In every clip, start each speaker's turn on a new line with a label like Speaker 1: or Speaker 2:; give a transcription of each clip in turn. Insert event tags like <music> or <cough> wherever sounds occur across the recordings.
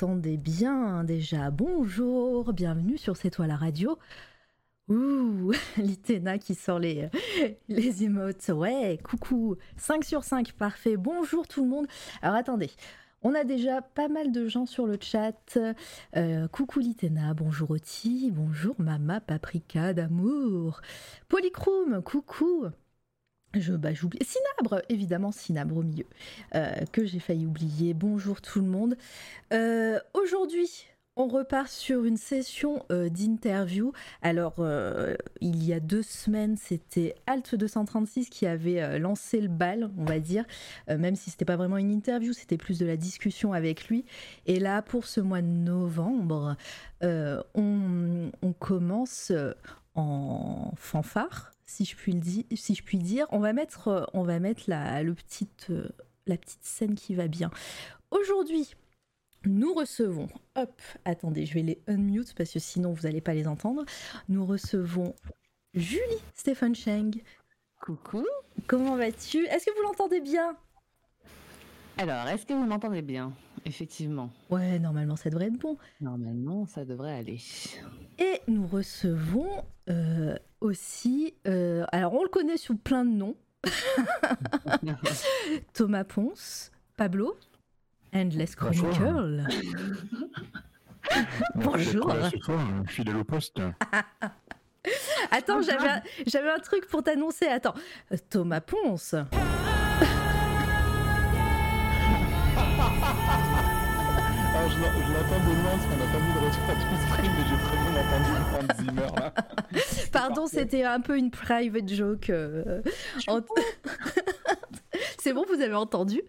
Speaker 1: m'entendez bien déjà Bonjour, bienvenue sur C'est toi la radio. Ouh, <laughs> l'Itena qui sort les, les emotes. Ouais, coucou. 5 sur 5, parfait. Bonjour tout le monde. Alors attendez, on a déjà pas mal de gens sur le chat. Euh, coucou Litena, bonjour Oti, bonjour Mama Paprika d'amour. Polychrome, coucou. Je, bah, j'oublie. Cinabre, évidemment, Cinabre au milieu, euh, que j'ai failli oublier. Bonjour tout le monde. Euh, aujourd'hui, on repart sur une session euh, d'interview. Alors, il y a deux semaines, c'était Alt 236 qui avait lancé le bal, on va dire, même si c'était pas vraiment une interview, c'était plus de la discussion avec lui. Et là, pour ce mois de novembre, on, on commence en fanfare, si je puis, le di- si je puis dire. On va mettre, euh, on va mettre la, le petite, euh, la petite scène qui va bien. Aujourd'hui, nous recevons, hop, attendez, je vais les unmute parce que sinon vous n'allez pas les entendre. Nous recevons Julie Stephen Cheng.
Speaker 2: Coucou.
Speaker 1: Comment vas-tu? Est-ce que vous l'entendez bien?
Speaker 2: Alors, est-ce que vous m'entendez bien? Effectivement.
Speaker 1: Ouais, normalement ça devrait être bon.
Speaker 2: Normalement, ça devrait aller.
Speaker 1: Et nous recevons euh, aussi, euh, alors on le connaît sous plein de noms, <laughs> Thomas Ponce, Pablo, Endless
Speaker 3: Bonjour.
Speaker 1: Chronicle. <laughs> Bonjour.
Speaker 3: Euh, fidèle au poste. <laughs>
Speaker 1: Attends, j'avais un, j'avais un truc pour t'annoncer. Attends, Euh, Thomas Ponce.
Speaker 3: Alors, je l'en- je l'entends de loin parce qu'on n'a pas mis de retour à tout stream, mais j'ai très bien entendu Hans Zimmer là. <laughs>
Speaker 1: Pardon, c'était un peu une private joke. euh, en- <laughs> C'est bon, vous avez entendu?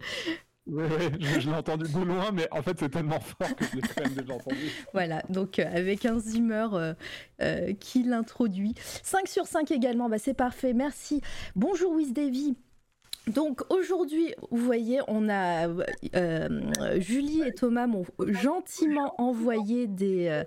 Speaker 3: Oui, oui, je, je l'ai entendu de loin, mais en fait c'est tellement fort que je l'ai quand même déjà entendu. <laughs>
Speaker 1: Voilà, donc euh, avec un Zimmer euh, euh, qui l'introduit. 5 sur 5 également, bah, c'est parfait, merci. Bonjour Wiz Davy. Donc aujourd'hui, vous voyez, on a euh, Julie et Thomas m'ont gentiment envoyé des, euh,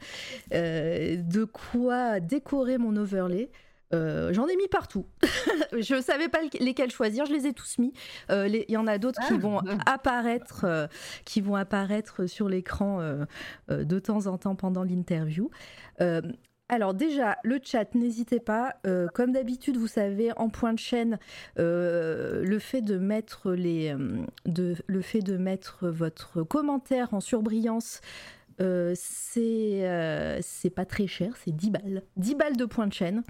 Speaker 1: euh, de quoi décorer mon overlay. Euh, J'en ai mis partout. <laughs> je savais pas lesquels choisir, je les ai tous mis. Euh, Il y en a d'autres qui
Speaker 2: Ah.
Speaker 1: vont apparaître, euh, qui vont apparaître sur l'écran euh, euh, de temps en temps pendant l'interview. Alors déjà, le chat, n'hésitez pas. Euh, comme d'habitude, vous savez, en point de chaîne, euh, le fait de mettre euh, le fait de mettre votre commentaire en surbrillance. c'est pas très cher, c'est 10 balles. 10 balles de point de chaîne.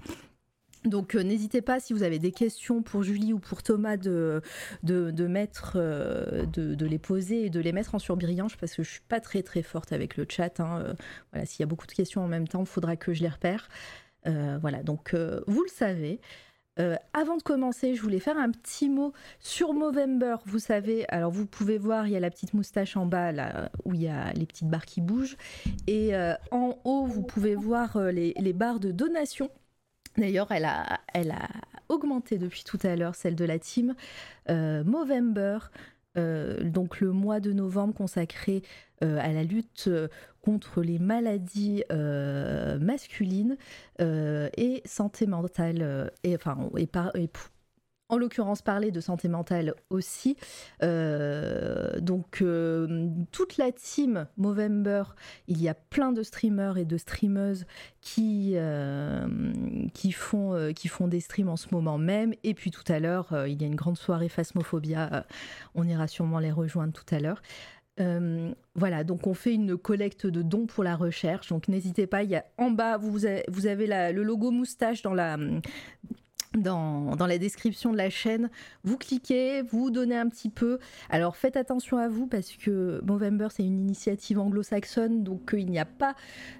Speaker 1: Donc euh, n'hésitez pas si vous avez des questions pour Julie ou pour Thomas de, de, mettre, euh, de, les poser et de les mettre en surbrillance parce que je suis pas très très forte avec le chat. hein. Euh, voilà, s'il y a beaucoup de questions en même temps, il faudra que je les repère. Voilà, donc vous le savez. Avant de commencer, je voulais faire un petit mot sur Movember. Vous savez, alors vous pouvez voir, il y a la petite moustache en bas là où il y a les petites barres qui bougent. Et en haut, vous pouvez voir les, les barres de donation. D'ailleurs, elle a, augmenté depuis tout à l'heure, celle de la team. Euh, Movember, euh, donc le mois de novembre consacré euh, à la lutte contre les maladies masculines et santé mentale, et, enfin, par- en l'occurrence parler de santé mentale aussi. Euh, donc euh, toute la team Movember, il y a plein de streamers et de streameuses qui, euh, qui, font, qui font des streams en ce moment même. Et puis tout à l'heure, il y a une grande soirée Phasmophobia. on ira sûrement les rejoindre tout à l'heure. Voilà, donc on fait une collecte de dons pour la recherche. Donc n'hésitez pas, il y a en bas, vous avez, vous avez le logo moustache dans la, dans, la description de la chaîne. Vous cliquez, vous donnez un petit peu. Alors faites attention à vous parce que Movember c'est une initiative anglo-saxonne, donc euh, il n'y a pas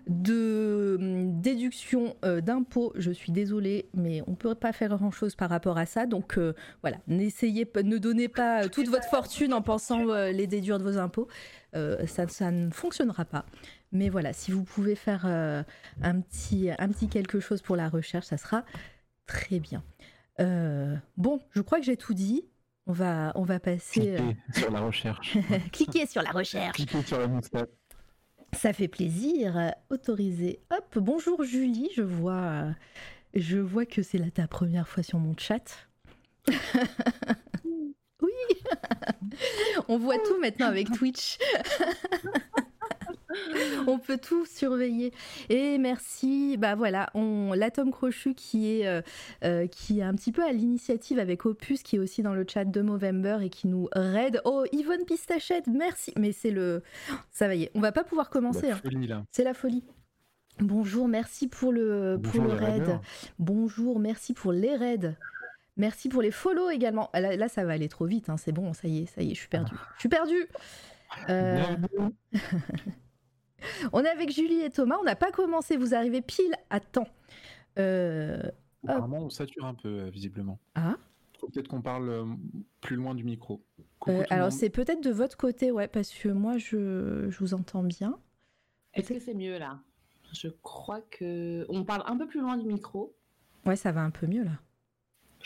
Speaker 1: de hum, déduction euh, d'impôts. Je suis désolée, mais on ne peut pas faire grand-chose par rapport à ça. Donc euh, voilà, n'essayez ne donnez pas toute votre fortune en pensant les déduire de vos impôts. Ça, ne fonctionnera pas. Mais voilà, si vous pouvez faire un petit quelque chose pour la recherche, ça sera très bien. Euh, bon, je crois que j'ai tout dit. On va, on va passer. euh,
Speaker 3: Cliquez <laughs> sur la recherche. <laughs>
Speaker 1: Cliquez sur la recherche.
Speaker 3: Cliquez sur la moustache.
Speaker 1: Ça fait plaisir. Autorisé. Hop, bonjour Julie, je vois, je vois que c'est là ta première fois sur mon chat. <laughs> oui, on voit tout maintenant avec Twitch. <laughs> on peut tout surveiller. Et merci, bah voilà, on l'atome crochu qui est euh, euh, qui est un petit peu à l'initiative avec Opus qui est aussi dans le chat de Movember et qui nous raid. Oh, Yvonne Pistachette, merci. Mais c'est le ça va y est, on va pas pouvoir commencer. Hein. C'est la folie. Bonjour, merci pour le, pour
Speaker 3: Bonjour,
Speaker 1: le
Speaker 3: les
Speaker 1: raid.
Speaker 3: raiders.
Speaker 1: Bonjour, merci pour les raids. Merci pour les follow également. Ah, Là, là, ça va aller trop vite, hein, c'est bon, ça y est, ça y est, je suis perdue. Je suis perdue. Euh. <laughs> on est avec Julie et Thomas, on n'a pas commencé, vous arrivez pile à temps. Euh,
Speaker 3: Apparemment, on sature un peu, euh, visiblement.
Speaker 1: Ah.
Speaker 3: Faut peut-être qu'on parle euh, plus loin du micro. Coucou
Speaker 1: euh, alors, c'est peut-être de votre côté, ouais, parce que moi, je, je vous entends bien.
Speaker 2: Est-ce que c'est mieux là? Je crois que on parle un peu plus loin du micro.
Speaker 1: Ouais, ça va un peu mieux là.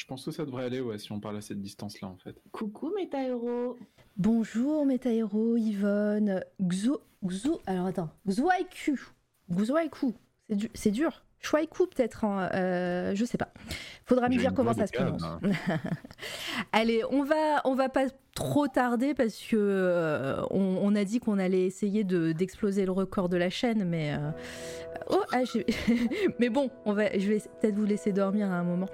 Speaker 3: Je pense que ça devrait aller, ouais, si on parle à cette distance-là, en fait.
Speaker 2: Coucou Métahéros.
Speaker 1: Bonjour Métahéro, Yvonne, Xo, Xo, alors attends, Xoaiku, Xoaiku, c'est du- c'est dur, Chouaikou peut-être, en, euh, je sais pas. Faudra me dire comment ça se prononce. <laughs> Allez, on va, on va pas trop tarder parce que euh, on, on a dit qu'on allait essayer de d'exploser le record de la chaîne, mais euh, oh, ah, <laughs> mais bon, on va, je vais peut-être vous laisser dormir à un moment.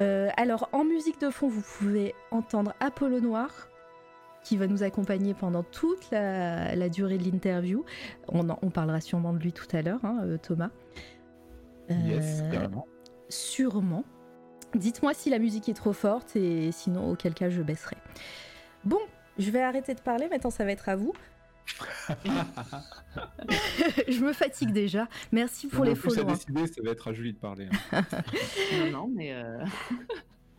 Speaker 1: Euh, alors, en musique de fond, vous pouvez entendre Apollo Noir qui va nous accompagner pendant toute la, la durée de l'interview. On, en- on parlera sûrement de lui tout à l'heure, hein, euh, Thomas.
Speaker 3: Yes,
Speaker 1: Euh,
Speaker 3: carrément.
Speaker 1: Sûrement. Dites-moi si la musique est trop forte et sinon, auquel cas, je baisserai. Bon, je vais arrêter de parler, maintenant ça va être à vous. <laughs> je me fatigue déjà. Merci pour
Speaker 3: Non,
Speaker 1: les follow.
Speaker 3: décider, ça va être à Julie de parler. hein. <laughs> <laughs>
Speaker 2: Non, non, mais euh,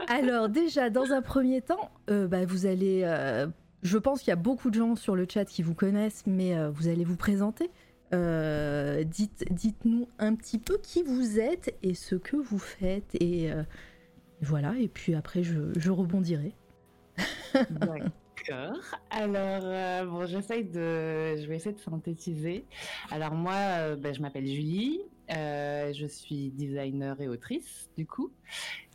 Speaker 1: Alors déjà, dans un premier temps, euh, bah, vous allez... euh, je pense qu'il y a beaucoup de gens sur le chat qui vous connaissent, mais euh, vous allez vous présenter. Euh, dites, dites-nous un petit peu qui vous êtes et ce que vous faites. Et euh, voilà, et puis après, je, je rebondirai.
Speaker 2: Alors, euh, bon, j'essaye de, je vais essayer de synthétiser. Alors moi, euh, ben, je m'appelle Julie. euh, je suis designer et autrice, du coup.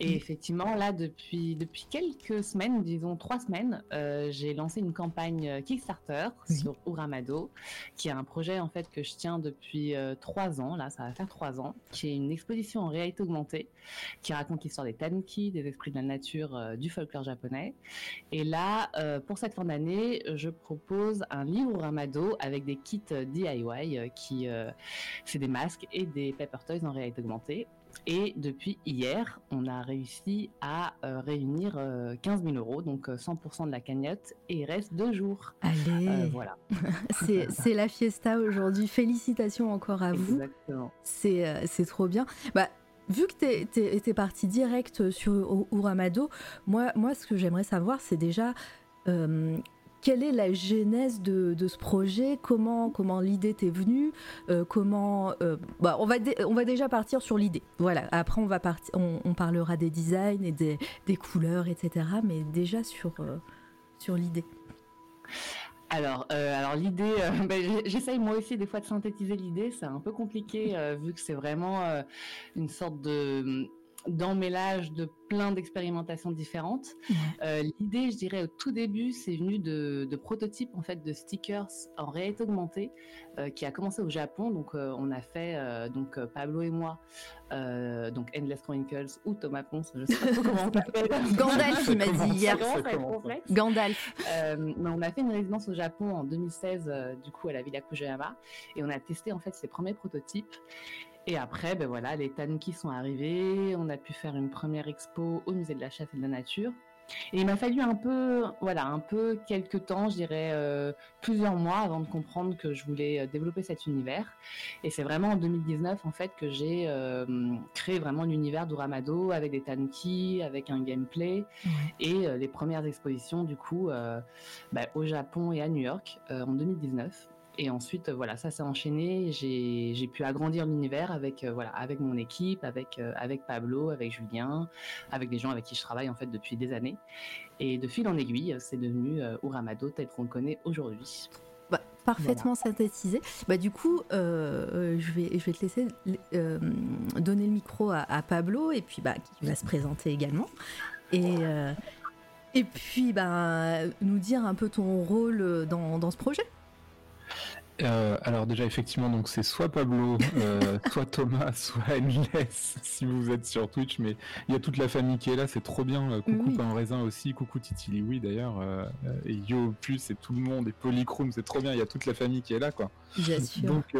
Speaker 2: Et
Speaker 1: Mhm.
Speaker 2: effectivement, là, depuis, depuis quelques semaines, disons trois semaines, euh, j'ai lancé une campagne euh, Kickstarter
Speaker 1: Oui.
Speaker 2: sur Uramado, qui est un projet en fait que je tiens depuis euh, trois ans. Là, ça va faire trois ans, qui est une exposition en réalité augmentée, qui raconte l'histoire des tanuki, des esprits de la nature, euh, du folklore japonais. Et là, pour cette fin d'année, je propose un livre Ramado avec des kits DIY qui, c'est des masques et des paper toys en réalité augmentée. Et depuis hier, on a réussi à euh, réunir euh, 15 000 euros, donc euh, 100% de la cagnotte, et il reste deux jours.
Speaker 1: Allez,
Speaker 2: Euh, voilà. <laughs>
Speaker 1: c'est, la fiesta aujourd'hui. Félicitations encore à vous.
Speaker 2: Exactement.
Speaker 1: C'est euh, c'est trop bien. Bah, vu que t'es- t'es t'es parti direct sur U- Uramado, moi, moi, ce que j'aimerais savoir, c'est déjà euh, quelle est la genèse de, ce projet, comment, comment l'idée t'est venue, euh, comment. euh, bah, on, va on va déjà partir sur l'idée. Voilà. Après, on, va on, parlera des designs et des, des couleurs, etc. Mais déjà sur, euh, sur l'idée.
Speaker 2: Alors, alors l'idée, <laughs> ben, j'essaye moi aussi des fois de synthétiser l'idée. C'est un peu compliqué vu que c'est vraiment une sorte de d'emmêlage de plein d'expérimentations différentes. Euh, l'idée, je dirais au tout début, c'est venu de, de prototypes en fait de stickers en réalité augmentée euh, qui a commencé au Japon. Donc, euh, on a fait donc Pablo et moi, donc Endless Chronicles ou Thomas Ponce, je sais pas trop comment on <laughs> l'appelle.
Speaker 1: Gandalf, il m'a dit hier. Gandalf.
Speaker 2: Mais on a fait une résidence au Japon en 2016, euh, du coup à la Villa Kujayama, et on a testé en fait ces premiers prototypes. Et après, ben voilà, les tanuki sont arrivés, on a pu faire une première expo au musée de la chasse et de la nature. Et il m'a fallu un peu, voilà, un peu quelques temps, je dirais euh, plusieurs mois avant de comprendre que je voulais euh, développer cet univers. Et c'est vraiment en 2019 en fait que j'ai euh, créé vraiment l'univers d'Uramado avec des tanuki, avec un gameplay et euh, les premières expositions du coup bah, au Japon et à New York en 2019. Et ensuite, euh, voilà, ça s'est enchaîné. J'ai pu agrandir l'univers avec, euh, voilà, avec mon équipe, avec, euh, avec Pablo, avec Julien, avec des gens avec qui je travaille en fait depuis des années. Et de fil en aiguille, c'est devenu euh, Uramado tel qu'on le connaît aujourd'hui.
Speaker 1: parfaitement synthétisé. Bah, du coup, euh, je, vais, je vais te laisser euh, donner le micro à, à, Pablo, et puis bah, qui va se présenter également. Et, euh, et puis, bah, nous dire un peu ton rôle dans, dans ce projet.
Speaker 3: Euh, alors déjà effectivement donc c'est soit Pablo, euh, <laughs> soit Thomas, soit Endless si vous êtes sur Twitch mais il y a toute la famille qui est là c'est trop bien euh, coucou oui. Pain Raisin aussi coucou Titi oui d'ailleurs et Yo plus et tout le monde et Polychrome c'est trop bien il y a toute la famille qui est là quoi.
Speaker 1: Bien <laughs> sûr.
Speaker 3: Donc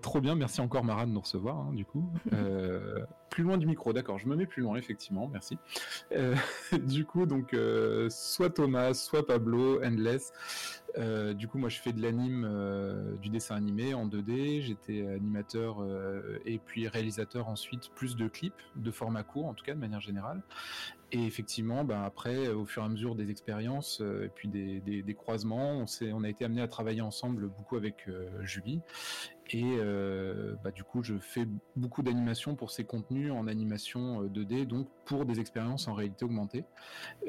Speaker 3: trop bien, merci encore Mara de nous recevoir, hein, du coup. <laughs> Plus loin du micro, d'accord, je me mets plus loin, effectivement, merci. Du coup, donc, soit Thomas, soit Pablo, Endless. Euh, du coup, moi, je fais de l'anime, du dessin animé en 2D. J'étais animateur et puis réalisateur ensuite, plus de clips, de format court, en tout cas, de manière générale. Et effectivement, ben après, au fur et à mesure des expériences euh, et puis des, croisements, on, a été amené à travailler ensemble beaucoup avec euh, Julie. Et euh, bah, du coup, je fais beaucoup d'animation pour ces contenus en animation 2D, donc pour des expériences en réalité augmentée.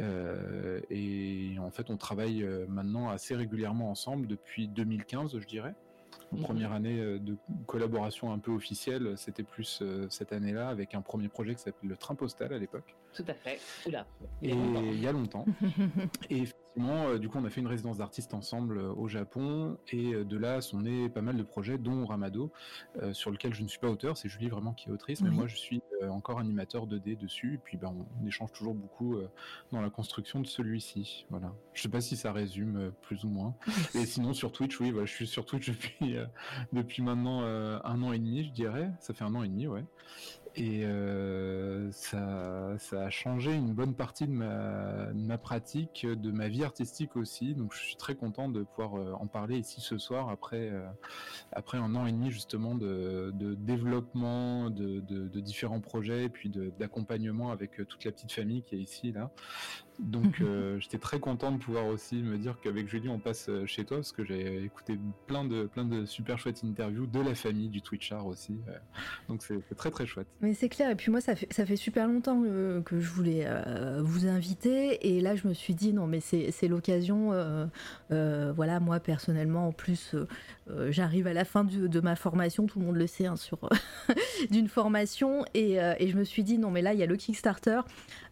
Speaker 3: Euh, et en fait, on travaille maintenant assez régulièrement ensemble depuis 2015, je dirais. Une première année de collaboration un peu officielle, c'était plus cette année-là avec un premier projet qui s'appelle le Train Postal à l'époque.
Speaker 2: Tout à fait. Oula.
Speaker 3: Et il y a longtemps. et <laughs> euh, du coup, on a fait une résidence d'artiste ensemble euh, au Japon, et euh, de là sont nés pas mal de projets, dont Ramado, euh, sur lequel je ne suis pas auteur. C'est Julie vraiment qui est autrice, oui. mais moi je suis encore animateur 2D dessus. Et puis, ben, on, échange toujours beaucoup dans la construction de celui-ci. Voilà. Je sais pas si ça résume plus ou moins. et <laughs> sinon, sur Twitch, oui, voilà, je suis sur Twitch depuis depuis maintenant un an et demi, je dirais. Ça fait un an et demi, ouais et euh, ça, a changé une bonne partie de ma, pratique, de ma vie artistique aussi. Donc je suis très content de pouvoir euh, en parler ici ce soir après, euh, après un an et demi justement de, développement de, différents projets et puis d'accompagnement avec toute la petite famille qui est ici là. Donc <laughs> euh, j'étais très content de pouvoir aussi me dire qu'avec Julie on passe euh, chez toi parce que j'ai écouté plein de plein de super chouettes interviews de la famille du Twitchar aussi. Euh, donc c'est très très chouette.
Speaker 1: Mais c'est clair. Et puis moi ça fait ça fait super longtemps que, que je voulais vous inviter. Et là je me suis dit non mais c'est l'occasion voilà moi personnellement en plus j'arrive à la fin du, de ma formation. Tout le monde le sait hein, sur <laughs> d'une formation. Et, et, je me suis dit non mais là il y a le Kickstarter.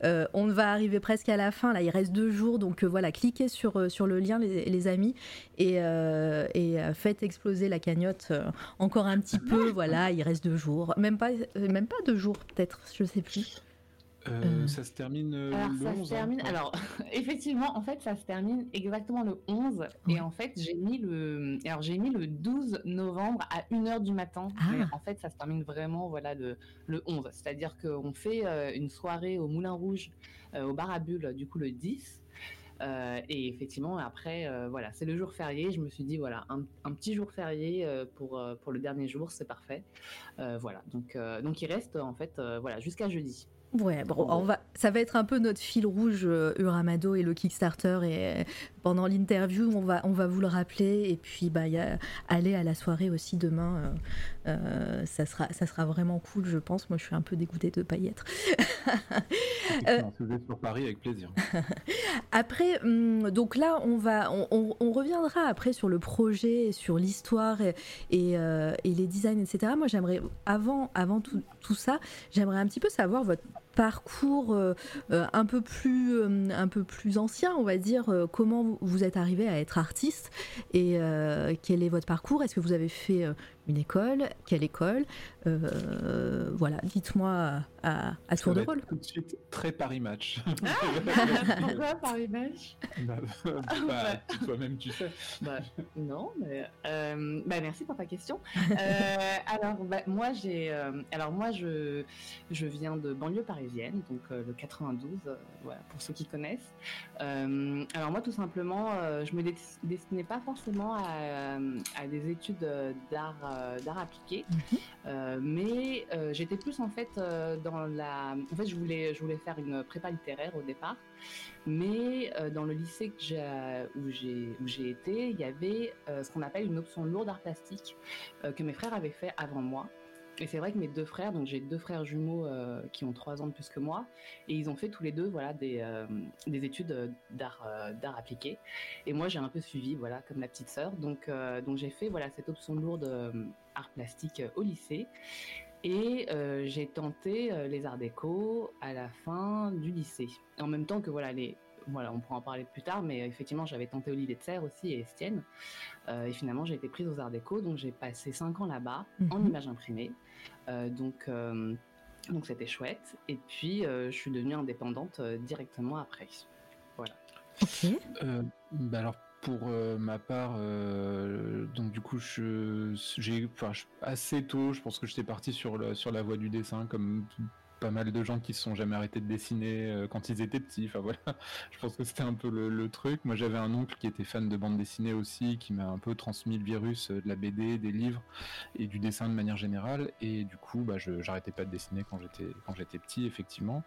Speaker 1: On va arriver presque à la fin, là il reste deux jours, donc euh, voilà, cliquez sur, euh, sur le lien les, les amis et, euh, et faites exploser la cagnotte encore un petit peu, voilà, il reste deux jours, même pas, même pas deux jours peut-être, je sais plus.
Speaker 3: Euh, euh, ça se termine
Speaker 2: alors,
Speaker 3: le
Speaker 2: ça
Speaker 3: 11
Speaker 2: se termine,
Speaker 3: hein.
Speaker 2: alors <laughs> effectivement en fait ça se termine exactement le 11 ouais. et en fait j'ai mis le alors j'ai mis le 12 novembre à 1h du matin ah. mais en fait ça se termine vraiment voilà le, le 11 c'est-à-dire qu'on fait euh, une soirée au Moulin Rouge euh, au bar à bulles du coup le 10 euh, et effectivement, après, euh, voilà, c'est le jour férié. Je me suis dit, voilà, un, un petit jour férié euh, pour, pour le dernier jour, c'est parfait. voilà, donc, donc il reste en fait, voilà, jusqu'à jeudi.
Speaker 1: Ouais, bon, on va, ça va être un peu notre fil rouge, euh, Uramado et le Kickstarter. Et euh, pendant l'interview, on va, on va vous le rappeler. Et puis, bah, y a, aller à la soirée aussi demain, euh, ça, sera, ça sera vraiment cool, je pense. Moi, je suis un peu dégoûtée de ne pas y être. <laughs>
Speaker 3: euh, sur Paris avec plaisir. <laughs>
Speaker 1: après, hum, donc là, on, va, on, on, on, reviendra après sur le projet, sur l'histoire et, et, et, les designs, etc. Moi, j'aimerais, avant, avant tout, tout ça, j'aimerais un petit peu savoir votre parcours euh, euh, un peu plus euh, un peu plus ancien on va dire comment vous êtes arrivé à être artiste et quel est votre parcours? Est-ce que vous avez fait une école? Quelle école? Voilà dites-moi à, à tour de rôle.
Speaker 3: tout de suite très Paris match.
Speaker 2: Ah, <laughs> pourquoi Paris match?
Speaker 3: Bah, bah, toi-même tu sais.
Speaker 2: Bah, non mais bah, merci pour ta question. Alors bah, moi j'ai alors moi je je viens de banlieue parisienne, donc euh, le 92, euh, voilà, pour ceux qui connaissent. Euh, alors moi, tout simplement, je me destinais pas forcément à, à des études d'art d'art appliqué, mm -hmm. mais j'étais plus en fait dans En fait, je voulais faire une prépa littéraire au départ, mais dans le lycée où j'ai été, il y avait ce qu'on appelle une option lourde art plastique que mes frères avaient fait avant moi. et c'est vrai que mes deux frères, donc j'ai deux frères jumeaux euh, qui ont trois ans de plus que moi, et ils ont fait tous les deux des, euh, des études d'art d'art appliqué. Et moi j'ai un peu suivi comme la petite sœur. Donc j'ai fait cette option lourde art plastique au lycée. Et j'ai tenté les arts déco à la fin du lycée. En même temps que voilà les voilà, on pourra en parler plus tard, mais effectivement, j'avais tenté Olivier de Serre aussi et Estienne. Euh, et finalement, j'ai été prise aux Arts Déco, donc j'ai passé cinq ans là-bas en mhm. image imprimée. Euh, donc, euh, donc c'était chouette. Et puis, je suis devenue indépendante directement après. Voilà.
Speaker 1: Ok.
Speaker 3: Bah alors pour ma part, donc du coup, j'ai, assez tôt, je pense que j'étais parti sur, sur la voie du dessin, comme pas mal de gens qui se sont jamais arrêtés de dessiner euh, quand ils étaient petits. Enfin voilà, <laughs> je pense que c'était un peu le, truc. Moi j'avais un oncle qui était fan de bande dessinée aussi, qui m'a un peu transmis le virus euh, de la BD, des livres et du dessin de manière générale. Et du coup, bah, je j'arrêtais pas de dessiner quand j'étais quand j'étais petit, effectivement.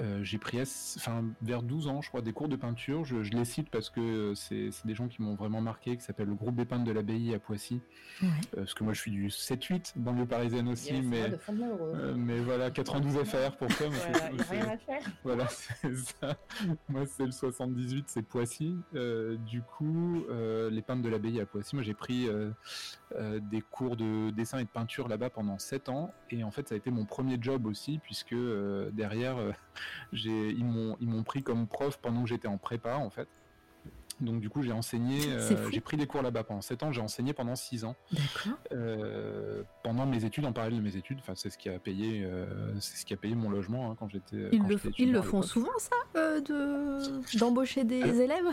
Speaker 3: Euh, j'ai pris, enfin vers 12 ans, je crois, des cours de peinture. Je, les cite parce que c'est des gens qui m'ont vraiment marqué, qui s'appelle le groupe des peintres de l'abbaye à Poissy. parce que moi je suis du 7-8 banlieue parisienne aussi, mais mais voilà 92 faire pour toi. Voilà, <laughs> c'est ça. Moi, c'est le 78, c'est Poissy. Euh, du coup, euh, les peintres de l'abbaye à Poissy, moi j'ai pris euh, des cours de dessin et de peinture là-bas pendant 7 ans. Et en fait, ça a été mon premier job aussi, puisque derrière, <laughs> j'ai, ils, m'ont, ils m'ont pris comme prof pendant que j'étais en prépa, en fait. Donc du coup, j'ai enseigné, euh, j'ai pris des cours là-bas pendant 7 ans, j'ai enseigné pendant 6 ans. Euh, pendant mes études, en parallèle de mes études, enfin c'est ce qui a payé, euh, c'est ce qui a payé mon logement hein, quand j'étais.
Speaker 1: Ils, le, ils le font souvent ça, de d'embaucher des élèves?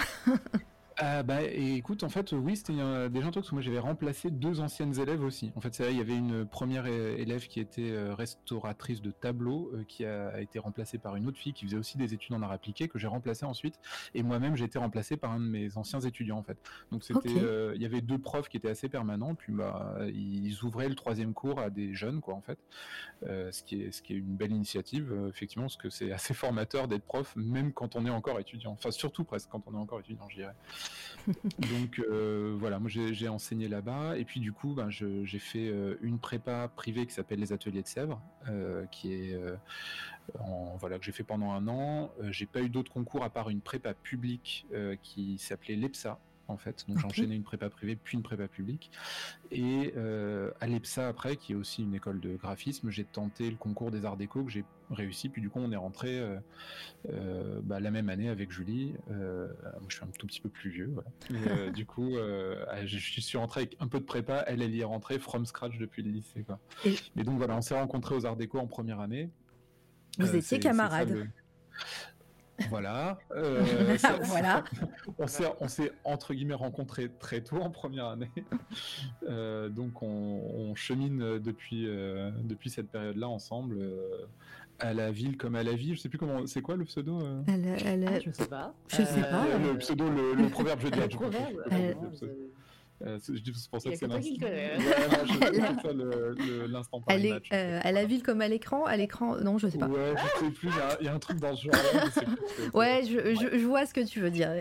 Speaker 3: Ah bah écoute, en fait, oui, c'était déjà un truc, parce que moi j'avais remplacé deux anciennes élèves aussi. En fait, c'est il y avait une première élève qui était euh, restauratrice de tableaux, euh, qui a été remplacée par une autre fille qui faisait aussi des études en art appliqué, que j'ai remplacé ensuite. Et moi-même, j'ai été remplacé par un de mes anciens étudiants, en fait. Donc c'était, euh, il y avait deux profs qui étaient assez permanents, puis bah, ils ouvraient le troisième cours à des jeunes, quoi, en fait. ce, qui est, ce qui est une belle initiative, effectivement, parce que c'est assez formateur d'être prof, même quand on est encore étudiant. Enfin, surtout presque quand on est encore étudiant, je dirais. <laughs> Donc euh, voilà, moi j'ai enseigné là-bas et puis du coup ben, j'ai fait euh, une prépa privée qui s'appelle les Ateliers de Sèvres, euh, qui est voilà que j'ai fait pendant un an. j'ai pas eu d'autres concours à part une prépa publique qui s'appelait l'EPSA, en fait. Donc j'ai enchaîné une prépa privée puis une prépa publique. Et euh, à l'EPSA après, qui est aussi une école de graphisme, j'ai tenté le concours des arts déco que j'ai réussi. Puis du coup on est rentré euh, euh, bah, la même année avec Julie. moi je suis un tout petit peu plus vieux. Voilà. <laughs> du coup je suis rentré avec un peu de prépa. Elle elle y est rentrée from scratch depuis le lycée. Quoi. Et... donc voilà, on s'est rencontrés aux arts déco en première année.
Speaker 1: Vous étiez camarades.
Speaker 3: Voilà. <laughs>
Speaker 1: Euh, <laughs> voilà. <laughs>
Speaker 3: on s'est entre guillemets rencontrés très tôt en première année. Euh, donc on, chemine depuis, euh, depuis cette période-là ensemble à la ville comme à la vie. Je sais plus comment. C'est quoi le pseudo
Speaker 2: ah, Je sais pas.
Speaker 1: Je sais pas.
Speaker 3: Le pseudo, le, proverbe, je veux dire. Le proverbe. Euh, c'est pour ça que c'est l'instant
Speaker 1: Elle est euh, à la ville comme à l'écran, à l'écran, non, je sais pas.
Speaker 3: Ouais, je sais plus. Il y, a un truc dans ce genre.
Speaker 1: ouais, je, je, vois ce que tu veux dire.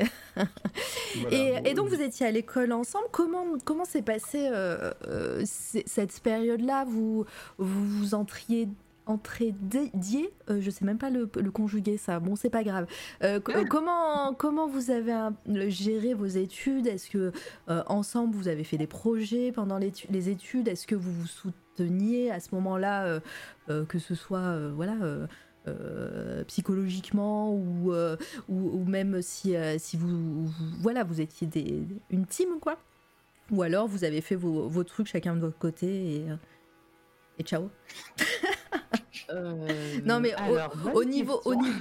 Speaker 1: et, et, donc vous étiez à l'école ensemble. Comment comment s'est passée euh, cette période-là? Vous vous vous entriez entrée dédiée, euh, je sais même pas le, conjuguer ça, bon c'est pas grave. Euh, ah. comment, comment vous avez géré vos études? Est-ce que euh, ensemble vous avez fait des projets pendant les, études? Est-ce que vous vous souteniez à ce moment-là, que ce soit voilà psychologiquement ou, ou, même si, si vous, voilà vous étiez des, une team quoi? Ou alors vous avez fait vos, vos trucs chacun de votre côté et, et ciao <laughs>
Speaker 2: euh,
Speaker 1: non, mais au, niveau, au, niveau,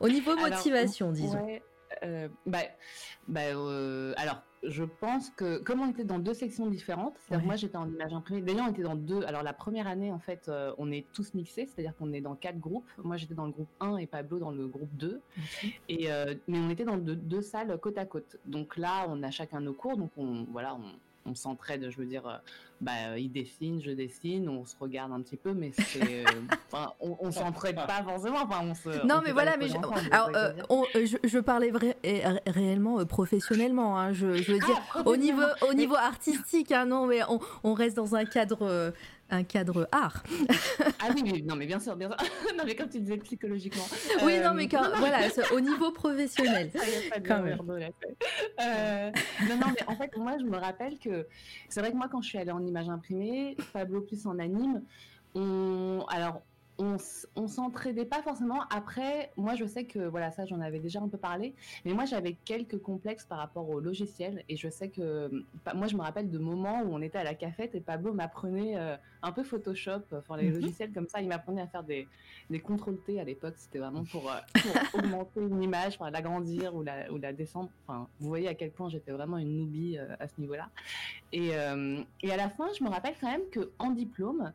Speaker 1: au niveau <laughs> motivation, disons.
Speaker 2: Euh, bah, bah, euh, alors, je pense que comme on était dans deux sections différentes, c'est-à-dire moi j'étais en image imprimée. D'ailleurs, on était dans deux. Alors la première année, en fait, on est tous mixés, c'est-à-dire qu'on est dans quatre groupes. Moi, j'étais dans le groupe 1 et Pablo dans le groupe 2. Et mais on était dans deux, deux, salles côte à côte. Donc là, on a chacun nos cours, donc on voilà, on, on s'entraide, je veux dire, euh, bah, il dessine, je dessine, on se regarde un petit peu, mais c'est, <laughs> euh, on, on s'entraide pas forcément. Enfin, on se,
Speaker 1: non, mais voilà, mais je, alors, euh, je, parlais réellement professionnellement. Hein, je, veux dire, ah, au niveau, au niveau artistique, hein, non, mais on, reste dans un cadre un cadre art.
Speaker 2: ah oui, non, mais bien sûr, bien sûr. <laughs> non, mais comme tu disais psychologiquement.
Speaker 1: Oui, non, mais quand, voilà, au niveau professionnel. <laughs>
Speaker 2: quand même. Euh, non, non, mais en fait, moi, je me rappelle que c'est vrai que moi, quand je suis allée en image imprimée, Pablo plus en anime, on, alors, on, on s'entraidait pas forcément. Après, moi, je sais que, voilà, ça, j'en avais déjà un peu parlé, mais moi, j'avais quelques complexes par rapport au logiciel, et je sais que, moi, je me rappelle de moments où on était à la cafette et Pablo m'apprenait euh, un peu Photoshop, enfin, les mhm. logiciels comme ça, il m'apprenait à faire des, des CTRL-T à l'époque, c'était vraiment pour, euh, <laughs> augmenter une image, l'agrandir ou la, ou la descendre. Enfin, vous voyez à quel point j'étais vraiment une noobie euh, à ce niveau-là. Et, et à la fin, je me rappelle quand même que en diplôme,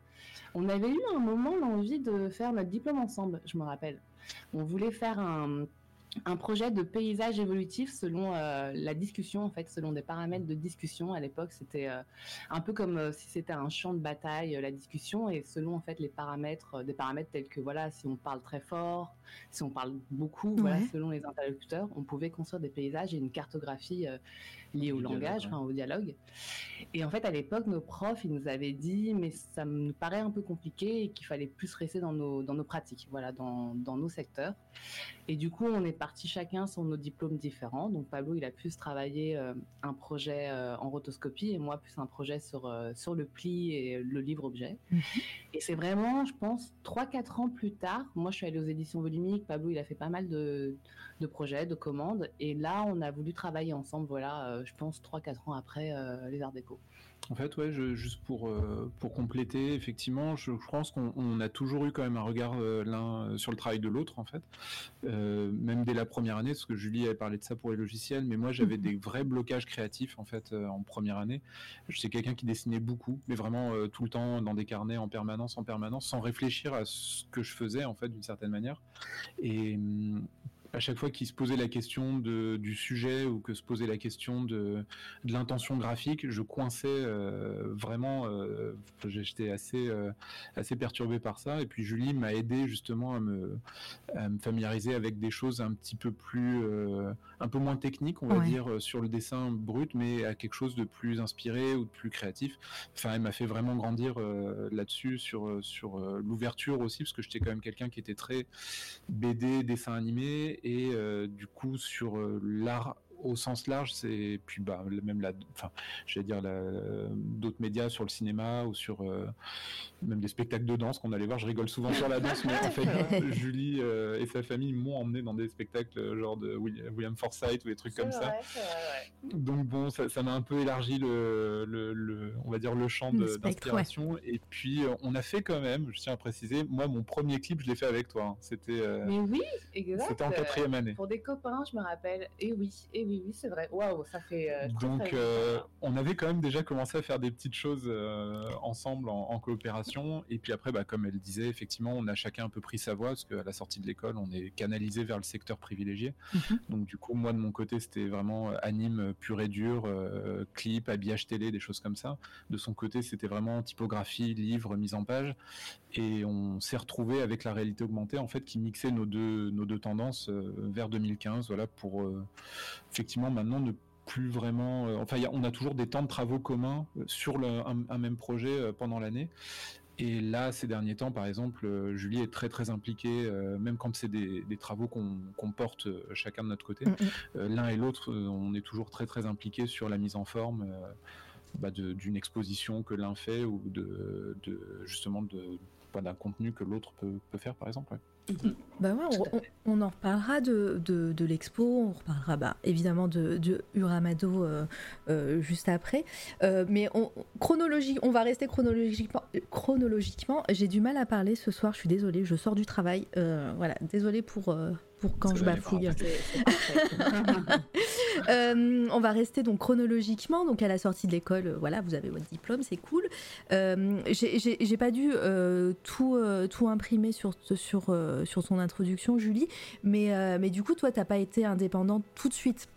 Speaker 2: on avait eu un moment l'envie de faire notre diplôme ensemble, je me rappelle. On voulait faire un, projet de paysage évolutif selon euh, la discussion, en fait, selon des paramètres de discussion. À l'époque, c'était euh, un peu comme euh, si c'était un champ de bataille, la discussion, et selon en fait les paramètres, des paramètres tels que voilà, si on parle très fort, si on parle beaucoup, voilà, selon les interlocuteurs, on pouvait construire des paysages et une cartographie lié au langage, au dialogue. Et en fait, à l'époque, nos profs, ils nous avaient dit, mais ça me paraît un peu compliqué et qu'il fallait plus rester dans nos, dans nos pratiques, voilà, dans, dans nos secteurs. Et du coup, on est parti chacun sur nos diplômes différents. Donc, Pablo, il a pu travailler euh, un projet euh, en rotoscopie et moi, plus un projet sur, euh, sur le pli et le livre-objet. Mhm. Et c'est vraiment, je pense, 3-4 ans plus tard, moi, je suis allée aux éditions volumiques, Pablo, il a fait pas mal de, de projets, de commandes. Et là, on a voulu travailler ensemble, voilà, je pense, 3-4 ans après les Arts Déco.
Speaker 3: En fait, ouais, juste pour, euh, pour compléter, effectivement, je, pense qu'on a toujours eu quand même un regard euh, l'un euh, sur le travail de l'autre, en fait. même dès la première année, parce que Julie avait parlé de ça pour les logiciels, mais moi j'avais <laughs> des vrais blocages créatifs, en fait, en première année. J'étais quelqu'un qui dessinait beaucoup, mais vraiment tout le temps dans des carnets en permanence, en permanence, sans réfléchir à ce que je faisais, en fait, d'une certaine manière. Et hum, à chaque fois qu'il se posait la question de, du sujet ou que se posait la question de, de l'intention graphique, je coinçais euh, vraiment. Euh, J'étais assez euh, assez perturbé par ça. Et puis Julie m'a aidé justement à me, à me, familiariser avec des choses un petit peu plus, un peu moins techniques, on va dire, sur le dessin brut, mais à quelque chose de plus inspiré ou de plus créatif. Enfin, elle m'a fait vraiment grandir là-dessus sur sur l'ouverture aussi, parce que j'étais quand même quelqu'un qui était très BD, dessin animé et euh, du coup sur euh, l'art au sens large, c'est puis bah même la, enfin, j'allais dire d'autres médias sur le cinéma ou sur euh, même des spectacles de danse qu'on allait voir. Je rigole souvent sur la danse, mais en fait, <laughs> Julie euh, et sa famille m'ont emmené dans des spectacles euh, genre de William Forsythe ou des trucs comme ça. Donc bon, ça m'a un peu élargi le, le, on va dire le champ d'inspiration. Et puis on a fait quand même, je tiens à préciser, moi mon premier clip, je l'ai fait avec toi. Hein. C'était.
Speaker 2: mais oui, exact.
Speaker 3: C'était en quatrième année.
Speaker 2: Pour des copains, je me rappelle. Et oui, et oui oui, c'est vrai. Waouh, ça fait. Euh,
Speaker 3: Donc, euh, on avait quand même déjà commencé à faire des petites choses euh, ensemble en, coopération. Et puis après, bah, comme elle disait, effectivement, on a chacun un peu pris sa voie parce qu'à la sortie de l'école, on est canalisé vers le secteur privilégié. Mhm. Donc, du coup, moi de mon côté, c'était vraiment anime pur et dur, clip, habillage télé, des choses comme ça. De son côté, c'était vraiment typographie, livre, mise en page. Et on s'est retrouvé avec la réalité augmentée, en fait, qui mixait nos deux, nos deux tendances vers 2015, voilà, pour effectivement maintenant ne plus vraiment. Euh, enfin, on a toujours des temps de travaux communs euh, sur un, même projet euh, pendant l'année. Et là, ces derniers temps, par exemple, Julie est très très impliquée, même quand c'est des, travaux qu'on porte chacun de notre côté. L'un et l'autre, on est toujours très très impliqués sur la mise en forme bah, d'une exposition que l'un fait ou de, justement d'un contenu que l'autre peut, faire, par exemple.
Speaker 1: Bah on, en reparlera de, de, l'expo, on reparlera bah, évidemment de, de Uramado euh, euh, juste après. Euh, mais on, chronologie, on va rester chronologiquement. chronologiquement J'ai du mal à parler ce soir, je suis désolée, je sors du travail. voilà, désolée pour, pour quand je bafouille. <laughs> Euh, on va rester donc chronologiquement, donc à la sortie de l'école, euh, voilà, vous avez votre diplôme, c'est cool. Euh, j'ai pas dû tout, tout imprimer sur, sur, sur ton introduction, Julie, mais, mais du coup, toi, t'as pas été indépendante tout de suite.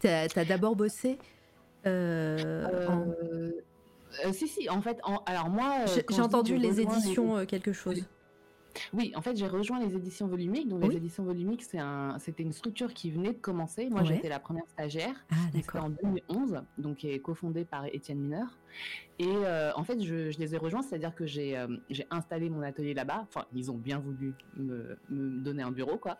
Speaker 1: T'as as, d'abord bossé.
Speaker 2: Si, si, en fait, alors moi.
Speaker 1: J'ai entendu les éditions quelque chose.
Speaker 2: Oui, en fait, j'ai rejoint les éditions volumiques. Donc, les éditions volumiques, c'était une structure qui venait de commencer. Moi, j'étais la première stagiaire.
Speaker 1: Ah,
Speaker 2: c'était en 2011, donc qui est cofondée par Étienne Mineur. Et euh, en fait, je, les ai rejoints, c'est-à-dire que j'ai euh, j'ai installé mon atelier là-bas. Enfin, ils ont bien voulu me, me donner un bureau, quoi.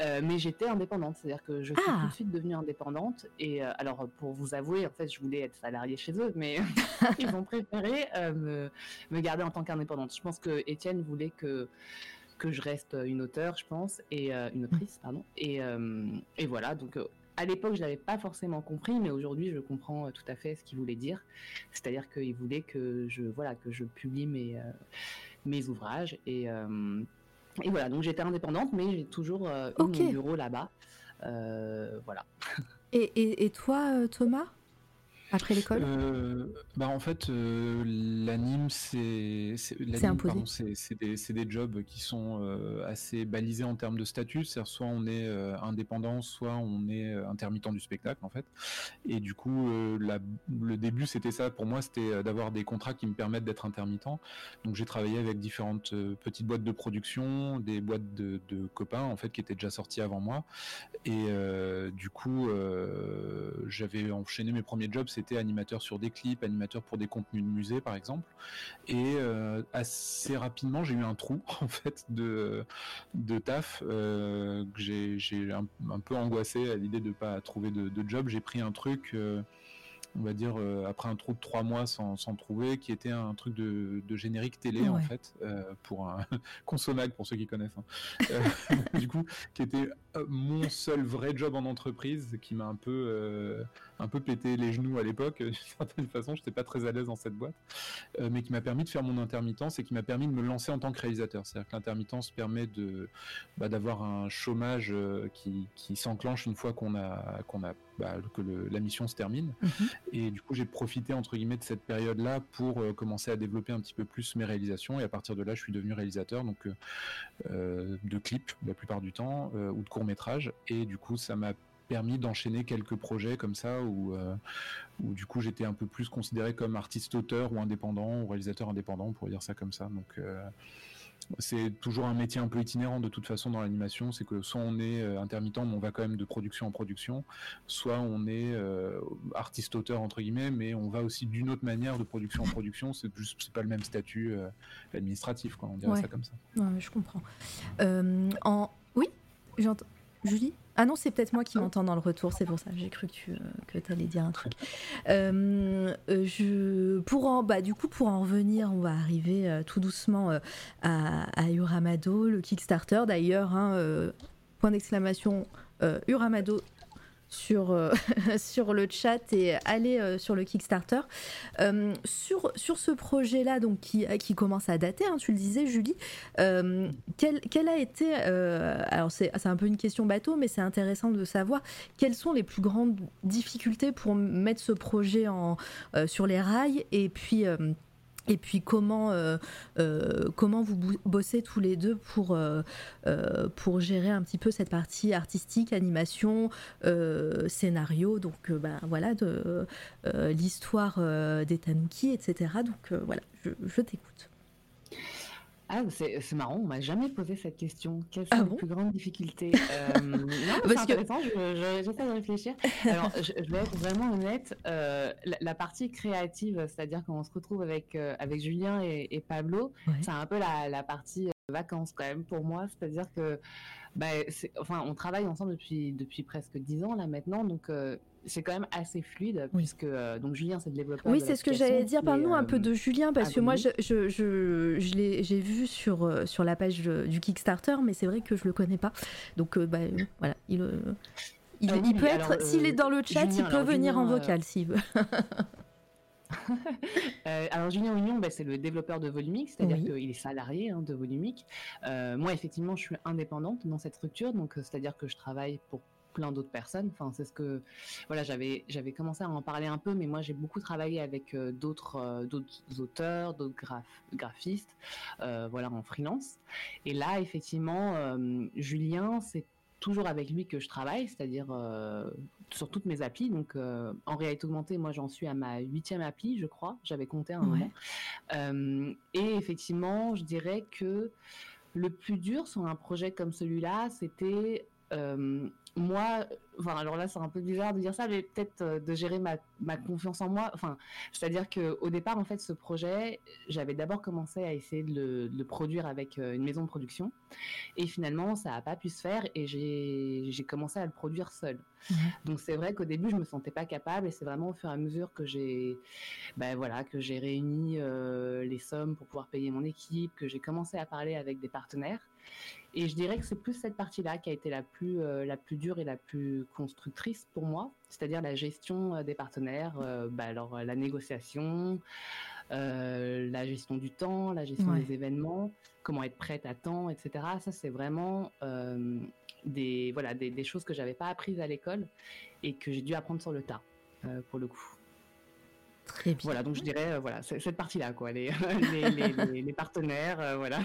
Speaker 2: Euh, mais j'étais indépendante, c'est-à-dire que je suis
Speaker 1: Ah.
Speaker 2: tout de suite devenue indépendante. Et alors, pour vous avouer, en fait, je voulais être salariée chez eux, mais <laughs> ils ont préféré me, me garder en tant qu'indépendante. Je pense que Étienne voulait que que je reste une auteure, je pense, et une autrice, pardon. Et, et voilà, donc à l'époque, je l'avais pas forcément compris, mais aujourd'hui, je comprends euh, tout à fait ce qu'il voulait dire. C'est-à-dire qu'il voulait que je, voilà, que je publie mes, euh, mes ouvrages. Et, euh, et voilà, donc j'étais indépendante, mais j'ai toujours euh, eu
Speaker 1: Ok.
Speaker 2: mon bureau là-bas. Voilà.
Speaker 1: Et, et, et toi, Thomas? Après l'école?
Speaker 3: Euh, bah en fait, euh, l'anime, c'est des, des jobs qui sont euh, assez balisés en termes de statut. C'est-à-dire soit on est euh, indépendant, soit on est intermittent du spectacle en fait. Et du coup, la- le début c'était ça pour moi, c'était d'avoir des contrats qui me permettent d'être intermittent. Donc j'ai travaillé avec différentes petites boîtes de production, des boîtes de, de copains en fait qui étaient déjà sortis avant moi. Et du coup, j'avais enchaîné mes premiers jobs, c'était animateur sur des clips, animateur pour des contenus de musée, par exemple. Et euh, assez rapidement, j'ai eu un trou <laughs> en fait de de taf euh, que j'ai j'ai un, un peu angoissé à l'idée de pas trouver de, de job. J'ai pris un truc. euh, on va dire euh, après un trou de trois mois sans, sans trouver, qui était un truc de, de générique télé en fait, euh, pour un <laughs> consommacle pour ceux qui connaissent. hein. Euh, <laughs> du coup, qui était mon seul vrai job en entreprise, qui m'a un peu un peu pété les genoux à l'époque, <laughs> d'une certaine façon. J'étais pas très à l'aise dans cette boîte, euh, mais qui m'a permis de faire mon intermittence et qui m'a permis de me lancer en tant que réalisateur. C'est-à-dire que l'intermittence permet de bah, d'avoir un chômage euh, qui, qui s'enclenche une fois qu'on a qu'on a bah, que le- la mission se termine.
Speaker 1: Mhm.
Speaker 3: Et du coup, j'ai profité entre guillemets de cette période-là pour euh, commencer à développer un petit peu plus mes réalisations. Et à partir de là, je suis devenu réalisateur donc euh, de clips la plupart du temps euh, ou de courts métrages. Et du coup, ça m'a permis d'enchaîner quelques projets comme ça où, euh, où du coup j'étais un peu plus considéré comme artiste auteur ou indépendant ou réalisateur indépendant on pourrait dire ça comme ça donc euh, c'est toujours un métier un peu itinérant de toute façon dans l'animation, c'est que soit on est euh, intermittent, mais on va quand même de production en production, soit on est euh, artiste-auteur entre guillemets, mais on va aussi d'une autre manière de production en production. C'est juste, c'est pas le même statut administratif, quoi. On dirait
Speaker 1: Ouais.
Speaker 3: ça comme ça.
Speaker 1: Non, mais je comprends. En... Oui J'entends. Julie? Ah non, c'est peut-être moi qui m'entends dans le retour, c'est pour ça. J'ai cru que tu que allais dire un <laughs> truc. Euh, euh, je, pour en, bah, du coup, pour en revenir, on va arriver euh, tout doucement euh, à, à Uramado, le Kickstarter. D'ailleurs, hein, euh, point d'exclamation, euh, Uramado sur, euh, <laughs> sur le chat et allez euh, sur le Kickstarter. Euh, sur, sur ce projet-là, donc qui, qui commence à dater, hein, tu le disais, Julie, euh, quelle, quelle a été, alors c'est un peu une question bateau, mais c'est intéressant de savoir quelles sont les plus grandes difficultés pour mettre ce projet en, sur les rails et puis. Et puis comment, euh, euh, comment vous bossez tous les deux pour, euh, pour gérer un petit peu cette partie artistique, animation, scénario, donc ben, voilà, de l'histoire des Tanuki, etc. Donc voilà, je t'écoute.
Speaker 2: Ah, c'est marrant, on m'a jamais posé cette question. Quelles sont
Speaker 1: Ah
Speaker 2: les
Speaker 1: bon
Speaker 2: plus grandes difficultés <laughs> Euh, Non, c'est
Speaker 1: que-
Speaker 2: intéressant, je- je- j'essaie de réfléchir. Alors, je, je vais être vraiment honnête, euh, la, la partie créative, c'est-à-dire quand on se retrouve avec, euh, avec Julien et, et Pablo,
Speaker 1: Ouais.
Speaker 2: c'est un peu la, la partie euh, vacances quand même pour moi, c'est-à-dire que bah, enfin, on travaille ensemble depuis, depuis presque dix ans là maintenant, donc c'est quand même assez fluide,
Speaker 1: Oui.
Speaker 2: puisque euh, donc Julien c'est le développeur
Speaker 1: Oui, c'est ce que j'allais dire. Parle-nous un peu
Speaker 2: euh,
Speaker 1: de Julien, parce que moi, je, je, je, je l'ai- j'ai vu sur, euh, sur la page du Kickstarter, mais c'est vrai que je le connais pas. Donc, euh, bah, euh, voilà, il, euh, il,
Speaker 2: Ah
Speaker 1: il peut
Speaker 2: alors,
Speaker 1: être, s'il est dans le chat,
Speaker 2: Julien,
Speaker 1: il peut
Speaker 2: alors,
Speaker 1: venir en
Speaker 2: Julien, euh,
Speaker 1: vocal s'il veut. <laughs>
Speaker 2: Euh, alors Julien Oignon, bah, c'est le développeur de Volumic, c'est-à-dire
Speaker 1: Oui.
Speaker 2: qu'il est salarié hein, de Volumic. Euh, moi, effectivement, je suis indépendante dans cette structure, donc c'est-à-dire que je travaille pour plein d'autres personnes. Enfin, c'est ce que voilà, j'avais j'avais commencé à en parler un peu, mais moi j'ai beaucoup travaillé avec euh, d'autres euh, d'autres auteurs, d'autres graph- graphistes, euh, voilà en freelance. Et là, effectivement, Julien, c'est toujours avec lui que je travaille, c'est-à-dire sur toutes mes applis. Donc en réalité augmentée, moi j'en suis à ma huitième appli, je crois. J'avais compté un
Speaker 1: Ouais.
Speaker 2: moment. Et effectivement, je dirais que le plus dur sur un projet comme celui-là, c'était moi, enfin alors là c'est un peu bizarre de dire ça, mais peut-être euh, de gérer ma, ma, confiance en moi. Enfin, c'est-à-dire que au départ en fait ce projet, j'avais d'abord commencé à essayer de le, de le, produire avec euh, une maison de production, et finalement ça a pas pu se faire et j'ai commencé à le produire seul. Mmh. Donc c'est vrai qu'au début je me sentais pas capable et c'est vraiment au fur et à mesure que j'ai, ben voilà, que j'ai réuni euh, les sommes pour pouvoir payer mon équipe, que j'ai commencé à parler avec des partenaires. Et je dirais que c'est plus cette partie-là qui a été la plus, euh, la plus dure et la plus constructrice pour moi, c'est-à-dire la gestion euh, des partenaires, euh, bah alors la négociation, la gestion du temps, la gestion des événements, comment être prête à temps, etc. Ça, c'est vraiment des, voilà, des, des, choses que j'avais pas apprises à l'école et que j'ai dû apprendre sur le tas, pour le coup.
Speaker 1: Très bien.
Speaker 2: Voilà, donc je dirais, euh, voilà, cette partie-là, quoi, <laughs> les, les, les, les partenaires, euh, voilà.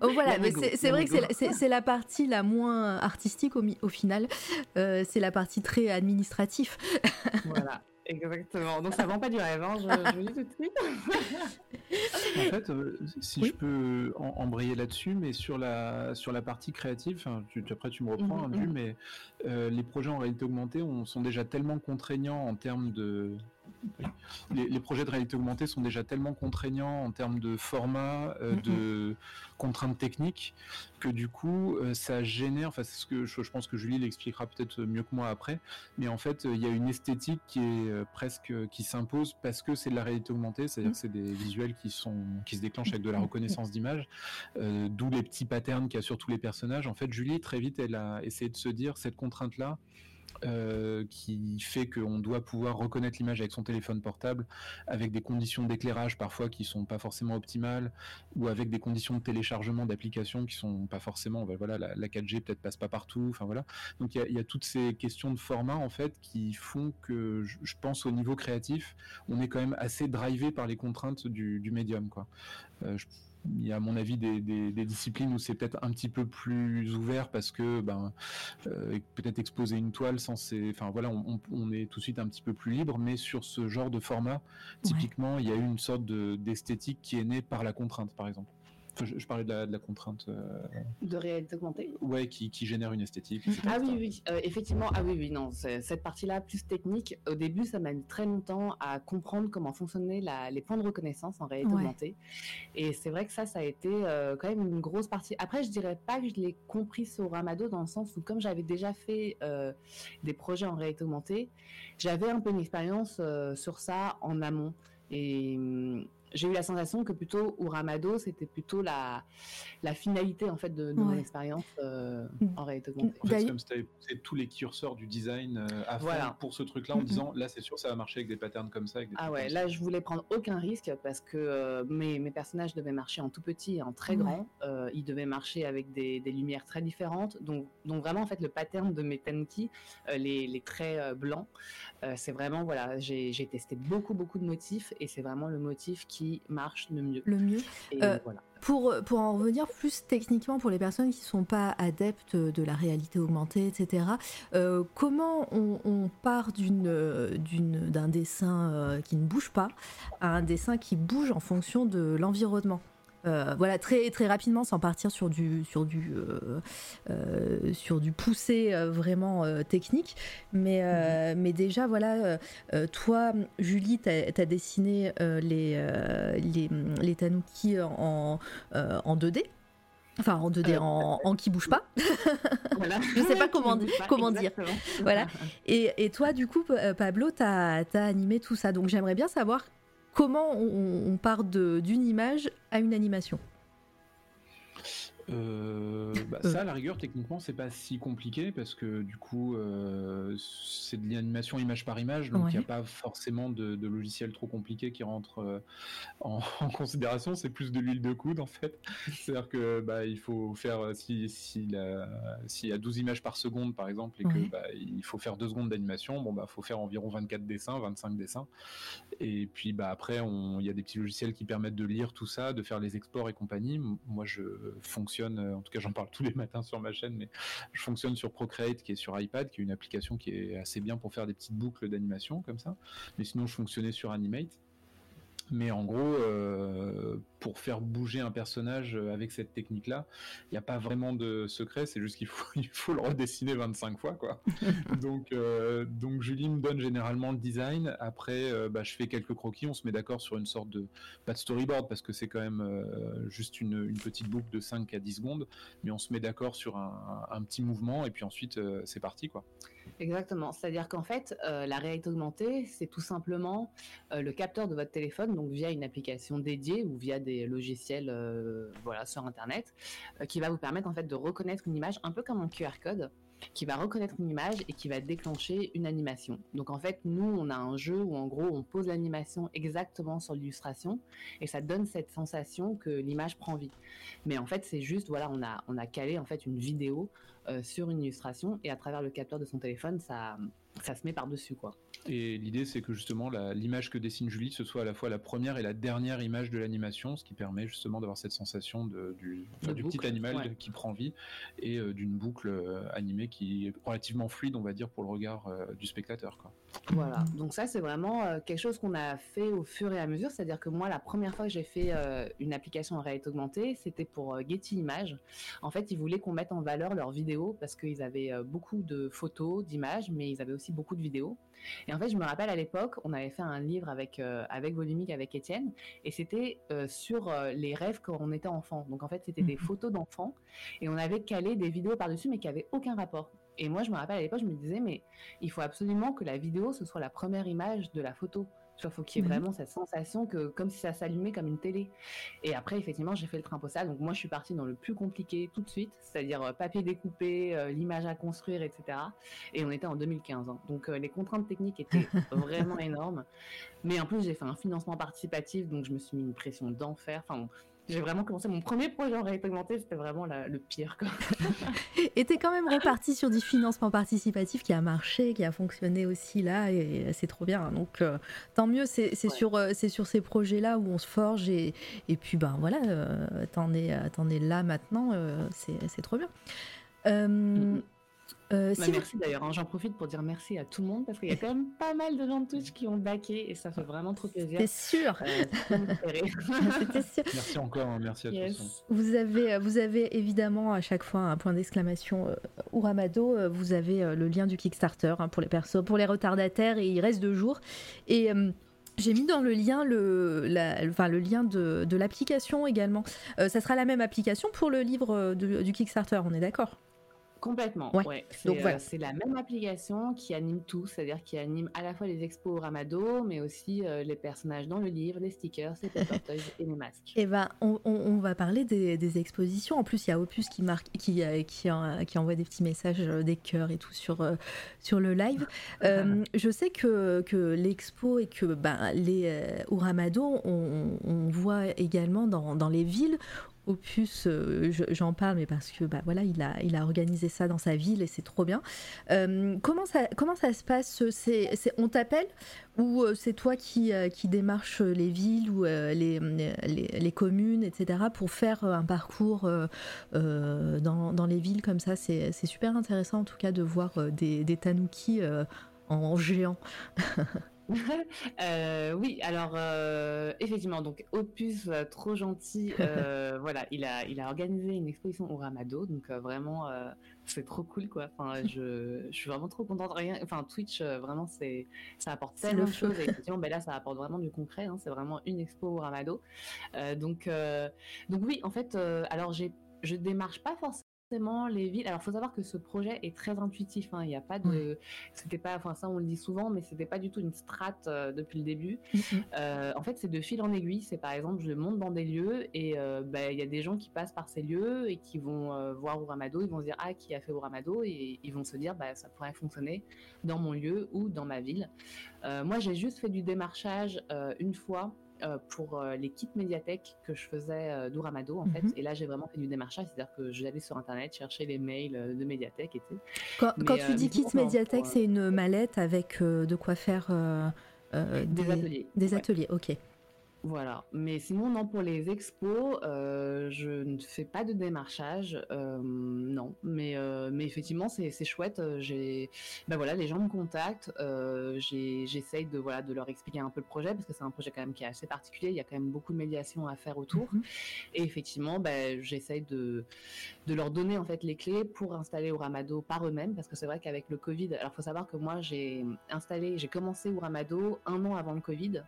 Speaker 1: Oh, voilà, mais c'est vrai que c'est la, partie la moins artistique au, au final. Euh, c'est la partie très administrative. <laughs>
Speaker 2: voilà. Exactement. Donc ça vend pas du rêve, hein, je, je vous dis tout de suite. <laughs>
Speaker 3: en fait, euh, si je peux embrayer là-dessus, mais sur la sur la partie créative, tu, après tu me reprends, mm -hmm. mais euh, les projets en réalité augmentée on, sont déjà tellement contraignants en termes de les, les, projets de réalité augmentée sont déjà tellement contraignants en termes de format, euh, mm de contraintes techniques, que du coup, euh, ça génère, enfin, c'est ce que je, je, pense que Julie l'expliquera peut-être mieux que moi après, mais en fait, il y a une esthétique qui est euh, presque, qui s'impose parce que c'est de la réalité augmentée, c'est-à-dire mmh. que c'est des visuels qui sont, qui se déclenchent avec de la reconnaissance d'image, d'où les petits patterns qu'il y a sur tous les personnages. En fait, Julie, très vite, elle a essayé de se dire, cette contrainte-là, euh, qui fait qu'on doit pouvoir reconnaître l'image avec son téléphone portable, avec des conditions d'éclairage parfois qui sont pas forcément optimales, ou avec des conditions de téléchargement d'applications qui sont pas forcément, ben voilà, la, la 4G peut-être passe pas partout, enfin voilà. Donc il y, a, toutes ces questions de format en fait qui font que je, pense au niveau créatif, on est quand même assez drivé par les contraintes du, médium quoi. Euh, il y a à mon avis des, des, des disciplines où c'est peut-être un petit peu plus ouvert parce que ben euh, peut-être exposer une toile sans ces enfin voilà on, on, est tout de suite un petit peu plus libre mais sur ce genre de format typiquement ouais. il y a eu une sorte d'esthétique qui est née par la contrainte par exemple Enfin, je, je, parlais de la, de la contrainte. Euh...
Speaker 2: De réalité augmentée
Speaker 3: Ouais, qui, qui, génère une esthétique.
Speaker 2: Ah oui, oui, euh, effectivement. Ah oui, oui, non. Cette partie-là, plus technique, au début, ça m'a mis très longtemps à comprendre comment fonctionnaient la, les points de reconnaissance en réalité ouais. augmentée. Et c'est vrai que ça, ça a été euh, quand même une grosse partie. Après, je dirais pas que je l'ai compris sur Ramado dans le sens où, comme j'avais déjà fait euh, des projets en réalité augmentée, j'avais un peu une expérience euh, sur ça en amont. Et hum, j'ai eu la sensation que plutôt Uramado, c'était plutôt la, la finalité en fait de, de ouais. mon expérience euh, en réalité augmentée.
Speaker 3: En fait, c'est comme si tu avais poussé tous les curseurs du design euh, à voilà. fond pour ce truc-là en mm -hmm. disant là c'est sûr ça va marcher avec des patterns comme ça.
Speaker 2: ah ouais, là je voulais prendre aucun risque parce que euh, mes, mes, personnages devaient marcher en tout petit et en très ouais. grand. Euh, ils devaient marcher avec des, des, lumières très différentes. Donc, donc vraiment en fait le pattern de mes tenki, euh, les, les, traits blancs, c'est vraiment voilà, j'ai testé beaucoup beaucoup de motifs et c'est vraiment le motif qui qui marche le mieux.
Speaker 1: Le mieux.
Speaker 2: Et euh, voilà.
Speaker 1: Pour, pour en revenir plus techniquement pour les personnes qui ne sont pas adeptes de la réalité augmentée, etc., euh, comment on, on part d'un dessin euh, qui ne bouge pas à un dessin qui bouge en fonction de l'environnement? Euh, voilà très très rapidement sans partir sur du sur du euh, euh, sur du poussé vraiment technique mais mmh. mais déjà voilà toi Julie t'as as dessiné les, les les tanuki en en 2D Enfin, en 2D, en, en, qui bouge pas. <laughs>
Speaker 2: voilà. <laughs>
Speaker 1: Je sais pas comment, pas, comment dire. Voilà. <laughs> Et, et, toi, du coup, Pablo, tu as, as, animé tout ça. Donc, j'aimerais bien savoir comment on, part d'une image à une animation
Speaker 3: euh, bah, ça, à la rigueur, techniquement, c'est pas si compliqué parce que du coup, euh, c'est de l'animation image par image, donc il ouais. n'y a pas forcément de, de, logiciel trop compliqué qui rentre euh, en, <laughs> en, considération. C'est plus de l'huile de coude en fait. C'est-à-dire que bah, il faut faire euh, si s'il si y a 12 images par seconde par exemple et ouais. que bah, il faut faire 2 secondes d'animation, bon bah faut faire environ 24 dessins, 25 dessins. Et puis bah après, il y a des petits logiciels qui permettent de lire tout ça, de faire les exports et compagnie. Moi, je fonctionne euh, en tout cas j'en parle tous les <laughs> matins sur ma chaîne, mais je fonctionne sur Procreate qui est sur iPad, qui est une application qui est assez bien pour faire des petites boucles d'animation comme ça. Mais sinon je fonctionnais sur Animate. Mais en gros, euh, pour faire bouger un personnage avec cette technique-là. Il n'y a pas vraiment de secret, c'est juste qu'il faut, <laughs> il faut le redessiner 25 fois, quoi. <laughs> donc, donc Julie me donne généralement le design. Après, bah, je fais quelques croquis, on se met d'accord sur une sorte de, pas de storyboard parce que c'est quand même juste une, une, petite boucle de 5 à 10 secondes, mais on se met d'accord sur un, un, petit mouvement et puis ensuite c'est parti, quoi.
Speaker 2: Exactement. C'est-à-dire qu'en fait, euh, la réalité augmentée, c'est tout simplement euh, le capteur de votre téléphone, donc via une application dédiée ou via des logiciels, euh, voilà, sur Internet, qui va vous permettre en fait de reconnaître une image, un peu comme un QR code, qui va reconnaître une image et qui va déclencher une animation. Donc en fait, nous, on a un jeu où en gros, on pose l'animation exactement sur l'illustration et ça donne cette sensation que l'image prend vie. Mais en fait, c'est juste, voilà, on a, on a calé en fait une vidéo euh, sur une illustration et à travers le capteur de son téléphone, ça, ça se met par-dessus quoi.
Speaker 3: Et l'idée, c'est que justement, l'image que dessine Julie, ce soit à la fois la première et la dernière image de l'animation, ce qui permet justement d'avoir cette sensation de, du, du petit animal qui prend vie et euh, d'une boucle euh, animée qui est relativement fluide, on va dire, pour le regard du spectateur. Quoi.
Speaker 2: Voilà, donc ça, c'est vraiment quelque chose qu'on a fait au fur et à mesure. C'est-à-dire que moi, la première fois que j'ai fait une application en réalité augmentée, c'était pour Getty Images. En fait, ils voulaient qu'on mette en valeur leurs vidéos parce qu'ils avaient beaucoup de photos, d'images, mais ils avaient aussi beaucoup de vidéos. Et en fait, je me rappelle à l'époque, on avait fait un livre avec euh, avec Volumique, avec Étienne, et c'était euh, sur euh, les rêves quand on était enfant. Donc en fait, c'était des mhm. photos d'enfants, et on avait calé des vidéos par-dessus, mais qui avaient aucun rapport. Et moi, je me rappelle à l'époque, je me disais, mais il faut absolument que la vidéo, ce soit la première image de la photo. Il faut qu'il y ait vraiment cette sensation que comme si ça s'allumait comme une télé. Et après, effectivement, j'ai fait le train postal. Donc moi, je suis partie dans le plus compliqué tout de suite, c'est-à-dire euh, papier découpé, euh, l'image à construire, etc. Et on était en 2015. Hein. Donc euh, les contraintes techniques étaient <laughs> vraiment énormes. Mais en plus, j'ai fait un financement participatif, donc je me suis mis une pression d'enfer. Enfin, j'ai vraiment commencé mon premier projet en réalité augmentée, c'était vraiment le pire. Quoi. <laughs>
Speaker 1: et t'es quand même reparti sur du financement participatif qui a marché, qui a fonctionné aussi là, et c'est trop bien. Donc euh, tant mieux, c'est sur, euh, sur ces projets-là où on se forge, et, et puis ben voilà, euh, t'en es, es, là maintenant, c'est trop bien. Mm-hmm.
Speaker 2: Euh, bah, merci d'ailleurs, hein. j'en profite pour dire merci à tout le monde parce qu'il y a quand même pas mal de gens de Twitch qui ont backé et ça fait vraiment trop plaisir.
Speaker 1: C'est sûr.
Speaker 3: Euh, <laughs> sûr. Merci encore, hein. merci à tous.
Speaker 1: Vous avez, vous avez évidemment à chaque fois un point d'exclamation euh, Uramado, vous avez le lien du Kickstarter hein, pour les persos, pour les retardataires et il reste deux jours et j'ai mis dans le lien le, enfin, le lien de, de l'application également. ça sera la même application pour le livre du Kickstarter, on est d'accord?
Speaker 2: Complètement, ouais. Donc voilà. Euh, c'est la même application qui anime tout, c'est-à-dire qui anime à la fois les expos au Ramado, mais aussi euh, les personnages dans le livre, les stickers, les paper <laughs> et les masques.
Speaker 1: Et eh ben, on, on, va parler des, des, expositions. En plus, il y a Opus qui marque, qui, euh, qui, qui, envoie des petits messages, des cœurs et tout sur, sur le live. <laughs> je sais que, que l'expo et que ben, les Uramado, on, on, voit également dans, dans les villes Opus, euh, j'en parle, mais parce que bah, voilà, il a, il a organisé ça dans sa ville et c'est trop bien. Euh, comment, ça, comment ça se passe c'est, On t'appelle ou euh, c'est toi qui, qui démarche les villes ou les, les, communes, etc., pour faire un parcours dans, dans, les villes comme ça? C'est, super intéressant en tout cas de voir des, des en géant. <laughs> <laughs>
Speaker 2: Euh, oui, alors euh, effectivement, donc Opus, euh, trop gentil, <laughs> voilà, il a, il a organisé une exposition au Ramado, donc vraiment, c'est trop cool, quoi. Enfin, je, je suis vraiment trop contente. Rien, enfin, Twitch, vraiment, c'est, ça apporte tellement de choses. Et effectivement, <laughs> ben là, ça apporte vraiment du concret. Hein, c'est vraiment une expo au Ramado. donc, donc oui, en fait, alors j'ai, je démarche pas forcément les villes. Alors, faut savoir que ce projet est très intuitif. Hein. Il n'y a pas de, c'était pas, enfin ça on le dit souvent, mais c'était pas du tout une strate euh, depuis le début. Euh, en fait, c'est de fil en aiguille. C'est par exemple, je monte dans des lieux et euh, bah, il y a des gens qui passent par ces lieux et qui vont voir Uramado. Ils vont se dire ah qui a fait Uramado et ils vont se dire bah ça pourrait fonctionner dans mon lieu ou dans ma ville. moi, j'ai juste fait du démarchage une fois pour euh, les kits médiathèques que je faisais euh, d'Uramado en fait. Mhm. Et là, j'ai vraiment fait du démarchage, c'est-à-dire que j'allais sur internet chercher les mails de médiathèque et tout.
Speaker 1: Quand, tu dis kit médiathèque, c'est une mallette avec de quoi faire
Speaker 2: des, ateliers.
Speaker 1: Des ateliers, ok.
Speaker 2: Voilà. Mais sinon, non, pour les expos, euh, je ne fais pas de démarchage. Euh, non. Mais, euh, mais effectivement, c'est chouette. J'ai, ben voilà, les gens me contactent. J'essaye de, voilà, de leur expliquer un peu le projet parce que c'est un projet quand même qui est assez particulier. Il y a quand même beaucoup de médiation à faire autour. Mhm. Et effectivement, ben, j'essaye de, de leur donner en fait les clés pour installer Uramado par eux-mêmes parce que c'est vrai qu'avec le Covid, alors faut savoir que moi j'ai installé, j'ai commencé Uramado un an avant le Covid.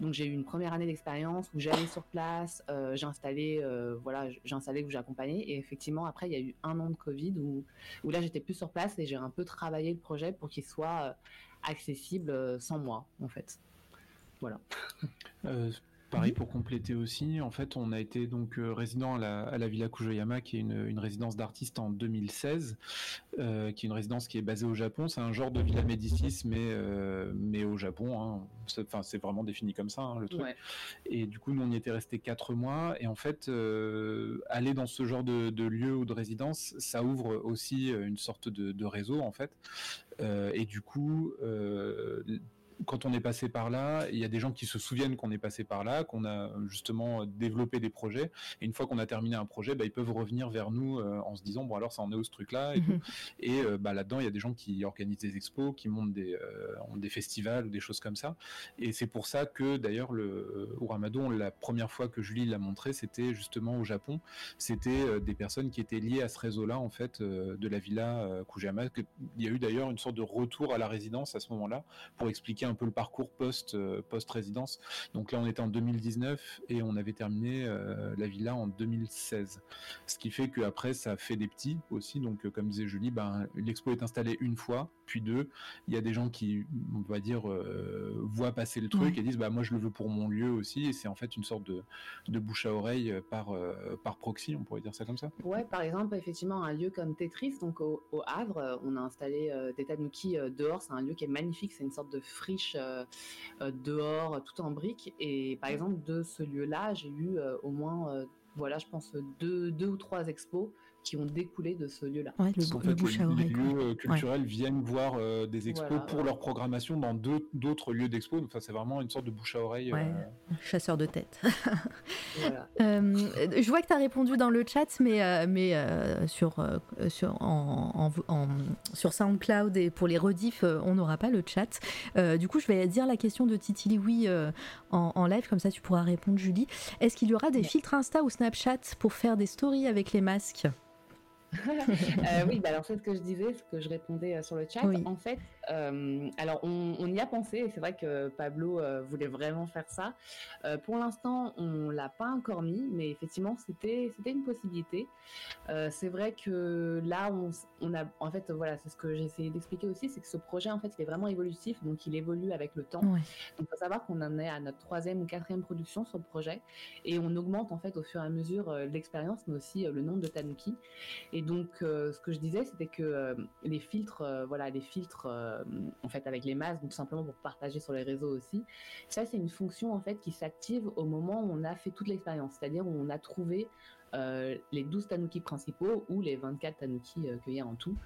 Speaker 2: Donc j'ai eu une première année d'expérience où j'allais sur place, euh, j'ai installé, euh, voilà, j'ai installé où j'ai accompagné. Et effectivement, après, il y a eu un an de Covid où, où là, j'étais plus sur place et j'ai un peu travaillé le projet pour qu'il soit euh, accessible sans moi, en fait. Voilà.
Speaker 3: Pareil pour compléter aussi, en fait, on a été donc euh, résident à la, Villa Kujoyama, qui est une, résidence d'artistes en 2016, euh, qui est une résidence qui est basée au Japon. C'est un genre de Villa Médicis, mais euh, mais au Japon. Hein. Enfin, c'est vraiment défini comme ça hein, le truc. Et du coup, nous on y était resté quatre mois. Et en fait, aller dans ce genre de, lieu ou de résidence, ça ouvre aussi une sorte de, de réseau en fait. et du coup quand on est passé par là, il y a des gens qui se souviennent qu'on est passé par là, qu'on a justement développé des projets. Et une fois qu'on a terminé un projet, bah, ils peuvent revenir vers nous euh, en se disant bon alors ça en est où ce truc-là et, mhm. et euh, bah, là-dedans il y a des gens qui organisent des expos, qui montent des, euh, des festivals ou des choses comme ça. Et c'est pour ça que d'ailleurs le Uramado, la première fois que Julie l'a montré, c'était justement au Japon. C'était des personnes qui étaient liées à ce réseau-là en fait de la villa Kujama. Il y a eu d'ailleurs une sorte de retour à la résidence à ce moment-là pour expliquer un peu le parcours post euh, post résidence. Donc là, on était en 2019 et on avait terminé euh, la villa en 2016. Ce qui fait qu'après, ça fait des petits aussi. Donc, euh, comme disait Julie, ben, l'expo est installée une fois, puis deux. Il y a des gens qui, on va dire, voient passer le truc et disent, bah moi, je le veux pour mon lieu aussi. Et c'est en fait une sorte de, de bouche à oreille par par proxy, on pourrait dire ça comme ça.
Speaker 2: Ouais, par exemple, effectivement, un lieu comme Tetris, donc au, Havre, on a installé des tanuki dehors. C'est un lieu qui est magnifique. C'est une sorte de friche euh, euh, dehors, tout en briques. Et par exemple, de ce lieu-là, j'ai eu euh, au moins, voilà, je pense, deux, deux ou trois expos qui ont découlé de ce lieu-là.
Speaker 1: Ouais, le, bouche à oreille.
Speaker 3: Les lieux culturels viennent voir des expos pour leur programmation dans d'autres lieux d'expo. Enfin, c'est vraiment une sorte de bouche à oreille.
Speaker 1: Chasseur de tête. <laughs> je vois que tu as répondu dans le chat, mais, mais sur, sur, en, en, sur SoundCloud et pour les rediffs, on n'aura pas le chat. du coup, je vais dire la question de Titi oui en, en, live, comme ça tu pourras répondre, Julie. Est-ce qu'il y aura des filtres Insta ou Snapchat pour faire des stories avec les masques?
Speaker 2: euh, oui, bah alors c'est ce que je disais, ce que je répondais euh, sur le chat. En fait, euh, alors on, y a pensé et c'est vrai que Pablo voulait vraiment faire ça. pour l'instant, on l'a pas encore mis, mais effectivement, c'était c'était une possibilité. c'est vrai que là, on, on, a, en fait, voilà, c'est ce que j'ai essayé d'expliquer aussi, c'est que ce projet, en fait, il est vraiment évolutif, donc il évolue avec le temps. Donc, il faut savoir qu'on en est à notre troisième ou quatrième production sur le projet et on augmente en fait au fur et à mesure l'expérience, mais aussi le nombre de tanuki. Et donc, euh, ce que je disais, c'était que euh, les filtres, euh, voilà, les filtres, en fait, avec les masques, tout simplement pour partager sur les réseaux aussi, ça, c'est une fonction, en fait, qui s'active au moment où on a fait toute l'expérience, c'est-à-dire où on a trouvé les 12 tanuki principaux ou les 24 tanuki qu'il y a en tout.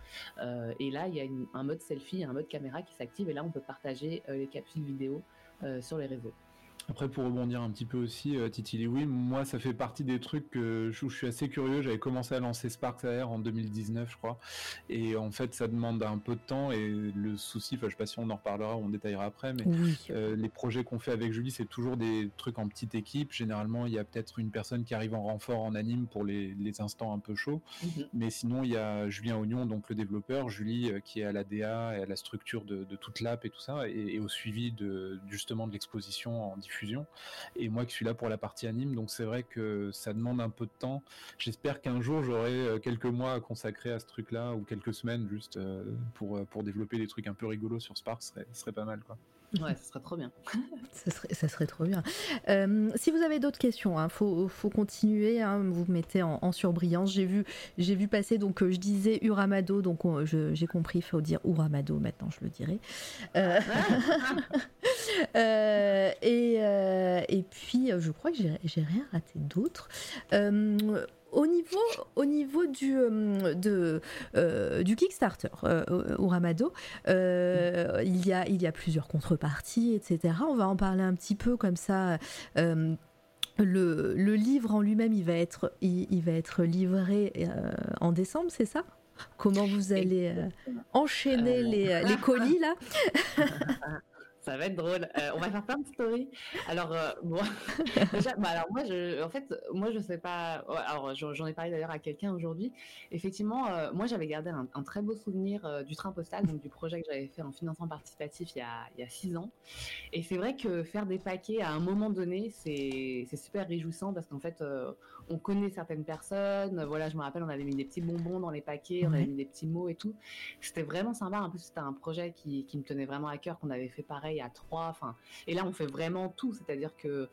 Speaker 2: et là, il y a un mode selfie, un mode caméra qui s'active et là, on peut partager les capsules vidéo sur les réseaux.
Speaker 3: Après, pour rebondir un petit peu aussi, euh, Titi oui, moi, ça fait partie des trucs que je, je suis assez curieux. J'avais commencé à lancer Sparks AR en 2019, je crois. Et en fait, ça demande un peu de temps. Et le souci, enfin, je sais pas si on en reparlera, on détaillera après, mais euh, les projets qu'on fait avec Julie, c'est toujours des trucs en petite équipe. Généralement, il y a peut-être une personne qui arrive en renfort en anime pour les, les instants un peu chauds. Mhm. Mais sinon, il y a Julien Oignon, donc le développeur, Julie, euh, qui est à la DA et à la structure de, de toute l'app et tout ça, et, et, au suivi de, justement de l'exposition en diffusion et moi qui suis là pour la partie anime, donc c'est vrai que ça demande un peu de temps. J'espère qu'un jour j'aurai euh, quelques mois à consacrer à ce truc-là, ou quelques semaines juste euh, pour, euh, pour développer des trucs un peu rigolos sur Spark, ce serait, serait pas mal quoi.
Speaker 2: Ouais, ça serait trop bien. <laughs>
Speaker 1: ça, serait, ça serait trop bien. Euh, si vous avez d'autres questions, il hein, faut, faut, continuer. Hein, vous mettez en, en surbrillance. J'ai vu, j'ai vu passer, donc euh, je disais Uramado, donc j'ai compris, il faut dire Uramado maintenant, je le dirai. Euh, <laughs> et, et puis, je crois que j'ai rien raté d'autre au niveau, au niveau du, de, du Kickstarter au Ramado, il, y a, il y a plusieurs contreparties, etc. On va en parler un petit peu comme ça. Le, le, livre en lui-même, il, va être, il, va être livré en décembre, c'est ça? Comment vous allez enchaîner les, les, colis là? <laughs>
Speaker 2: Ça va être drôle. Euh, on va faire plein de stories. Alors, euh, <laughs> déjà, bah, alors moi, je, en fait, moi, je sais pas. Alors, j'en ai parlé d'ailleurs à quelqu'un aujourd'hui. Effectivement, euh, moi, j'avais gardé un, très beau souvenir du train postal, donc du projet que j'avais fait en financement participatif il y a six ans. Et c'est vrai que faire des paquets à un moment donné, c'est super réjouissant parce qu'en fait, on connaît certaines personnes. Voilà, je me rappelle, on avait mis des petits bonbons dans les paquets, on avait mis des petits mots et tout. C'était vraiment sympa. En plus, c'était un projet qui, qui, me tenait vraiment à cœur, qu'on avait fait pareil à trois. Enfin, et là, on fait vraiment tout. C'est-à-dire que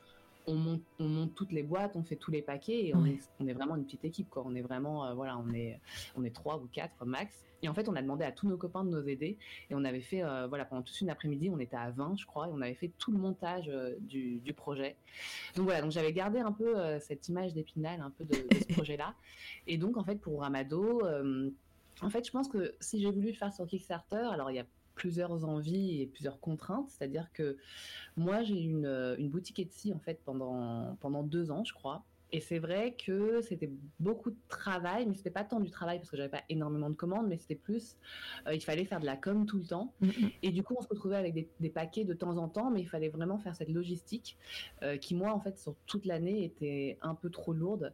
Speaker 2: on monte, on monte toutes les boîtes, on fait tous les paquets et on, est, on est, vraiment une petite équipe. Quoi. On est vraiment, euh, voilà, on est, on est trois ou quatre max. Et en fait, on a demandé à tous nos copains de nous aider. Et on avait fait, euh, voilà, pendant toute une après-midi, on était à 20, je crois, et on avait fait tout le montage euh, du, du, projet. Donc voilà, donc j'avais gardé un peu cette image d'épinal, un peu de, ce <laughs> projet-là. Et donc, en fait, pour Ramado, en fait, je pense que si j'ai voulu le faire sur Kickstarter, alors il y a plusieurs envies et plusieurs contraintes. C'est-à-dire que moi, j'ai une, euh, une boutique Etsy en fait pendant, pendant deux ans, je crois. Et c'est vrai que c'était beaucoup de travail, mais c'était pas tant du travail parce que j'avais pas énormément de commandes, mais c'était plus, euh, il fallait faire de la com tout le temps. Mm, mm. Et du coup, on se retrouvait avec des, des, paquets de temps en temps, mais il fallait vraiment faire cette logistique euh, qui, moi, en fait, sur toute l'année, était un peu trop lourde.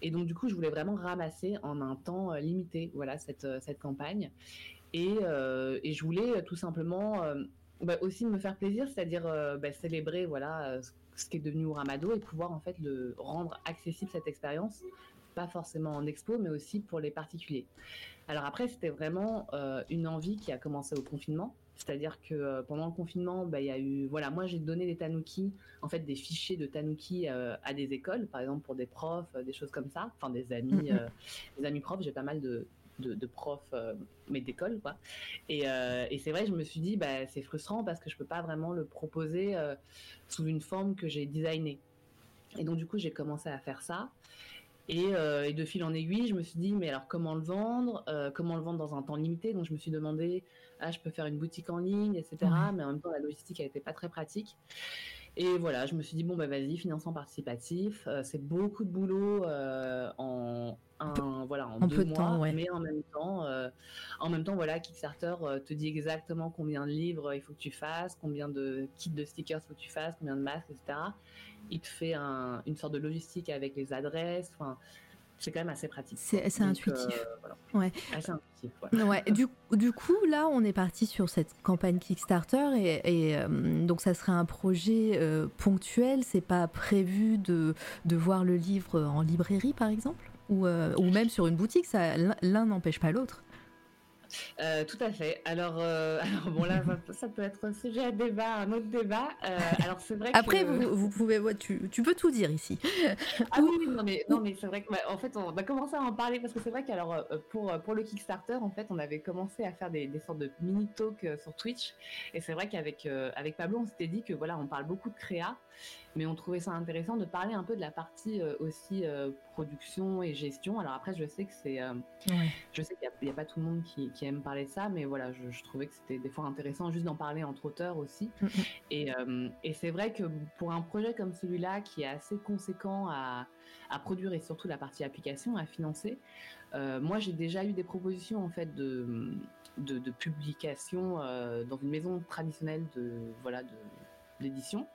Speaker 2: Et donc, du coup, je voulais vraiment ramasser en un temps limité, voilà, cette, cette campagne. Euh, et, je voulais euh, tout simplement euh, bah, aussi me faire plaisir, c'est-à-dire bah, célébrer voilà ce qui est devenu Ramado et pouvoir en fait le rendre accessible cette expérience, pas forcément en expo, mais aussi pour les particuliers. Alors après, c'était vraiment une envie qui a commencé au confinement. C'est-à-dire que pendant le confinement, bah, il y a eu, voilà, moi j'ai donné des tanuki, en fait des fichiers de tanuki à des écoles, par exemple pour des profs, des choses comme ça, enfin des amis, <laughs> des amis profs. J'ai pas mal de, de, profs, euh, mais d'école, quoi. Et, euh, et c'est vrai, je me suis dit, bah, c'est frustrant parce que je peux pas vraiment le proposer euh, sous une forme que j'ai designée. Et donc, du coup, j'ai commencé à faire ça. Et, et, de fil en aiguille, je me suis dit, mais alors comment le vendre Comment le vendre dans un temps limité? Donc, je me suis demandé, ah, je peux faire une boutique en ligne, etc. Mais en même temps, la logistique, elle n'était pas très pratique. Et voilà, je me suis dit, bon, bah vas-y, financement participatif, c'est beaucoup de boulot en, un, voilà, en deux mois, mais en même temps, euh, en même temps, voilà, Kickstarter euh, te dit exactement combien de livres il faut que tu fasses, combien de kits de stickers il faut que tu fasses, combien de masques, etc. Il te fait un, une sorte de logistique avec les adresses. Enfin, c'est quand même assez pratique.
Speaker 1: C'est assez intuitif.
Speaker 2: Euh, ouais. Assez intuitif.
Speaker 1: Ouais. Du, du, coup, là, on est parti sur cette campagne Kickstarter et, et donc ça serait un projet ponctuel. C'est pas prévu de, de voir le livre en librairie, par exemple? Euh, ou, même sur une boutique, ça, l'un n'empêche pas l'autre.
Speaker 2: Euh, tout à fait. Alors, euh, <laughs> bon là, ça, peut être un sujet à débat, un autre débat. alors c'est vrai.
Speaker 1: Après, vous, vous, pouvez, tu, tu, peux tout dire ici. <laughs>
Speaker 2: ah oui, non mais, non, mais c'est vrai que, bah, en fait, on va commencer à en parler parce que c'est vrai qu'alors pour pour le Kickstarter, en fait, on avait commencé à faire des, des sortes de mini talks sur Twitch, et c'est vrai qu'avec avec Pablo, on s'était dit que voilà, on parle beaucoup de créa, mais on trouvait ça intéressant de parler un peu de la partie euh, aussi euh, production et gestion. Alors après, je sais que c'est, euh, je sais qu'il n'y a, pas tout le monde qui, aime parler de ça, mais voilà, je, trouvais que c'était des fois intéressant juste d'en parler entre auteurs aussi. Mm, mm. Et, c'est vrai que pour un projet comme celui-là, qui est assez conséquent à, produire et surtout la partie application à financer, moi j'ai déjà eu des propositions en fait de de, de publication dans une maison traditionnelle de voilà de d'édition.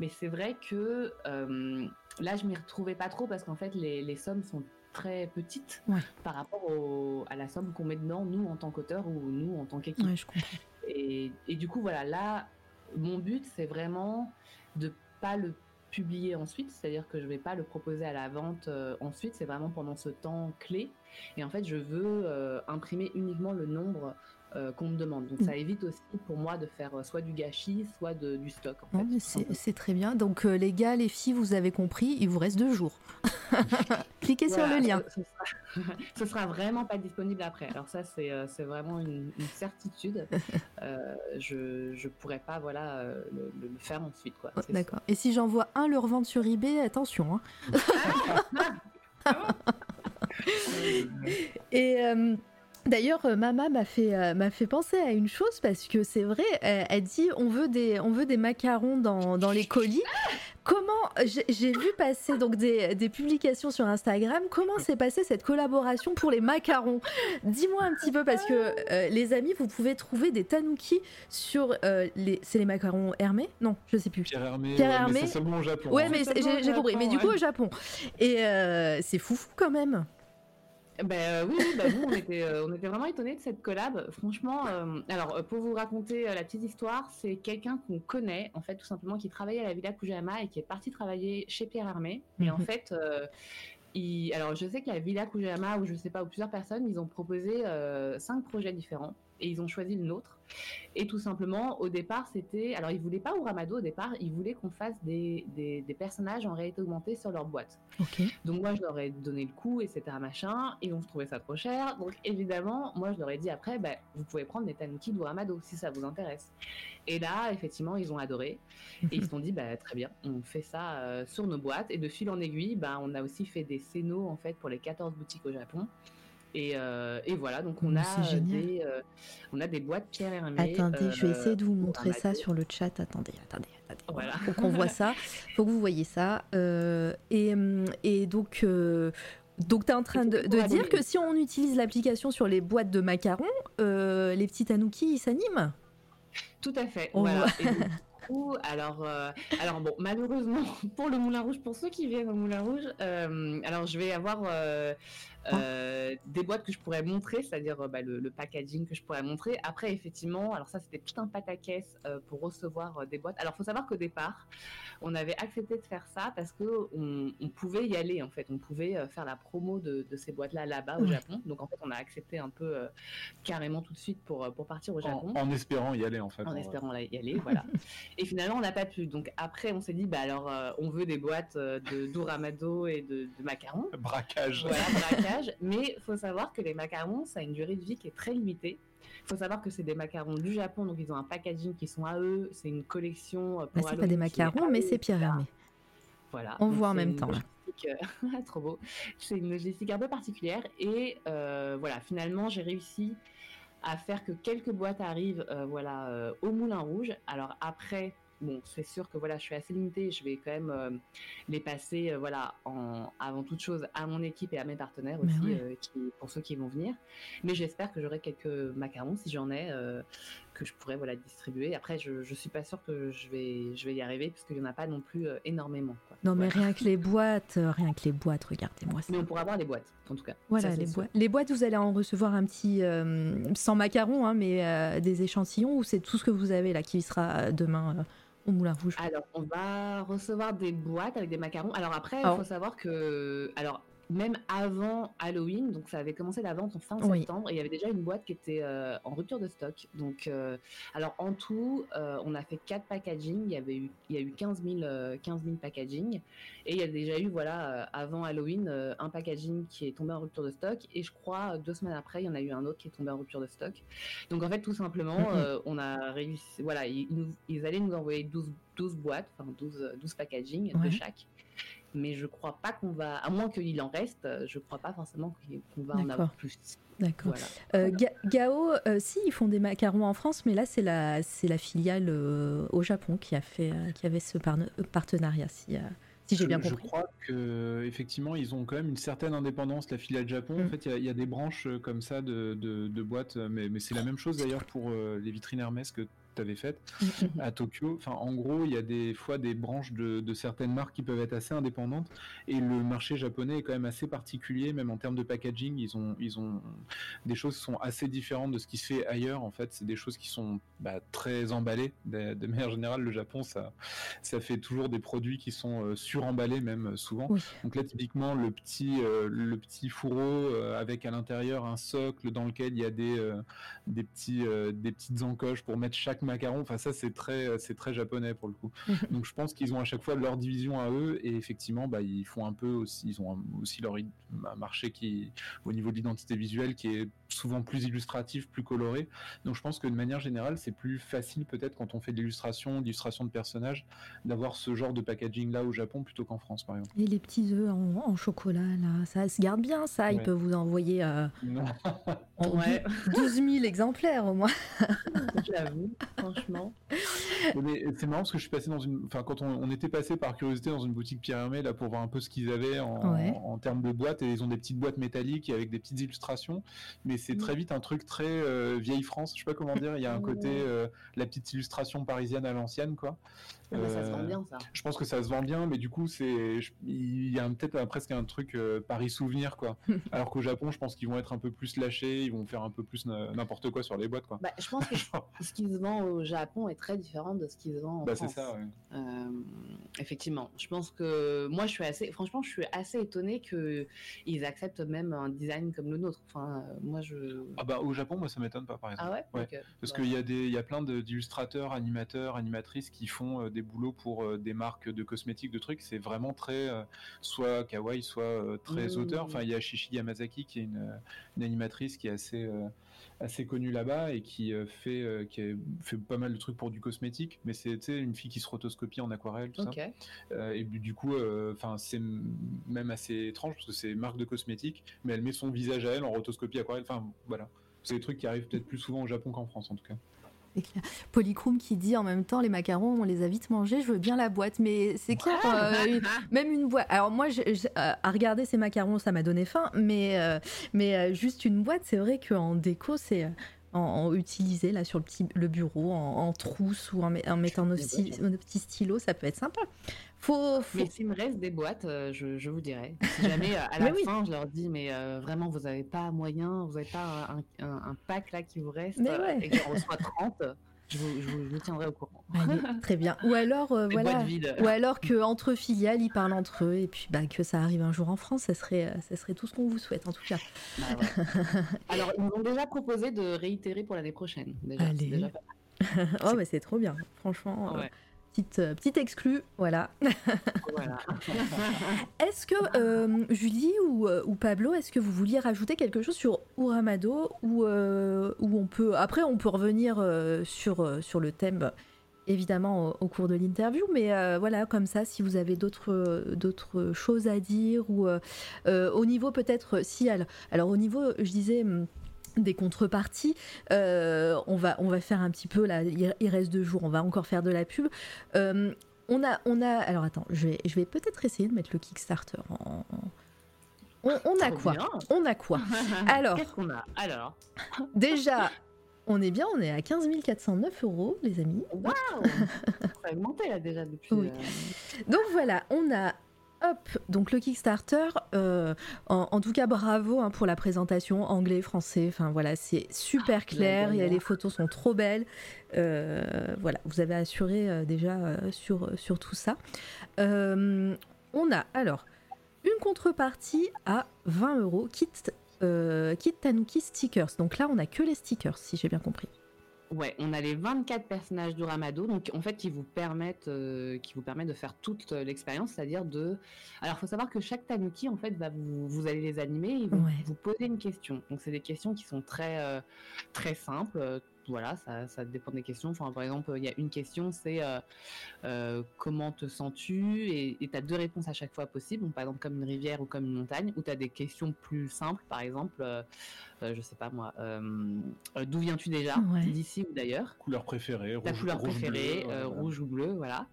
Speaker 2: Mais c'est vrai que euh, là, je m'y retrouvais pas trop parce qu'en fait, les, sommes sont très petites par rapport à la somme qu'on met dedans, nous en tant qu'auteur ou nous en tant qu'équipe. et, et, du coup, voilà, là, mon but, c'est vraiment de pas le publier ensuite, c'est-à-dire que je vais pas le proposer à la vente euh, ensuite, c'est vraiment pendant ce temps clé. Et en fait, je veux euh, imprimer uniquement le nombre qu'on me demande. Donc ça évite aussi pour moi de faire euh, soit du gâchis, soit de, du stock.
Speaker 1: c'est très bien. Donc euh, les gars, les filles, vous avez compris, il vous reste deux jours. <laughs> Cliquez sur le lien. <laughs>
Speaker 2: Ce, sera, vraiment pas disponible après. Alors ça, c'est vraiment une, certitude. je ne pourrais pas voilà, le, faire ensuite.
Speaker 1: D'accord. Et si j'envoie un le revendre sur eBay, attention. Hein. <laughs> Et euh, D'ailleurs, euh, Mama m'a fait, euh, m'a fait penser à une chose parce que c'est vrai, elle, elle dit on veut des, on veut des macarons dans, dans les colis. Comment j'ai vu passer donc des, des publications sur Instagram. Comment s'est passée cette collaboration pour les macarons? Dis-moi un petit peu parce que euh, les amis, vous pouvez trouver des tanuki sur euh, les, c'est les macarons Hermé? Non, je sais plus.
Speaker 3: Pierre Hermé,
Speaker 1: Pierre
Speaker 3: ouais, mais
Speaker 1: Hermé.
Speaker 3: seulement au Japon.
Speaker 1: Ouais,
Speaker 3: hein.
Speaker 1: mais j'ai compris. Mais du coup au Japon. Et c'est fou quand même.
Speaker 2: Ben oui, oui, bah, nous, on était, euh, on était vraiment étonnés de cette collab. Franchement, euh, alors pour vous raconter la petite histoire, c'est quelqu'un qu'on connaît, en fait, tout simplement, qui travaillait à la Villa Kujama et qui est parti travailler chez Pierre Hermé. Et en
Speaker 1: Mhm.
Speaker 2: fait, il- alors je sais qu'à Villa Kujama, ou je sais pas, ou plusieurs personnes, ils ont proposé cinq projets différents et ils ont choisi le nôtre. Et tout simplement, au départ, c'était. Alors, ils voulaient pas Uramado au départ, ils voulaient qu'on fasse des, des, des personnages en réalité augmentée sur leur boîte. Donc moi, je leur ai donné le coup, etc. machin. Ils ont trouvé ça trop cher. Donc évidemment, moi, je leur ai dit après, bah, vous pouvez prendre des tanuki d'Uramado si ça vous intéresse. Et là, effectivement, ils ont adoré. Et ils se sont dit, bah, très bien, on fait ça euh, sur nos boîtes. Et de fil en aiguille, bah, on a aussi fait des scénos, en fait, pour les 14 boutiques au Japon. Et, euh, et voilà, donc on
Speaker 1: Mais
Speaker 2: a, des, euh, on a des boîtes Pierre Hermé.
Speaker 1: Attendez, je vais
Speaker 2: euh,
Speaker 1: essayer de vous montrer ça sur le chat. Attendez, attendez, attendez.
Speaker 2: Voilà.
Speaker 1: Faut qu'on voit ça. <laughs> Faut que vous voyez ça. Et, et donc. donc, tu es en train de, dire que si on utilise l'application sur les boîtes de macarons, euh, les petits tanuki ils s'animent?
Speaker 2: Tout à fait.
Speaker 1: On
Speaker 2: voilà. Et <laughs> du coup, alors, euh, alors bon, malheureusement <laughs> pour le Moulin Rouge, pour ceux qui viennent au Moulin Rouge, euh, alors je vais avoir euh, euh, des boîtes que je pourrais montrer, c'est-à-dire euh, bah, le, le packaging que je pourrais montrer. Après, effectivement, alors ça c'était tout un pataquès euh, pour recevoir euh, des boîtes. Alors, faut savoir qu'au départ, on avait accepté de faire ça parce que on, on pouvait y aller en fait, on pouvait faire la promo de, de ces boîtes-là là-bas au. Japon. Donc en fait, on a accepté un peu carrément tout de suite pour pour partir au Japon
Speaker 3: En, en espérant y aller en fait.
Speaker 2: en
Speaker 3: vrai.
Speaker 2: espérant y aller, voilà. <laughs> Et finalement, on n'a pas pu. Donc après, on s'est dit, bah alors, on veut des boîtes de d'Uramado et de, de macarons.
Speaker 3: Braquage.
Speaker 2: Voilà, braquage. Mais faut savoir que les macarons, ça a une durée de vie qui est très limitée. faut savoir que c'est des macarons du Japon, donc ils ont un packaging qui sont à eux. C'est une collection euh,
Speaker 1: Bah,
Speaker 2: pour
Speaker 1: c'est pas des macarons, mais c'est Pierre. Hermé.
Speaker 2: Voilà.
Speaker 1: On
Speaker 2: Donc,
Speaker 1: voit en même temps,
Speaker 2: euh, <laughs> ah, trop beau. C'est une logistique un peu particulière. Et euh, voilà, finalement, j'ai réussi à faire que quelques boîtes arrivent euh, voilà, euh, au Moulin Rouge. Alors après, bon, c'est sûr que voilà, je suis assez limitée. Je vais quand même euh, les passer euh, voilà, en, avant toute chose à mon équipe et à mes partenaires
Speaker 1: Mais
Speaker 2: aussi, euh, qui, pour ceux qui vont venir. Mais j'espère que j'aurai quelques macarons, si j'en ai, que je pourrais voilà, distribuer. Après, je ne suis pas sûre que je vais, je vais y arriver, parce qu'il n'y en a pas non plus énormément. quoi.
Speaker 1: Non, mais rien que les boîtes, rien que les boîtes, regardez-moi ça.
Speaker 2: Mais on pourra avoir les boîtes, en tout cas.
Speaker 1: Voilà,
Speaker 2: Ça,
Speaker 1: les, boîtes. les boîtes, vous allez en recevoir un petit, sans macarons, hein, mais des échantillons, ou c'est tout ce que vous avez là qui sera demain au Moulin Rouge
Speaker 2: Alors, on va recevoir des boîtes avec des macarons. Alors après, il
Speaker 1: Alors-
Speaker 2: faut savoir que, alors même avant Halloween, donc ça avait commencé la vente en fin
Speaker 1: Oui.
Speaker 2: septembre, et il y avait déjà une boîte qui était euh, en rupture de stock. Donc, euh, alors en tout, euh, on a fait quatre packaging. Il y avait eu, il y a eu 15 000, euh, 15 000 packaging, et il y a déjà eu, voilà, avant Halloween, un packaging qui est tombé en rupture de stock, et je crois deux semaines après, il y en a eu un autre qui est tombé en rupture de stock. Donc en fait, tout simplement, on a réussi. Voilà, ils, ils nous- ils allaient nous envoyer 12, 12 boîtes, enfin 12, euh, 12 packaging
Speaker 1: Ouais.
Speaker 2: de chaque. Mais je crois pas qu'on va, à moins qu'il en reste, euh, je crois pas forcément qu'on va en avoir plus.
Speaker 1: D'accord.
Speaker 2: Voilà.
Speaker 1: Euh, Ga- Gao, euh, si, ils font des macarons en France, mais là, c'est la, c'est la filiale euh, au Japon qui, a fait, euh, qui avait ce partenariat, si, euh, si j'ai
Speaker 3: Je-
Speaker 1: bien
Speaker 3: Je
Speaker 1: compris.
Speaker 3: crois que effectivement ils ont quand même une certaine indépendance, la filiale Japon.
Speaker 1: Mm.
Speaker 3: En fait, il y a- il y, a des branches comme ça de, de- de boîtes, mais, mais c'est la même chose d'ailleurs pour euh, les vitrines Hermès que tu avais faites
Speaker 1: Mhm.
Speaker 3: à Tokyo. Enfin, en gros, il y a des fois des branches de, de certaines marques qui peuvent être assez indépendantes. Et le marché japonais est quand même assez particulier, même en termes de packaging. Ils ont, ils ont des choses qui sont assez différentes de ce qui se fait ailleurs. En fait, c'est des choses qui sont bah, très emballées. De, de manière générale, le Japon, ça, ça fait toujours des produits qui sont euh, suremballés, même euh, souvent.
Speaker 1: Oui.
Speaker 3: Donc là, typiquement, le petit, euh, le petit fourreau euh, avec à l'intérieur un socle dans lequel il y a des, des, petits, des petites encoches pour mettre chaque chaque macaron, enfin ça c'est très c'est très japonais pour le coup. Donc je pense qu'ils ont à chaque fois leur division à eux et effectivement bah ils font un peu aussi ils ont aussi leur marché qui au niveau de l'identité visuelle qui est souvent plus illustratif, plus coloré. Donc je pense que de manière générale c'est plus facile peut-être quand on fait de l'illustration, d'illustration de personnages d'avoir ce genre de packaging là au Japon plutôt qu'en France par exemple.
Speaker 1: Et les petits œufs en, chocolat là, ça se garde bien ça? Ils peuvent vous envoyer euh, <laughs> ouais. <laughs> 12 000 exemplaires au moins. <laughs>
Speaker 2: J'avoue, franchement.
Speaker 3: c'est marrant parce que je suis passé dans une. Enfin, quand on, était passé par curiosité dans une boutique Pierre Hermé là pour voir un peu ce qu'ils avaient en, termes de boîtes, et ils ont des petites boîtes métalliques avec des petites illustrations, mais c'est très vite un truc très euh, vieille France. Je sais pas comment dire. Il y a un côté euh, la petite illustration parisienne à l'ancienne, quoi.
Speaker 2: Ah, ça se vend bien, ça.
Speaker 3: Je pense que ça se vend bien, mais du coup, c'est il y a peut-être presque un truc Paris souvenir, quoi. <laughs> Alors qu'au Japon, je pense qu'ils vont être un peu plus lâchés, ils vont faire un peu plus n'importe quoi sur les boîtes, quoi.
Speaker 2: Bah, <laughs> je pense que ce qui se vend au Japon est très différent de ce qui se vend en bah, France. Ça, euh, effectivement. Je pense que moi, je suis assez, franchement, je suis assez étonné que ils acceptent même un design comme le nôtre. Enfin, moi, je.
Speaker 3: Ah bah au Japon, moi, ça m'étonne pas, par exemple.
Speaker 2: Ah ouais?
Speaker 3: Parce qu'il y a des, il y a plein d'illustrateurs, animateurs, animatrices qui font euh, des boulots pour euh, des marques de cosmétiques, de trucs. C'est vraiment très, soit kawaii, soit très mmh. auteur. Enfin, il y a Shishi Yamazaki qui est une, une animatrice qui est assez assez connue là-bas et qui euh, fait euh, qui fait pas mal de trucs pour du cosmétique, mais c'est une fille qui se rotoscopie en aquarelle, tout ça. Euh, et du coup, enfin c'est même assez étrange parce que c'est marque de cosmétique, mais elle met son visage à elle en rotoscopie aquarelle. Enfin voilà, c'est des trucs qui arrivent peut-être plus souvent au Japon qu'en France en tout cas.
Speaker 1: Polychrome qui dit en même temps les macarons, on les a vite mangés, je veux bien la boîte. Mais c'est clair, euh, même une boîte. Alors moi, euh, à regarder ces macarons, ça m'a donné faim, mais, euh, mais juste une boîte, c'est vrai qu'en déco, c'est. En, utiliser là sur le, petit, le bureau en, trousse ou en, mettant nos, petits stylos, ça peut être sympa.
Speaker 2: Faut, Mais s'il me reste des boîtes, je, je, vous dirai. Si <laughs> jamais à la fin, je leur dis, mais vraiment, vous n'avez pas moyen, vous n'avez pas un, un, pack là qui vous reste et que j'en reçois 30 je vous, tiendrai au courant. <laughs>
Speaker 1: très bien. Ou alors, euh, voilà, ou alors que entre filiales, ils parlent entre eux et puis bah, que ça arrive un jour en France, ça serait, euh, ça serait tout ce qu'on vous souhaite en tout cas.
Speaker 2: Bah <laughs> alors, ils m'ont déjà proposé de réitérer pour l'année prochaine. Allez. <laughs>
Speaker 1: oh, mais c'est trop bien, franchement. Euh, petite, euh, petite exclue, voilà. <laughs> est-ce que euh, Julie ou, euh, ou, Pablo, est-ce que vous vouliez rajouter quelque chose sur Uramado ou où on peut après on peut revenir sur sur le thème évidemment au, cours de l'interview, mais voilà comme ça si vous avez d'autres d'autres choses à dire ou au niveau peut-être si alors, alors au niveau je disais hum, des contreparties. Euh, on, va, on va faire un petit peu, là, il reste deux jours, on va encore faire de la pub. Euh, on, a, on a, alors attends, je vais, je vais peut-être essayer de mettre le Kickstarter en... On, a quoi? On a quoi?
Speaker 2: Alors, qu'est-ce qu'on a? Alors,
Speaker 1: déjà, on est bien, on est à 15 409 euros, les amis.
Speaker 2: Waouh <laughs> Ça a augmenté là déjà depuis. Euh,
Speaker 1: Donc voilà, on a Hop, donc le Kickstarter, euh, en, tout cas bravo hein, pour la présentation anglais, français, enfin voilà, c'est super ah, clair, les photos sont trop belles, euh, voilà, vous avez assuré euh, déjà sur, sur tout ça. on a alors une contrepartie à 20 euros, kit, kit Tanuki stickers, donc là on a que les stickers si j'ai bien compris.
Speaker 2: Ouais, on a les 24 personnages du Ramado, donc en fait qui vous permettent, euh, qui vous permettent de faire toute l'expérience, c'est-à-dire de. Alors, il faut savoir que chaque Tanuki, en fait, va vous, vous allez les animer et vous poser une question. Donc, c'est des questions qui sont très, euh, très simples voilà, ça, ça, dépend des questions. Enfin, par exemple, il y a une question, c'est euh, euh, comment te sens-tu? Et tu as deux réponses à chaque fois possibles, par exemple comme une rivière ou comme une montagne, ou tu as des questions plus simples, par exemple, euh, je sais pas moi, d'où viens-tu déjà? D'ici ou d'ailleurs
Speaker 3: Couleur préférée,
Speaker 2: Ta couleur préférée, rouge ou bleu, voilà.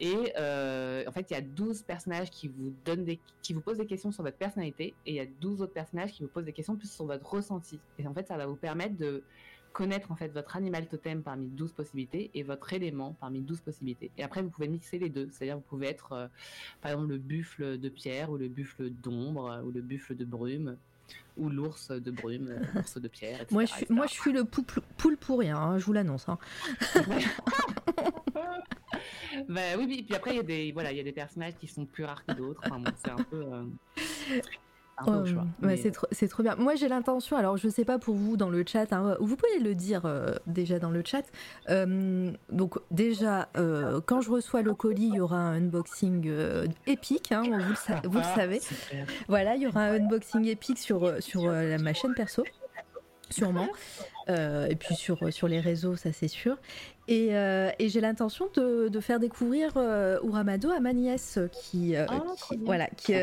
Speaker 2: Et en fait, il y a 12 personnages qui vous, donnent des, qui vous posent des questions sur votre personnalité, et il y a 12 autres personnages qui vous posent des questions plus sur votre ressenti. Et en fait, ça va vous permettre de connaître en fait votre animal totem parmi 12 possibilités et votre élément parmi 12 possibilités. Et après, vous pouvez mixer les deux. C'est-à-dire, vous pouvez être, euh, par exemple, le buffle de pierre ou le buffle d'ombre ou le buffle de brume ou l'ours de brume, <laughs> l'ours de pierre.
Speaker 1: moi, je suis, moi, je suis le poule pour rien, hein, je vous l'annonce. Hein. <laughs>
Speaker 2: bah, oui, oui, puis après, il y, a des, voilà, y a des personnages qui sont plus rares que d'autres. Enfin, c'est un peu. Euh, <laughs> un choix.
Speaker 1: c'est trop, trop, bien. Moi, j'ai l'intention, alors je sais pas pour vous dans le chat, hein, vous pouvez le dire déjà dans le chat. donc, déjà, quand je reçois le colis, il y aura un unboxing épique, hein, vous, le, <laughs> vous le savez. Voilà, il y aura un unboxing épique sur, sur ma chaîne perso sûrement. Euh, et puis sur, sur les réseaux, ça c'est sûr. Et, euh, et j'ai l'intention de, de, faire découvrir euh, Uramado à ma nièce qui, euh, ah, voilà, qui,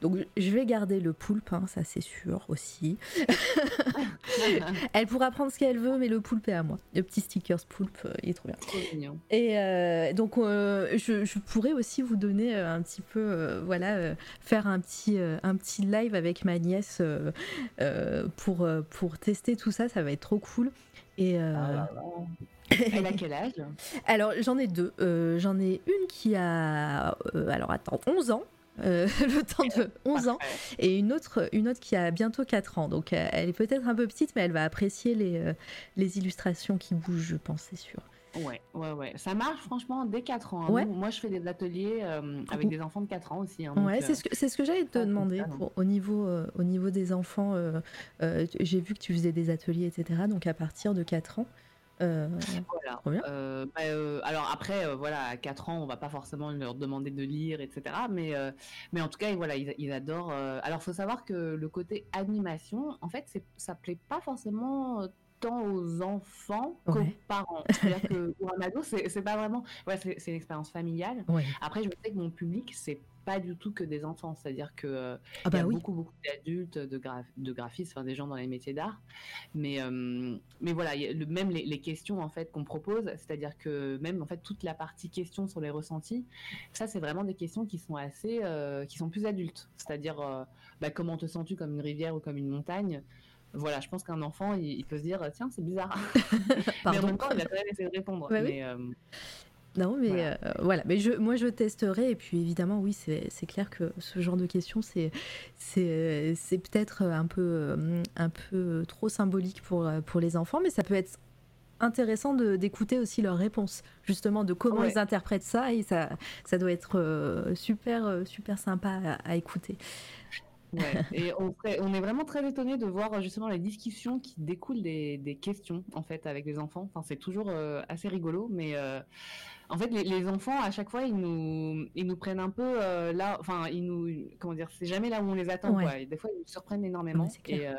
Speaker 1: donc je vais garder le poulpe, hein, ça c'est sûr aussi. <laughs> Elle pourra prendre ce qu'elle veut, mais le poulpe est à moi. Le petit stickers poulpe, il est trop bien. Et donc je, je, pourrais aussi vous donner un petit peu, voilà, faire un petit, un petit live avec ma nièce pour, pour tester tout ça, ça va être trop cool. Et ah <coughs>
Speaker 2: Elle a quel âge?
Speaker 1: Alors, j'en ai deux. Euh, j'en ai une qui a. Euh, alors, attends, 11 ans. Euh, <laughs> le temps de 11 ans et une autre, une autre qui a bientôt 4 ans donc elle est peut-être un peu petite mais elle va apprécier les, les illustrations qui bougent je pense c'est sûr
Speaker 2: Ouais, ouais, ouais. Ça marche franchement dès 4 ans. Hein. moi, je fais des ateliers avec des enfants de 4 ans aussi. Hein,
Speaker 1: ouais, c'est ce que, ce que j'allais te demander pour, au, niveau, au niveau des enfants. J'ai vu que tu faisais des ateliers, etc. Donc à partir de 4 ans.
Speaker 2: Euh, voilà. Euh, bah, euh, alors après, voilà, à 4 ans, on va pas forcément leur demander de lire, etc. Mais, mais en tout cas, voilà, ils, adorent. Alors, faut savoir que le côté animation, en fait, ça plaît pas forcément tant aux enfants qu'aux parents. C'est-à-dire que pour Amado, c'est pas vraiment. Ouais, c'est une expérience familiale. Après, je sais que mon public, c'est pas du tout que des enfants, c'est-à-dire que euh, ah il y a bah beaucoup beaucoup d'adultes, de, de graphistes, enfin des gens dans les métiers d'art, mais euh, mais voilà, le, même les, questions en fait qu'on propose, c'est-à-dire que même en fait toute la partie questions sur les ressentis, ça c'est vraiment des questions qui sont assez, euh, qui sont plus adultes, c'est-à-dire bah, comment te sens-tu comme une rivière ou comme une montagne? Voilà, je pense qu'un enfant, il, peut se dire, tiens, c'est bizarre. <laughs> <laughs> mais en même temps, il a quand même essayé de répondre. mais,
Speaker 1: non, mais voilà. Euh, Mais je, moi, je testerai. Et puis, évidemment, oui, c'est clair que ce genre de questions, c'est peut-être un peu, euh, un peu trop symbolique pour, euh, pour les enfants, mais ça peut être intéressant d'écouter aussi leurs réponses, justement, de comment ils interprètent ça. Et ça, ça doit être super, super sympa à, écouter.
Speaker 2: Ouais. <laughs> Et on, on, est vraiment très étonné de voir justement les discussions qui découlent des, des questions en fait avec les enfants. Enfin, c'est toujours assez rigolo, mais en fait, les, enfants, à chaque fois, ils nous, ils nous prennent un peu euh, là, enfin, ils nous, comment dire, c'est jamais là où on les attend, quoi. des fois, ils nous surprennent énormément. et, euh,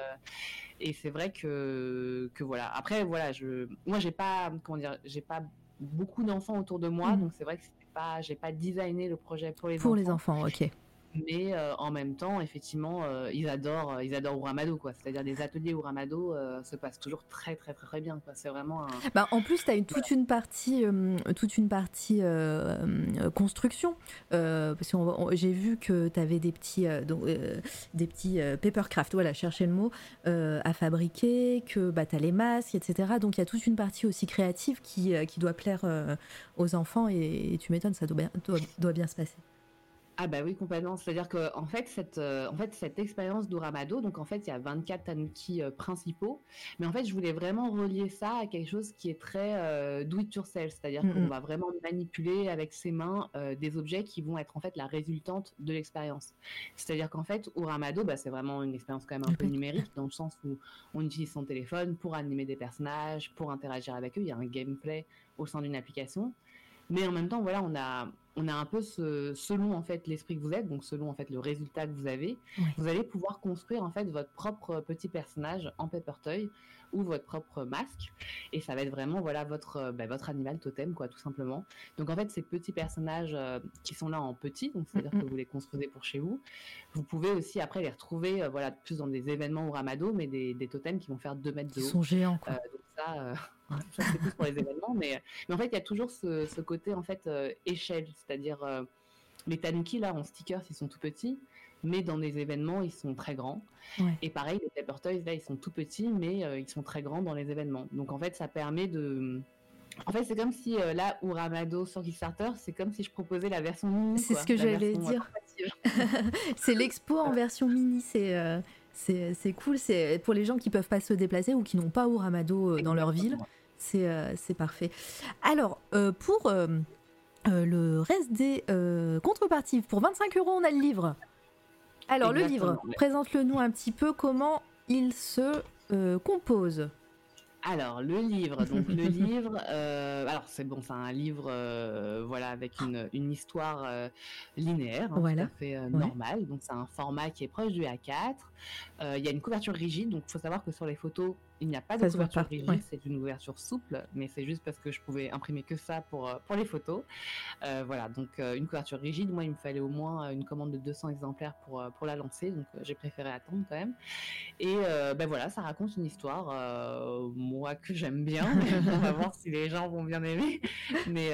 Speaker 2: et c'est vrai que, que voilà. Après, voilà, je, moi, j'ai pas, comment dire, j'ai pas beaucoup d'enfants autour de moi, mhm. donc c'est vrai que pas, j'ai pas designé le projet pour les enfants.
Speaker 1: Pour les enfants, ok
Speaker 2: mais euh, en même temps, effectivement, euh, ils adorent, euh, ils adorent Uramado, quoi. C'est-à-dire des ateliers Uramado se passent toujours très, très, très, très bien. C'est vraiment. Un...
Speaker 1: Bah, en plus, tu as une, toute, une partie, toute une partie construction, parce que j'ai vu que tu avais des petits, donc, des petits papercraft, voilà, chercher le mot, à fabriquer, que bah, tu as les masques, etc. Donc il y a toute une partie aussi créative qui, qui doit plaire aux enfants, et, tu m'étonnes, ça doit doit bien se passer.
Speaker 2: Ah bah oui complètement. C'est-à-dire que en fait cette euh, en fait cette expérience d'Uramado, donc en fait il y a 24 tanuki euh, principaux, mais en fait je voulais vraiment relier ça à quelque chose qui est très euh, do it yourself, c'est-à-dire qu'on va vraiment manipuler avec ses mains des objets qui vont être en fait la résultante de l'expérience. C'est-à-dire qu'en fait Uramado, bah, c'est vraiment une expérience quand même un peu numérique dans le sens où on utilise son téléphone pour animer des personnages, pour interagir avec eux. Il y a un gameplay au sein d'une application. Mais en même temps, voilà, on a, on a un peu ce, selon en fait l'esprit que vous êtes, donc selon en fait le résultat que vous avez, vous allez pouvoir construire en fait votre propre petit personnage en Toy ou votre propre masque et ça va être vraiment voilà votre bah, votre animal totem quoi tout simplement. Donc en fait ces petits personnages euh, qui sont là en petit, donc c'est à dire que vous les construisez pour chez vous, vous pouvez aussi après les retrouver euh, voilà plus dans des événements ou ramado mais des, des totems qui vont faire 2 mètres de haut.
Speaker 1: Ils sont géants quoi.
Speaker 2: Euh, donc ça ça c'est plus pour les événements, mais, mais en fait il y a toujours ce, ce côté en fait euh, échelle, c'est-à-dire euh, les tanuki là en stickers ils sont tout petits, mais dans des événements ils sont très grands. Et pareil les paper toys là ils sont tout petits, mais euh, ils sont très grands dans les événements. Donc en fait ça permet de en fait, c'est comme si là où Ramado sur Kickstarter, c'est comme si je proposais la version mini.
Speaker 1: C'est ce que j'allais dire. <laughs> c'est l'expo en version mini. C'est c'est cool. C'est pour les gens qui peuvent pas se déplacer ou qui n'ont pas Uramado dans leur ville. Euh, c'est parfait. Alors, euh, pour euh, le reste des contreparties, pour 25 euros, on a le livre. Alors le livre, présente-le nous un petit peu comment il se compose.
Speaker 2: Alors, le livre, donc le <laughs> livre, euh, alors c'est bon, c'est un livre, euh, voilà, avec une, une histoire euh, linéaire, hein,
Speaker 1: Voilà.
Speaker 2: tout à fait
Speaker 1: Ouais.
Speaker 2: normale. Donc c'est un format qui est proche du A4. Euh, Il y a une couverture rigide, donc il faut savoir que sur les photos, il n'y a pas de
Speaker 1: Ça voit
Speaker 2: couverture rigide,
Speaker 1: ouais.
Speaker 2: c'est une ouverture souple, mais c'est juste parce que je pouvais imprimer que ça pour euh, pour les photos. Euh, voilà, donc euh, une couverture rigide. Moi, il me fallait au moins une commande de 200 exemplaires pour pour la lancer, donc j'ai préféré attendre quand même. Et euh, ben voilà, ça raconte une histoire, euh, moi que j'aime bien. <laughs> on va voir si les gens vont bien aimer. Mais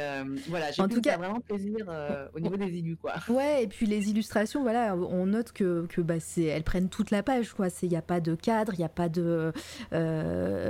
Speaker 2: voilà, j'ai
Speaker 1: En tout cas-
Speaker 2: vraiment plaisir au niveau des illus, quoi.
Speaker 1: Ouais, et puis les illustrations, voilà, on note que, que bah, c'est, elles prennent toute la page, quoi. Il n'y a pas de cadre, il n'y a pas de. euh,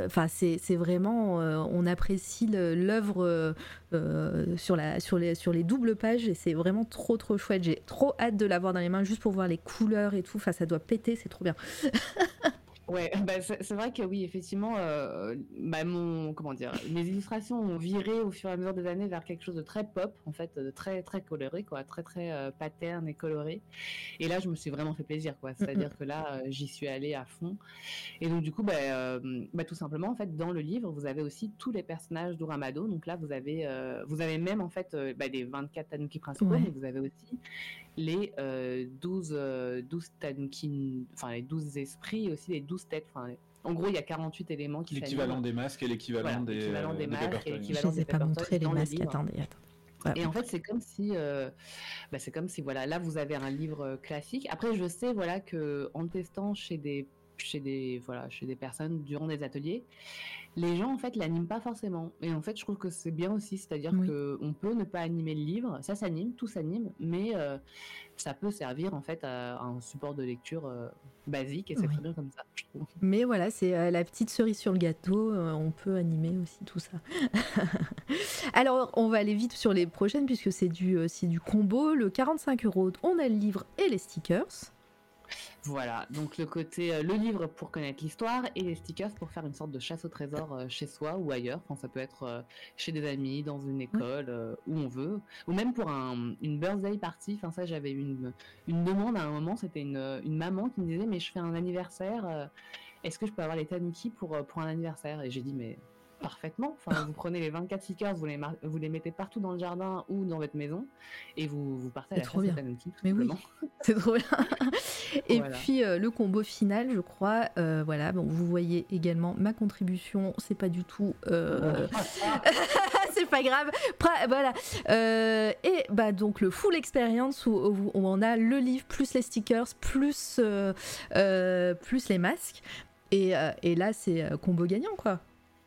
Speaker 1: Enfin, c'est, vraiment. euh, on apprécie l'œuvre euh, euh, sur, les, sur les doubles pages et c'est vraiment trop, trop chouette. J'ai trop hâte de l'avoir dans les mains juste pour voir les couleurs et tout. Enfin, ça doit péter, c'est trop bien. <laughs>
Speaker 2: Ouais, <laughs> bah, c'est vrai que oui, effectivement, euh, bah, mon, comment dire, mes illustrations ont viré au fur et à mesure des années vers quelque chose de très pop, en fait, de très très coloré, quoi, très très euh, pattern et coloré. Et là, je me suis vraiment fait plaisir, quoi. C'est-à-dire que là, euh, j'y suis allée à fond. Et donc du coup, bah, euh, bah, tout simplement, en fait, dans le livre, vous avez aussi tous les personnages d'Uramado. Donc là, vous avez, vous avez même en fait bah, les 24 tanuki principaux,
Speaker 1: Ouais.
Speaker 2: mais vous avez aussi les euh, 12, euh, 12 tanuki, enfin les 12 esprits aussi les 12 têtes. Enfin, en gros, il y a 48 éléments qui
Speaker 3: L'équivalent des masques et l'équivalent
Speaker 2: Voilà,
Speaker 3: des,
Speaker 2: l'équivalent des
Speaker 3: des
Speaker 2: masques et l'équivalent des
Speaker 1: pas montré les
Speaker 2: le
Speaker 1: masques. Attendez, attendez.
Speaker 2: Et en fait, c'est comme si, euh, bah, c'est comme si voilà, là vous avez un livre euh, classique. Après, je sais voilà que en le testant chez des chez des voilà chez des personnes durant des ateliers, les gens en fait l'animent pas forcément. Et en fait, je trouve que c'est bien aussi, c'est-à-dire
Speaker 1: Oui.
Speaker 2: que on peut ne pas animer le livre, ça s'anime, tout s'anime, mais euh, ça peut servir en fait à, à un support de lecture euh, basique et c'est
Speaker 1: Oui.
Speaker 2: très bien comme ça, je trouve.
Speaker 1: Mais voilà, c'est euh, la petite cerise sur le gâteau. on peut animer aussi tout ça. <laughs> Alors, on va aller vite sur les prochaines puisque c'est du, c'est du combo. Le 45 euros, on a le livre et les stickers.
Speaker 2: Voilà, donc le côté euh, le livre pour connaître l'histoire et les stickers pour faire une sorte de chasse au trésor euh, chez soi ou ailleurs. Enfin, ça peut être euh, chez des amis, dans une école, où on veut, ou même pour un, une birthday party. Enfin, ça, j'avais eu une, une demande à un moment. C'était une, une maman qui me disait mais je fais un anniversaire. Est-ce que je peux avoir les tanuki pour pour un anniversaire? Et j'ai dit mais parfaitement. Enfin, vous prenez les 24 stickers, vous les, mar- vous les mettez partout dans le jardin ou dans votre maison et vous, vous partez à la
Speaker 1: trop bien. Mais oui. <laughs> C'est trop bien. <laughs> Et
Speaker 2: Voilà.
Speaker 1: puis euh, le combo final, je crois. euh, voilà, bon, vous voyez également ma contribution. C'est pas du tout. euh, <laughs> c'est pas grave. Voilà. Euh, et bah donc le full experience où, où on a le livre plus les stickers plus plus les masques. Et, et là c'est combo gagnant quoi.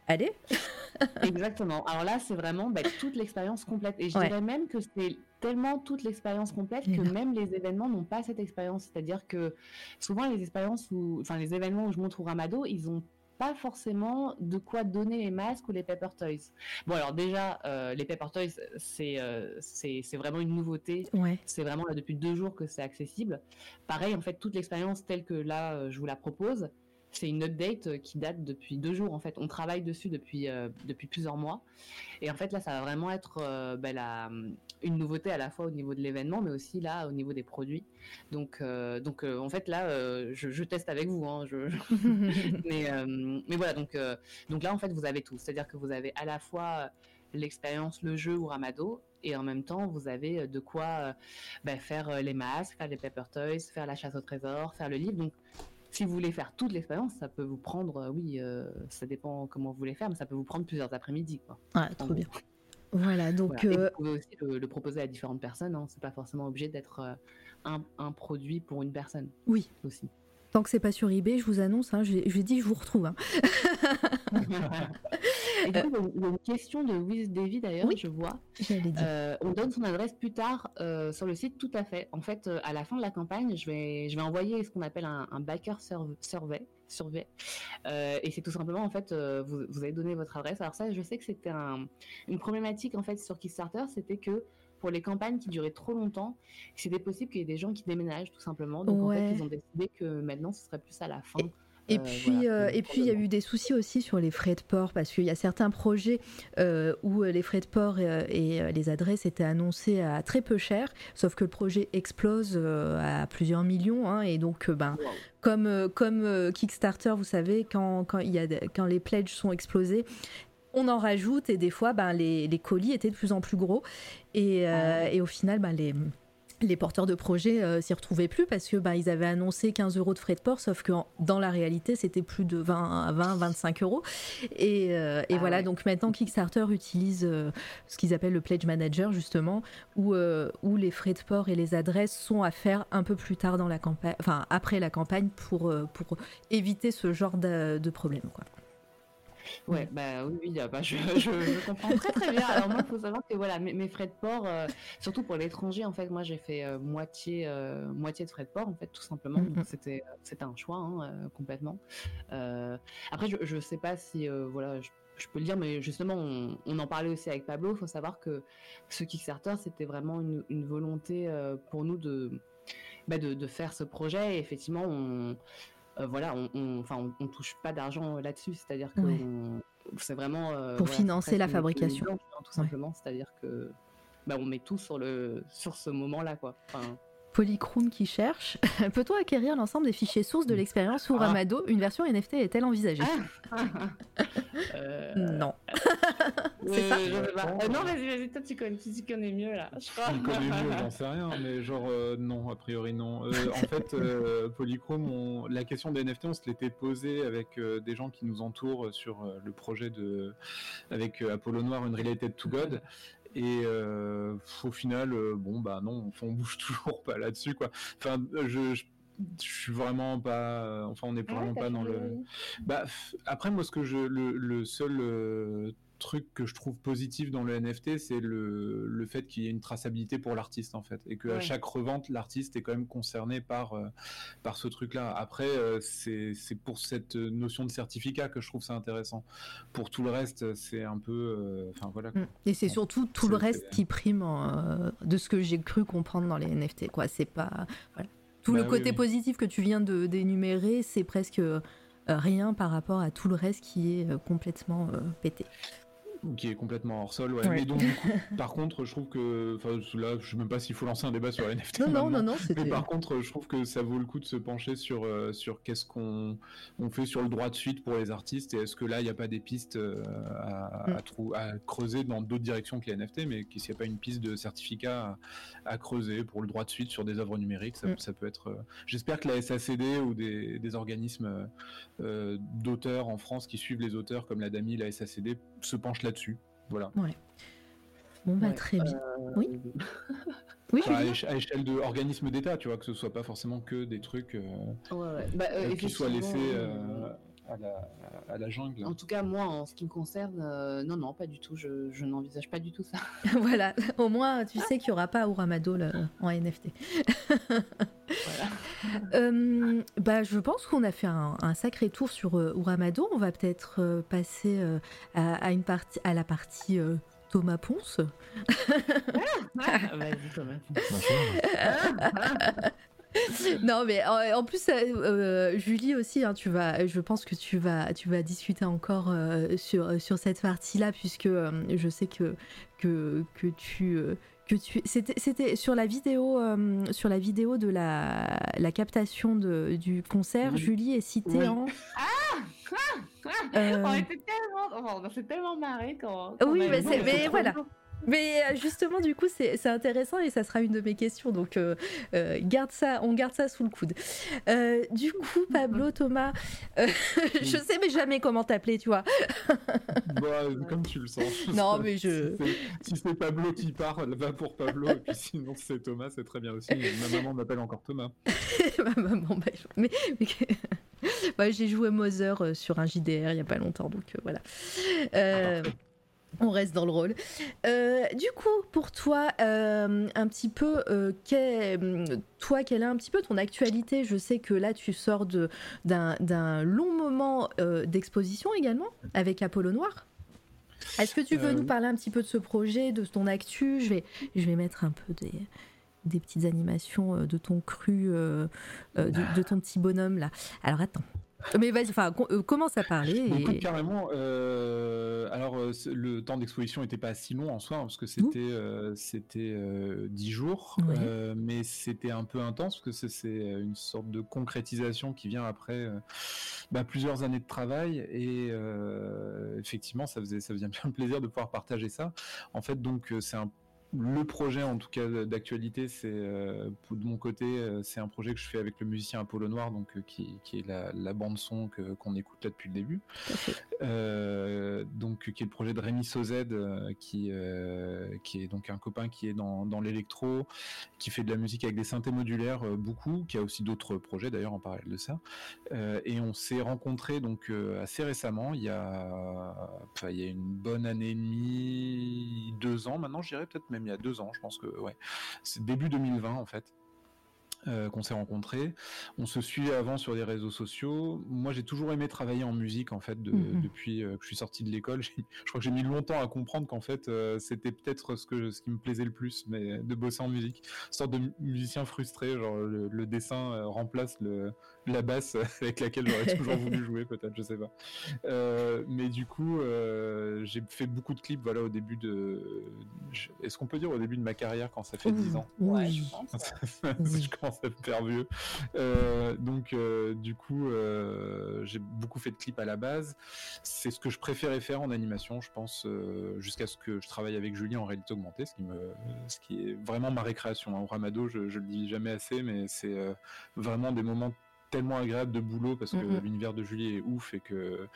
Speaker 1: Allez. <laughs>
Speaker 2: Exactement. Alors là, c'est vraiment bah, toute l'expérience complète. Et je
Speaker 1: Ouais.
Speaker 2: dirais même que c'est tellement toute l'expérience complète que même les événements n'ont pas cette expérience. C'est-à-dire que souvent, les expériences où, enfin, les événements où je montre au Ramado, ils ont pas forcément de quoi donner les masques ou les Pepper Toys. Bon, alors déjà, euh, les Pepper Toys, c'est euh, c'est vraiment une nouveauté.
Speaker 1: Ouais.
Speaker 2: C'est vraiment là depuis deux jours que c'est accessible. Pareil, en fait, toute l'expérience telle que là, euh, je vous la propose, c'est une update euh, qui date depuis deux jours. En fait, on travaille dessus depuis euh, depuis plusieurs mois. Et en fait, là, ça va vraiment être euh, ben, la- une nouveauté à la fois au niveau de l'événement, mais aussi là au niveau des produits. Donc, euh, donc en fait, là, je, je teste avec vous. Hein, je, <laughs> mais, mais voilà, donc, donc là, en fait, vous avez tout. C'est-à-dire que vous avez à la fois l'expérience, le jeu ou Ramado, et en même temps, vous avez de quoi ben, faire les masques, faire les Pepper Toys, faire la chasse au trésor, faire le livre. Donc, si vous voulez faire toute l'expérience, ça peut vous prendre, euh, oui, euh, ça dépend comment vous voulez faire, mais ça peut vous prendre plusieurs après-midi.
Speaker 1: Ouais, trop bien. Voilà, donc
Speaker 2: Voilà. Et
Speaker 1: euh,
Speaker 2: vous pouvez aussi le, le proposer à différentes personnes. Hein. C'est pas forcément obligé d'être euh, un, un produit pour une personne
Speaker 1: oui,
Speaker 2: aussi.
Speaker 1: tant que c'est pas sur eBay, je vous annonce, hein, je, je dis je vous retrouve. hein. <laughs> <laughs>
Speaker 2: Et du coup, il y a une- question de Wiz Davy d'ailleurs,
Speaker 1: Oui.
Speaker 2: je vois. Euh, on donne son adresse plus tard euh, sur le site, tout à fait. En fait, euh, à la fin de la campagne, je vais, je vais envoyer ce qu'on appelle un, un backer surv- survey. survey. Euh, et c'est tout simplement, en fait, euh, vous, vous avez donné votre adresse. Alors ça, je sais que c'était un- une problématique, en fait, sur Kickstarter, c'était que pour les campagnes qui duraient trop longtemps, c'était possible qu'il y ait des gens qui déménagent, tout simplement. Donc, en fait, ils ont décidé que maintenant, ce serait plus à la fin.
Speaker 1: Et puis, et puis, il y a eu des soucis aussi sur les frais de port parce qu'il y a certains projets où les frais de port et, les adresses étaient annoncés à très peu cher, sauf que le projet explose à plusieurs millions, hein, et donc, ben, comme, comme Kickstarter, vous savez, quand, quand, y a, quand les pledges sont explosés, on en rajoute et des fois, ben, les, les colis étaient de plus en plus gros. Et, ah et au final, ben, les, les porteurs de projets euh, s'y retrouvaient plus parce que bah, ils avaient annoncé 15 euros de frais de port, sauf que dans la réalité c'était plus de 20 20 25 euros. Et, euh, et ah voilà, donc maintenant Kickstarter utilise euh, ce qu'ils appellent le Pledge Manager justement, où, où les frais de port et les adresses sont à faire un peu plus tard dans la campagne, enfin après la campagne pour, pour éviter ce genre de, de problème. Quoi.
Speaker 2: Ouais, bah oui, oui bah, je, je, comprends très très bien. Alors moi, il faut savoir que voilà, mes, frais de port, euh, surtout pour l'étranger, en fait, moi j'ai fait euh, moitié euh, moitié de frais de port, en fait, tout simplement. Mm-hmm. C'était c'était un choix hein, complètement. après, je je sais pas si voilà. Je, peux le dire, mais justement, on, en parlait aussi avec Pablo. Il faut savoir que ce Kickstarter, c'était vraiment une, une volonté pour nous de, bah de, de, faire ce projet. Et effectivement, on, euh, voilà, on, enfin, on, touche pas d'argent là-dessus, c'est-à-dire que c'est vraiment
Speaker 1: euh, pour financer la fabrication,
Speaker 2: tout simplement. C'est-à-dire que bah, on met tout sur le sur ce moment-là, quoi.
Speaker 1: Polychrome qui cherche. <laughs> Peut-on acquérir l'ensemble des fichiers sources de l'expérience ou ah. Ramado? Une version NFT est-elle envisagée? Ah. <laughs> euh... Non. <laughs>
Speaker 2: c'est ça euh, Non, vas-y, vas-y, toi tu connais, tu connais mieux là. Je
Speaker 3: crois. connais mieux, j'en sais rien, mais genre euh, non, a priori non. Euh, en fait, Polychrome, la question des NFT, on se l'était posé avec des gens qui nous entourent sur le projet de avec Apollo Noir, une Related to God. Et euh, au final, euh, bon bah non, on, bouge <laughs> toujours pas là-dessus quoi. Enfin, je, je suis vraiment pas enfin on n'est ah vraiment pas dans le bah après moi ce que je le, le seul euh, truc que je trouve positif dans le NFT, c'est le, le fait qu'il y ait une traçabilité pour l'artiste en fait, et qu'à chaque revente, l'artiste est quand même concerné par euh, par ce truc-là. Après, euh, c'est pour cette notion de certificat que je trouve ça intéressant. Pour tout le reste, c'est un peu, euh, enfin voilà. Mm.
Speaker 1: Et c'est surtout tout le reste qui prime de ce que j'ai cru comprendre dans les NFT. Quoi, c'est pas voilà. tout le bah côté positif que tu viens de d'énumérer, c'est presque rien par rapport à tout le reste qui est complètement pété
Speaker 3: qui est complètement hors sol. Ouais. Mais donc, du coup, <laughs> par contre, je trouve que, enfin, là, je sais même pas s'il faut lancer un débat sur les NFT.
Speaker 1: Non, non, non, non,
Speaker 3: Mais par contre, je trouve que ça vaut le coup de se pencher sur euh, sur qu'est-ce qu'on on fait sur le droit de suite pour les artistes et est-ce que là, il n'y a pas des pistes euh, à, mm. à, creuser dans d'autres directions que les NFT, mais qu'il n'y a pas une piste de certificat à, creuser pour le droit de suite sur des œuvres numériques, ça, mm. ça peut être. Euh, j'espère que la SACD ou des, des organismes d'auteurs en France qui suivent les auteurs comme la DAMI, la SACD se penchent là-dessus. Voilà.
Speaker 1: Ouais. Bon, bah, très bien. Euh, oui. <laughs>
Speaker 3: oui, à, échelle de organisme d'État, tu vois, que ce soit pas forcément que des trucs euh,
Speaker 2: bah, euh,
Speaker 3: qui soient laissés à la, à, la, jungle.
Speaker 2: En tout cas, moi, en ce qui me concerne, non, non, pas du tout. Je, je n'envisage pas du tout ça. <laughs>
Speaker 1: voilà. Au moins, tu sais qu'il n'y aura pas Uramado en NFT. voilà. <laughs> bah, je pense qu'on a fait un, un sacré tour sur Uramado. On va peut-être passer à, à, une partie, à la partie Thomas Ponce.
Speaker 2: Ah, <laughs> vas-y, Thomas. <laughs>
Speaker 1: non mais en, plus euh, euh, Julie aussi hein, tu vas je pense que tu vas tu vas discuter encore euh, sur sur cette partie là puisque je sais que que, que tu que tu c'était sur la vidéo sur la vidéo de la, la captation de, du concert Julie est citée en
Speaker 2: ah euh, on était tellement, on s'est tellement marré quand.
Speaker 1: oui, mais, mais voilà. Mais euh, justement, du coup, c'est intéressant et ça sera une de mes questions. Donc, euh, garde ça, on garde ça sous le coude. du coup, Pablo, <laughs> Thomas, <laughs> je sais mais jamais comment t'appeler, tu vois.
Speaker 3: bah, comme tu le sens. <laughs>
Speaker 1: Non, mais je.
Speaker 3: Si c'est Pablo qui parle, va pour Pablo. Et puis sinon, c'est Thomas, c'est très bien aussi. Ma maman m'appelle encore Thomas.
Speaker 1: Ma maman, bah, mais... mais... j'ai joué Mother euh, sur un JDR il n'y a pas longtemps, donc euh, voilà. Euh, on reste dans le rôle. du coup, pour toi, un petit peu, toi, quelle est un petit peu ton actualité? Je sais que là, tu sors d'un long moment d'exposition également avec Apollo Noir. Est-ce que tu veux nous parler un petit peu de ce projet, de ton actu? Je vais, je vais mettre un peu des, des petites animations euh, de ton cru, euh, euh, de, ton petit bonhomme là. Alors attends. Mais vas-y, enfin, commence à parler.
Speaker 3: Et... carrément. alors, le temps d'exposition n'était pas si long en soi, hein, parce que c'était c'était dix jours, mais c'était un peu intense parce que c'est une sorte de concrétisation qui vient après bah, plusieurs années de travail et effectivement, ça faisait ça faisait bien <laughs> plaisir de pouvoir partager ça. En fait, donc c'est un le projet, en tout cas d'actualité, c'est euh, de mon côté, euh, c'est un projet que je fais avec le musicien Apollo Noir, donc euh, qui, est la, bande son qu'on écoute là depuis le début. donc qui est le projet de Rémi Sozed, qui qui est donc un copain qui est dans, dans l'électro, qui fait de la musique avec des synthés modulaires beaucoup, qui a aussi d'autres projets d'ailleurs en parallèle de ça. et on s'est rencontrés donc assez récemment, il y a, il y a une bonne année et demie, deux ans maintenant, je dirais peut-être même il y a deux ans, je pense que ouais, c'est début 2020 en fait. Euh, qu'on s'est rencontrés. On se suit avant sur les réseaux sociaux. Moi, j'ai toujours aimé travailler en musique, en fait, mhm. depuis euh, que je suis sorti de l'école. <laughs> Je crois que j'ai mis longtemps à comprendre qu'en fait, euh, c'était peut-être ce que ce qui me plaisait le plus, mais de bosser en musique. Une sorte de musicien frustré, genre le, dessin remplace le, la basse <laughs> avec laquelle j'aurais <laughs> toujours voulu jouer, peut-être, je sais pas. mais du coup, j'ai fait beaucoup de clips, voilà, au début de. Est-ce qu'on peut dire au début de ma carrière quand ça fait 10 ans?
Speaker 2: Ouais, je pense.
Speaker 3: je commence à me faire vieux. Euh, donc, euh, du coup, euh, j'ai beaucoup fait de clips à la base. C'est ce que je préférais faire en animation, je pense, jusqu'à ce que je travaille avec Julien en réalité augmentée, ce qui, me, ce qui est vraiment ma récréation. Hein. Au Ramado, je, je le dis jamais assez, mais c'est vraiment des moments tellement agréable de boulot parce que l'univers de Julie est ouf et que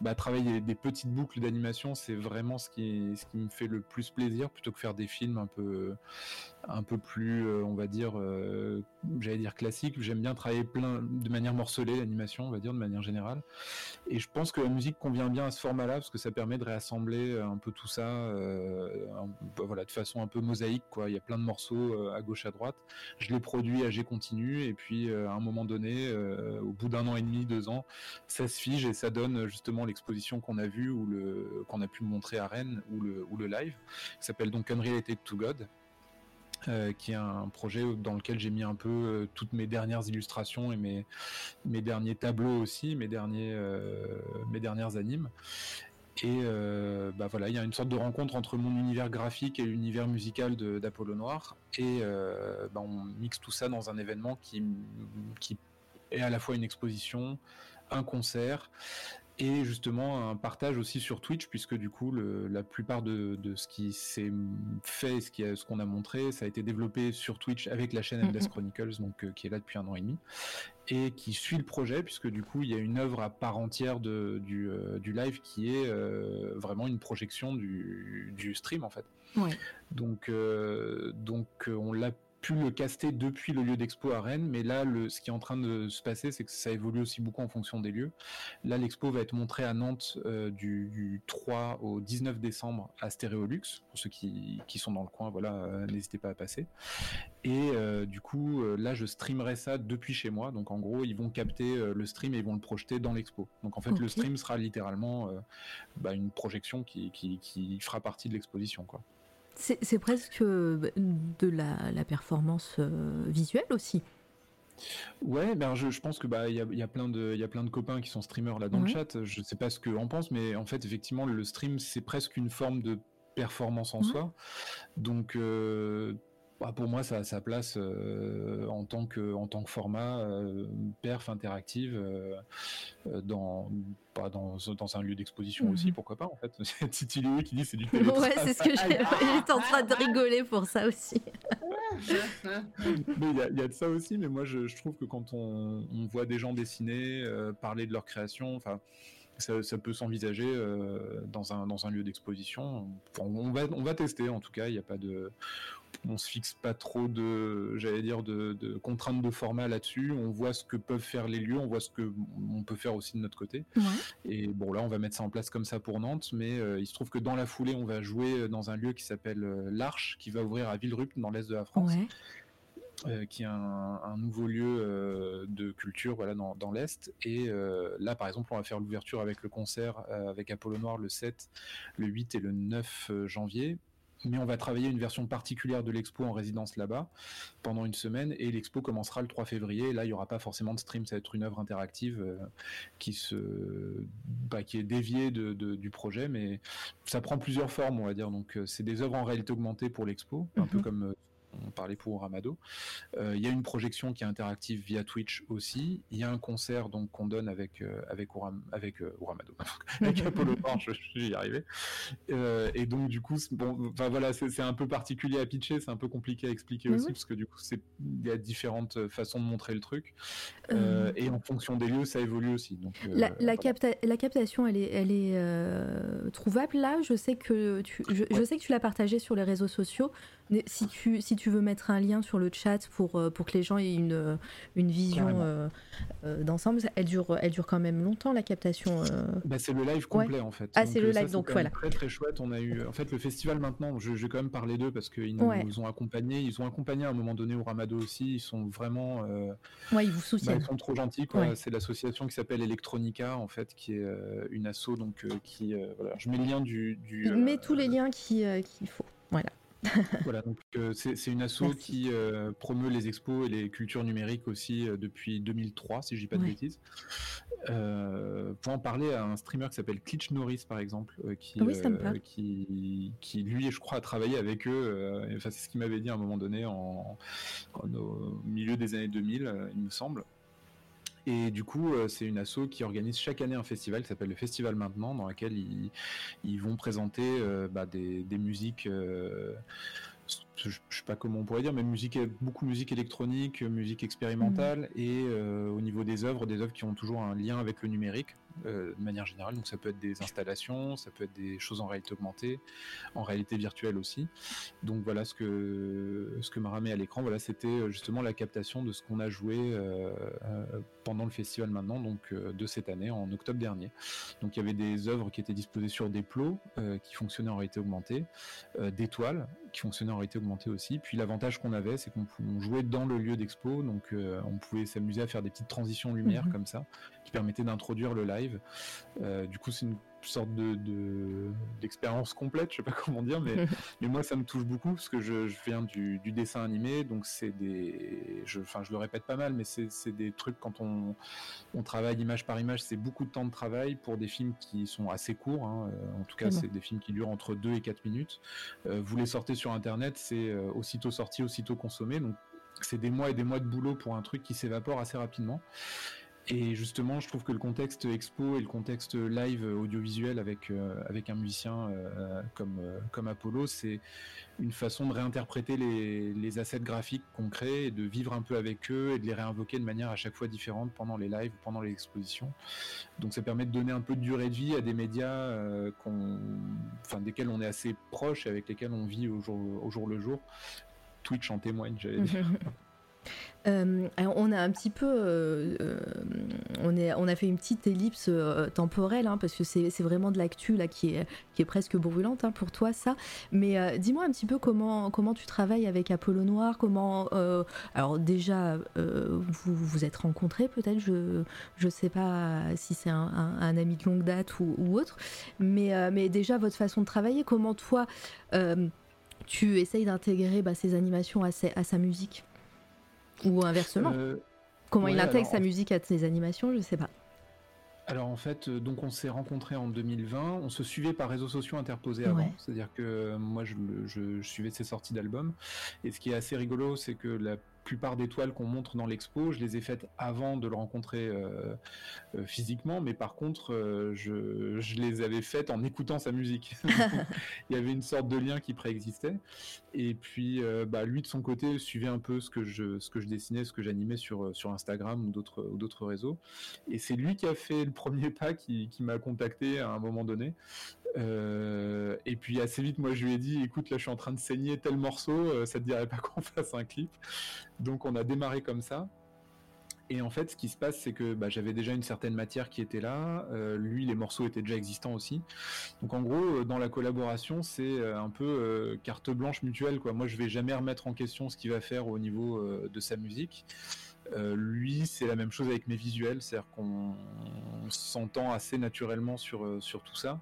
Speaker 3: bah, travailler des petites boucles d'animation, c'est vraiment ce qui, ce qui me fait le plus plaisir plutôt que faire des films un peu, un peu plus, euh, on va dire, euh, j'allais dire classique. J'aime bien travailler plein de manière morcelée l'animation, on va dire de manière générale. Et je pense que la musique convient bien à ce format-là parce que ça permet de réassembler un peu tout ça, euh, bah, voilà, de façon un peu mosaïque. Quoi. Il y a plein de morceaux à gauche à droite. Je les produis à G continu et puis à un moment donné euh, au bout d'un an et demi, deux ans, ça se fige et ça donne justement l'exposition qu'on a vue ou qu'on a pu montrer à Rennes ou le, ou le live, qui s'appelle donc Unrelated to God. Euh, qui est un projet dans lequel j'ai mis un peu euh, toutes mes dernières illustrations et mes, mes derniers tableaux aussi, mes, derniers, mes dernières animes. Et bah voilà, il y a une sorte de rencontre entre mon univers graphique et l'univers musical d'Apollo Noir. Et bah on mixe tout ça dans un événement qui, qui et à la fois une exposition, un concert et justement un partage aussi sur Twitch puisque du coup la plupart de, ce qui s'est fait, ce qui ce qu'on a montré, ça a été développé sur Twitch avec la chaîne Endless Chronicles donc euh, qui est là depuis un an et demi et qui suit le projet puisque du coup il y a une œuvre à part entière de, du, euh, du live qui est euh, vraiment une projection du, du stream en fait. Donc donc on l'a pu le caster depuis le lieu d'expo à Rennes, mais là, le, ce qui est en train de se passer, c'est que ça évolue aussi beaucoup en fonction des lieux. Là, l'expo va être montrée à Nantes euh, du, 3 au 19 décembre à Stéréolux. Pour ceux qui, qui sont dans le coin, voilà, euh, n'hésitez pas à passer. Et euh, du coup, là, je streamerai ça depuis chez moi. Donc, en gros, ils vont capter le stream et ils vont le projeter dans l'expo. Donc, en fait, le stream sera littéralement bah, une projection qui, qui, qui fera partie de l'exposition, quoi.
Speaker 1: C'est presque euh, de la, performance euh, visuelle aussi.
Speaker 3: Ouais, ben je, pense que bah il y a, plein de il y plein de copains qui sont streamers là dans le chat. Je sais pas ce que en pense, mais en fait effectivement le stream c'est presque une forme de performance en soi. Donc euh, bah, pour moi, ça a sa place euh, en, tant que, en tant que format euh, perf interactive euh, dans, pas dans, dans, un lieu d'exposition mhm. aussi, pourquoi pas en fait. C'est Titi qui dit c'est du
Speaker 1: Ouais, c'est ce que j'étais en train de rigoler pour ça aussi.
Speaker 3: mais il y, a de ça aussi, mais moi je, je trouve que quand on, on, voit des gens dessiner, parler de leur création, enfin ça, ça, peut s'envisager dans, un, dans un lieu d'exposition. on, va, on va tester en tout cas, il n'y a pas de on se fixe pas trop de, j'allais dire, de, contraintes de format là-dessus. On voit ce que peuvent faire les lieux, on voit ce que on peut faire aussi de notre côté. Et bon, là, on va mettre ça en place comme ça pour Nantes, mais euh, il se trouve que dans la foulée, on va jouer dans un lieu qui s'appelle euh, l'Arche, qui va ouvrir à Villerupt, dans l'est de la France. Euh, qui est un, nouveau lieu de culture voilà dans, dans l'est et là par exemple on va faire l'ouverture avec le concert avec Apollo Noir le 7 le 8 et le 9 janvier mais on va travailler une version particulière de l'expo en résidence là-bas pendant une semaine et l'expo commencera le 3 février. là, il n'y aura pas forcément de stream, ça va être une œuvre interactive euh, qui se, bah, qui est déviée de, du projet, mais ça prend plusieurs formes, on va dire. Donc, euh, c'est des œuvres en réalité augmentée pour l'expo, un peu mhm. comme euh, on parlait pour Ramado. Euh, il y a une projection qui est interactive via Twitch aussi. Il y a un concert donc qu'on donne avec euh, avec avec euh, <laughs> avec <laughs> Apollo je, suis y arrivé. et donc du coup, bon, voilà, c'est un peu particulier à pitcher, c'est un peu compliqué à expliquer aussi parce que du coup, c'est il y a différentes façons de montrer le truc. et en fonction des lieux, ça évolue aussi. Donc
Speaker 1: la, la, captation, elle est elle est trouvable là? Je sais que tu je sais que tu l'as partagé sur les réseaux sociaux. Si tu, si tu veux mettre un lien sur le chat pour, euh, pour que les gens aient une, euh, une vision euh, d'ensemble, elle dure, elle dure quand même longtemps la captation.
Speaker 3: Bah, c'est le live complet en fait.
Speaker 1: Ah, c'est le live, donc voilà.
Speaker 3: Très très chouette. On a eu, en fait, le festival maintenant, je, je vais quand même parler d'eux parce qu'ils nous, ont accompagnés. Ils ont accompagné à un moment donné au Ramado aussi. Ils sont vraiment.
Speaker 1: ouais, ils vous soutiennent.
Speaker 3: Bah, ils sont trop gentils. C'est l'association qui s'appelle Electronica en fait, qui est une asso donc qui. voilà. Je mets le lien du. du
Speaker 1: Mets tous les liens qu'il faut. Voilà. <laughs>
Speaker 3: voilà, donc euh, c'est une asso qui euh, promeut les expos et les cultures numériques aussi euh, depuis 2003, si je dis pas de bêtises. pour en parler à un streamer qui s'appelle Klitsch Norris, par exemple, qui, qui, qui, lui, je crois, a travaillé avec eux. Enfin, c'est ce qu'il m'avait dit à un moment donné, en, au milieu des années 2000, il me semble. Et du coup, euh, c'est une asso qui organise chaque année un festival qui s'appelle le Festival Maintenant, dans lequel ils, vont présenter euh, bah, des, musiques. Euh, je ne sais pas comment on pourrait dire, mais musique, beaucoup de musique électronique, musique expérimentale, mmh. et au niveau des œuvres, des œuvres qui ont toujours un lien avec le numérique. Euh, de manière générale. Donc ça peut être des installations, ça peut être des choses en réalité augmentée, en réalité virtuelle aussi. Donc voilà ce que ce que m'a ramené à l'écran. Voilà, c'était euh, justement la captation de ce qu'on a joué euh, pendant le festival maintenant, donc de cette année en octobre dernier. Donc il y avait des œuvres qui étaient disposées sur des plots qui fonctionnaient en réalité augmentée, des toiles qui fonctionnaient en réalité augmentée aussi. Puis l'avantage qu'on avait, c'est qu'on jouait dans le lieu d'expo, donc on pouvait s'amuser à faire des petites transitions lumière mhm. comme ça, qui permettaient d'introduire le live euh, du coup, c'est une sorte de d'expérience complète, je sais pas <laughs> comment dire, mais <laughs> mais moi ça me touche beaucoup parce que je, viens du, dessin animé, donc c'est des, je, enfin je le répète pas mal, mais c'est des trucs quand on on travaille image par image, c'est beaucoup de temps de travail pour des films qui sont assez courts. Hein. Euh, en tout cas, c'est des films qui durent entre 2 et 4 minutes. Euh, vous les sortez sur internet, c'est aussitôt sorti, aussitôt consommé, donc c'est des mois et des mois de boulot pour un truc qui s'évapore assez rapidement. Et justement, je trouve que le contexte expo et le contexte live audiovisuel avec euh, avec un musicien euh, comme euh, comme Apollo, c'est une façon de réinterpréter les, les assets graphiques qu'on crée et de vivre un peu avec eux et de les réinvoquer de manière à chaque fois différente pendant les lives, pendant les expositions. Donc ça permet de donner un peu de durée de vie à des médias qu'on, enfin desquels on est assez proche et avec lesquels on vit au jour, au jour le jour. Twitch en témoigne, j'allais dire. <laughs>
Speaker 1: Euh, on a un petit peu, euh, euh, on, a fait une petite ellipse temporelle hein, parce que c'est vraiment de l'actu là qui est, presque brûlante hein, pour toi ça. Mais dis-moi un petit peu comment, tu travailles avec Apollo Noir, comment, alors déjà vous vous êtes rencontrés peut-être, je je sais pas si c'est un, ami de longue date ou, autre, mais déjà votre façon de travailler, comment toi tu essayes d'intégrer bah, ces animations à sa musique? Ou inversement. Euh, Comment il intègre sa musique à ses animations Je sais pas.
Speaker 3: Alors en fait, euh, donc on s'est rencontrés en 2020, on se suivait par réseaux sociaux interposés avant, c'est-à-dire que euh, moi je, je, suivais ses sorties d'albums, et ce qui est assez rigolo, c'est que la plupart des toiles qu'on montre dans l'expo, je les ai faites avant de le rencontrer euh, euh, physiquement, mais par contre, euh, je, je, les avais faites en écoutant sa musique. <laughs> <laughs> Il y avait une sorte de lien qui préexistait. Et puis, bah, lui de son côté suivait un peu ce que je, ce que je dessinais, ce que j'animais sur, sur Instagram ou d'autres, d'autres réseaux. Et c'est lui qui a fait le premier pas, qui, qui m'a contacté à un moment donné. Euh, et puis assez vite, moi je lui ai dit, écoute, là je suis en train de saigner tel morceau, euh, ça te dirait pas <laughs> qu'on fasse un clip Donc on a démarré comme ça. Et en fait, ce qui se passe, c'est que bah, j'avais déjà une certaine matière qui était là. Euh, lui, les morceaux étaient déjà existants aussi. Donc en gros, dans la collaboration, c'est un peu carte blanche mutuelle. Moi, je vais jamais remettre en question ce qu'il va faire au niveau de sa musique. Lui, c'est la même chose avec mes visuels, c'est-à-dire qu'on s'entend assez naturellement sur, sur tout ça.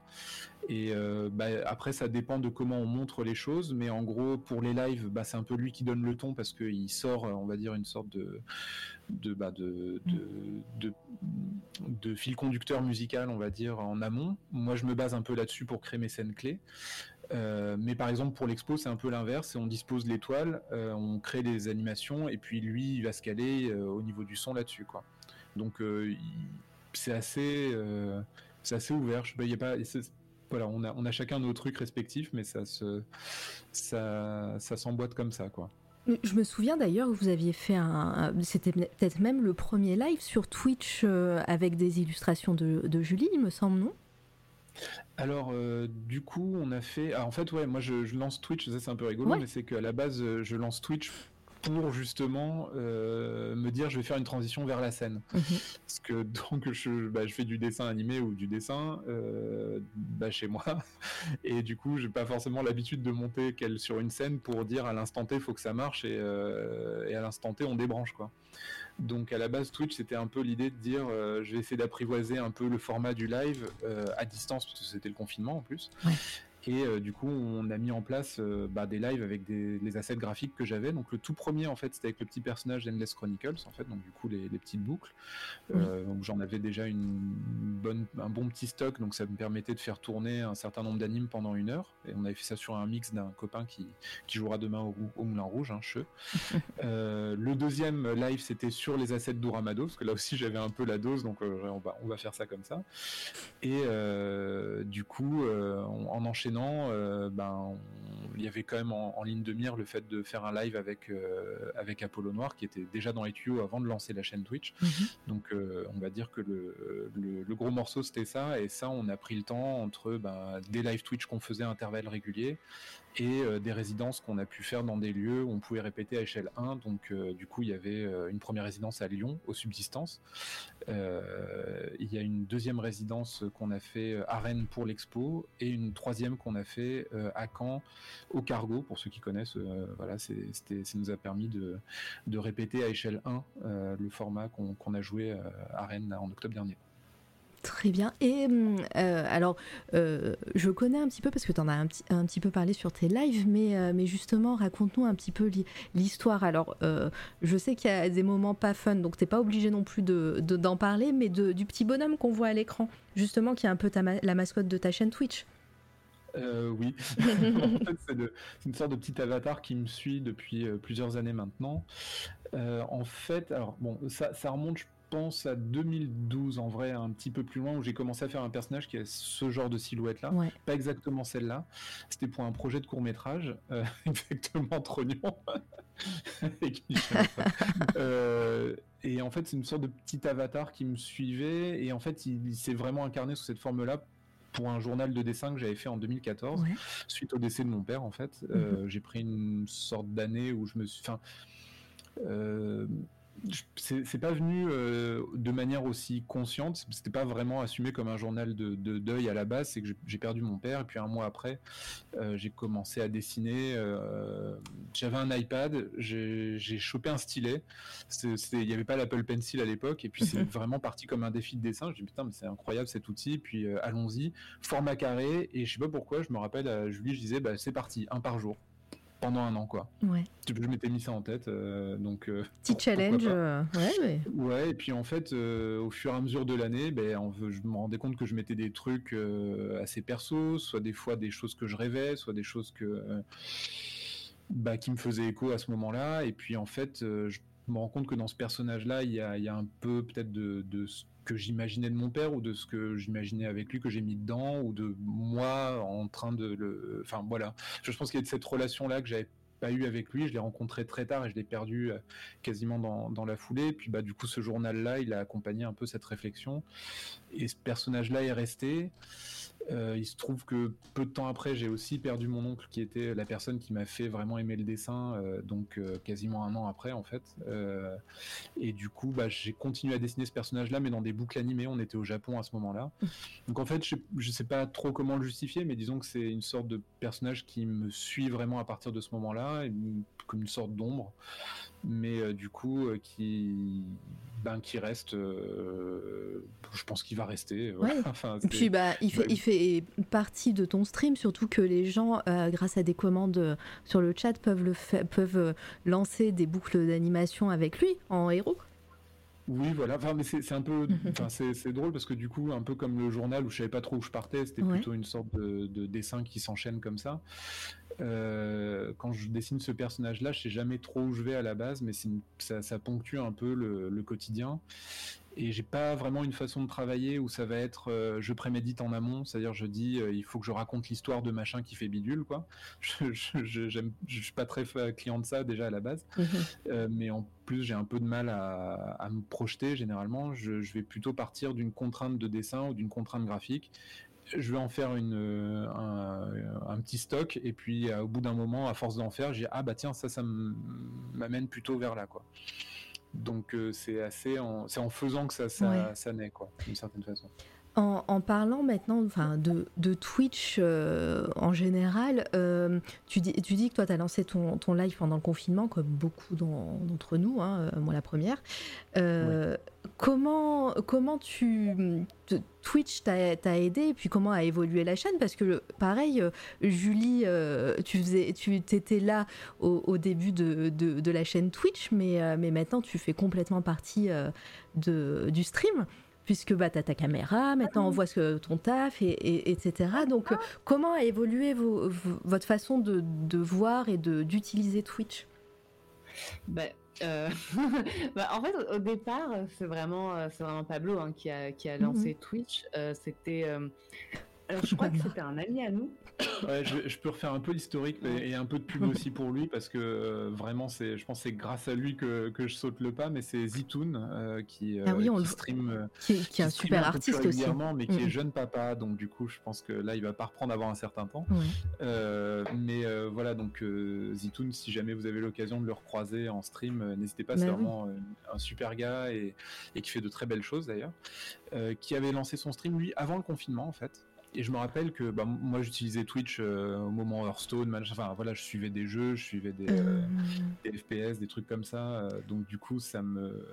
Speaker 3: Et bah, après, ça dépend de comment on montre les choses, mais en gros, pour les lives, bah, c'est un peu lui qui donne le ton parce qu'il sort, on va dire, une sorte de, de, bah, de, de, de, fil conducteur musical, on va dire, en amont. Moi, je me base un peu là-dessus pour créer mes scènes clés. Euh, mais par exemple pour l'expo c'est un peu l'inverse, on dispose l'étoile, euh, on crée des animations et puis lui il va se caler euh, au niveau du son là-dessus quoi. Donc c'est assez c'est assez ouvert. Je, y a pas voilà on a on a chacun nos trucs respectifs mais ça se ça ça s'emboîte comme ça quoi.
Speaker 1: Je me souviens d'ailleurs que vous aviez fait un. C'était peut-être même le premier live sur Twitch avec des illustrations de, Julie, il me semble, non?
Speaker 3: Alors, euh, du coup, on a fait. Ah, en fait, ouais, moi je, lance Twitch, ça c'est un peu rigolo, mais c'est qu'à la base, euh, je lance Twitch pour justement euh, me dire je vais faire une transition vers la scène. Mhm. Parce que <laughs> donc je, bah, je, fais du dessin animé ou du dessin euh, bah, chez moi <laughs> et du coup j'ai pas forcément l'habitude de monter qu'elle sur une scène pour dire à l'instant T faut que ça marche et, euh, et à l'instant T on débranche quoi. Donc à la base Twitch c'était un peu l'idée de dire je vais essayer d'apprivoiser un peu le format du live à distance parce que c'était le confinement en plus. Et euh, du coup, on a mis en place euh, bah, des lives avec des, les assets graphiques que j'avais. Donc le tout premier, en fait, c'était avec le petit personnage d'Endless Chronicles, en fait. Donc du coup, les, petites boucles. Euh, donc j'en avais déjà une bonne, un bon petit stock. Donc ça me permettait de faire tourner un certain nombre d'animes pendant une heure. Et on avait fait ça sur un mix d'un copain qui, qui jouera demain au, Moulin Rouge, un hein, <laughs> le deuxième live, c'était sur les assets d'Uramado, parce que là aussi j'avais un peu la dose, donc on, va, on va faire ça comme ça. Et du coup, en enchaînant euh, ben, il y avait quand même en, ligne de mire le fait de faire un live avec, euh, avec Apollo Noir, qui était déjà dans les tuyaux avant de lancer la chaîne Twitch. Mhm. Donc, euh, on va dire que le, le, gros morceau, c'était ça. Et ça, on a pris le temps entre ben, des live Twitch qu'on faisait à intervalles réguliers et euh, des résidences qu'on a pu faire dans des lieux où on pouvait répéter à échelle 1. Donc euh, du coup, il y avait euh, une première résidence à Lyon, au Subsistance. il y a une deuxième résidence qu'on a fait à Rennes pour l'expo et une troisième qu'on a fait à Caen au Cargo, pour ceux qui connaissent. voilà, ça nous a permis de, répéter à échelle 1 le format qu'on a joué à Rennes en octobre dernier.
Speaker 1: Très bien. Et hum, euh, alors, euh, je connais un petit peu parce que tu en as un petit, peu parlé sur tes lives, mais, euh, justement, raconte-nous un petit peu l'histoire. Alors, je sais qu'il y a des moments pas fun, donc t'es pas obligé non plus d'en de, parler, mais de, du petit bonhomme qu'on voit à l'écran, justement, qui est un peu ta, la mascotte de ta chaîne Twitch.
Speaker 3: oui, <laughs> en fait, c'est une sorte de petit avatar qui me suit depuis plusieurs années maintenant. en fait, alors bon, ça, remonte, pense à 2012 en vrai, un petit peu plus loin, où j'ai commencé à faire un personnage qui a ce genre de silhouette-là. Pas exactement celle-là. C'était pour un projet de court métrage, euh, <laughs> exactement Trognon. <laughs> <laughs> euh, et en fait, c'est une sorte de petit avatar qui me suivait. Et en fait, il, s'est vraiment incarné sous cette forme-là pour un journal de dessin que j'avais fait en 2014, suite au décès de mon père, en fait. Euh, mhm. J'ai pris une sorte d'année où je me suis. Enfin, euh, c'est pas venu euh, de manière aussi consciente. C'était pas vraiment assumé comme un journal de, deuil à la base. C'est que j'ai perdu mon père et puis un mois après, euh, j'ai commencé à dessiner. Euh, j'avais un iPad, j'ai chopé un stylet. Il n'y avait pas l'Apple Pencil à l'époque et puis c'est mhm. vraiment parti comme un défi de dessin. Je dis putain mais c'est incroyable cet outil. Puis allons-y, format carré et je sais pas pourquoi. Je me rappelle à Julie, je disais bah c'est parti, un par jour pendant un an quoi.
Speaker 1: Ouais.
Speaker 3: Je m'étais mis ça en tête euh, donc euh,
Speaker 1: petit challenge euh, ouais,
Speaker 3: ouais et puis en fait au fur et à mesure de l'année ben je me rendais compte que je mettais des trucs assez perso soit des fois des choses que je rêvais soit des choses que bah, qui me faisaient écho à ce moment-là et puis en fait je me rends compte que dans ce personnage là il y a, y a, un peu peut-être de, de que j'imaginais de mon père ou de ce que j'imaginais avec lui que j'ai mis dedans ou de moi en train de le enfin voilà. Je pense qu'il y a de cette relation là que j'avais pas eu avec lui. Je l'ai rencontré très tard et je l'ai perdu euh, quasiment dans, dans, la foulée. Puis bah du coup ce journal là il a accompagné un peu cette réflexion et ce personnage là est resté euh, il se trouve que peu de temps après, j'ai aussi perdu mon oncle qui était la personne qui m'a fait vraiment aimer le dessin, euh, donc euh, quasiment un an après en fait. et du coup, bah, j'ai continué à dessiner ce personnage-là, mais dans des boucles animées. On était au Japon à ce moment-là. <laughs> Donc en fait, je, ne sais pas trop comment le justifier, mais disons que c'est une sorte de personnage qui me suit vraiment à partir de ce moment-là là, comme une sorte d'ombre, mais du coup qui ben, qui reste. je pense qu'il va rester. <laughs>
Speaker 1: Et puis bah, il, fait, il fait partie de ton stream, surtout que les gens, grâce à des commandes sur le chat, peuvent, le peuvent lancer des boucles d'animation avec lui en héros.
Speaker 3: Oui, voilà. Enfin, mais c'est un peu, <laughs> enfin, c'est drôle parce que du coup, un peu comme le journal où je savais pas trop où je partais, c'était plutôt une sorte de, dessin qui s'enchaîne comme ça. Euh, quand je dessine ce personnage-là, je sais jamais trop où je vais à la base, mais ça, ça, ponctue un peu le, le quotidien et j'ai pas vraiment une façon de travailler où ça va être euh, je prémédite en amont, c'est-à-dire je dis euh, il faut que je raconte l'histoire de machin qui fait bidule quoi. <laughs> Je, je, je, suis pas très client de ça déjà à la base, mhm. mais en plus j'ai un peu de mal à, à me projeter généralement. Je, vais plutôt partir d'une contrainte de dessin ou d'une contrainte graphique. Je vais en faire une, un, un petit stock et puis au bout d'un moment, à force d'en faire, j'ai ah bah tiens ça ça m'amène plutôt vers là quoi. Donc euh, c'est assez, en, c'est en faisant que ça, ça, naît, quoi, d'une certaine façon.
Speaker 1: En, parlant maintenant enfin, de, de Twitch euh, en général, euh, tu, dis, tu dis que toi, tu as lancé ton, ton, live pendant le confinement, comme beaucoup d'entre nous, hein, moi la première. Comment, comment tu, Twitch t'a aidé et puis comment a évolué la chaîne? Parce que pareil, Julie, tu faisais, tu étais là au, début de, de, la chaîne Twitch, mais, mais maintenant tu fais complètement partie de, du stream puisque bah, tu as ta caméra, maintenant on voit ce, ton taf, et, etc. Donc, comment a évolué votre façon de, de voir et d'utiliser Twitch?
Speaker 2: Bah, euh, <laughs> bah, En fait, au, départ, c'est vraiment, c'est vraiment Pablo hein, qui, a, qui a lancé mhm. Twitch. Euh, c'était. Euh, alors, je <laughs> crois que c'était un ami à nous
Speaker 3: Ouais, je, peux refaire un peu l'historique et, un peu de pub aussi pour lui parce que euh, vraiment, c'est, je pense, que c'est grâce à lui que, que, je saute le pas. Mais c'est Zitoun euh, qui, euh, ah
Speaker 1: qui stream, qui, est un super artiste aussi,
Speaker 3: mais qui est jeune papa. Donc du coup, je pense que là, il va pas reprendre avant un certain temps. mais voilà, donc Zitoun, si jamais vous avez l'occasion de le recroiser en stream, n'hésitez pas. c'est bah vraiment un super gars et, et, qui fait de très belles choses d'ailleurs. qui avait lancé son stream lui avant le confinement en fait et je me rappelle que bah, moi j'utilisais Twitch euh, au moment Hearthstone, enfin voilà, je suivais des jeux, je suivais des, euh, FPS, des trucs comme ça. Euh, donc du coup, ça me.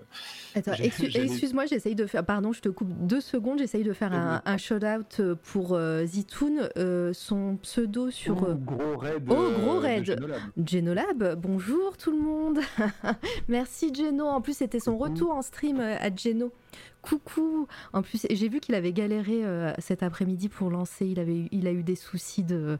Speaker 1: Attends, <laughs> excuse-moi, j'essaye de faire. Pardon, je te coupe deux secondes. J'essaye de faire un, un shout-out pour Zitoun, son pseudo sur.
Speaker 3: Oh, gros raid.
Speaker 1: Oh, gros raid. Genolab. Bonjour tout le monde. <laughs> Merci Geno. En plus, c'était son retour en stream à Geno coucou. En plus, j'ai vu qu'il avait galéré euh, cet après-midi pour lancer. Il, avait, il a eu des soucis de,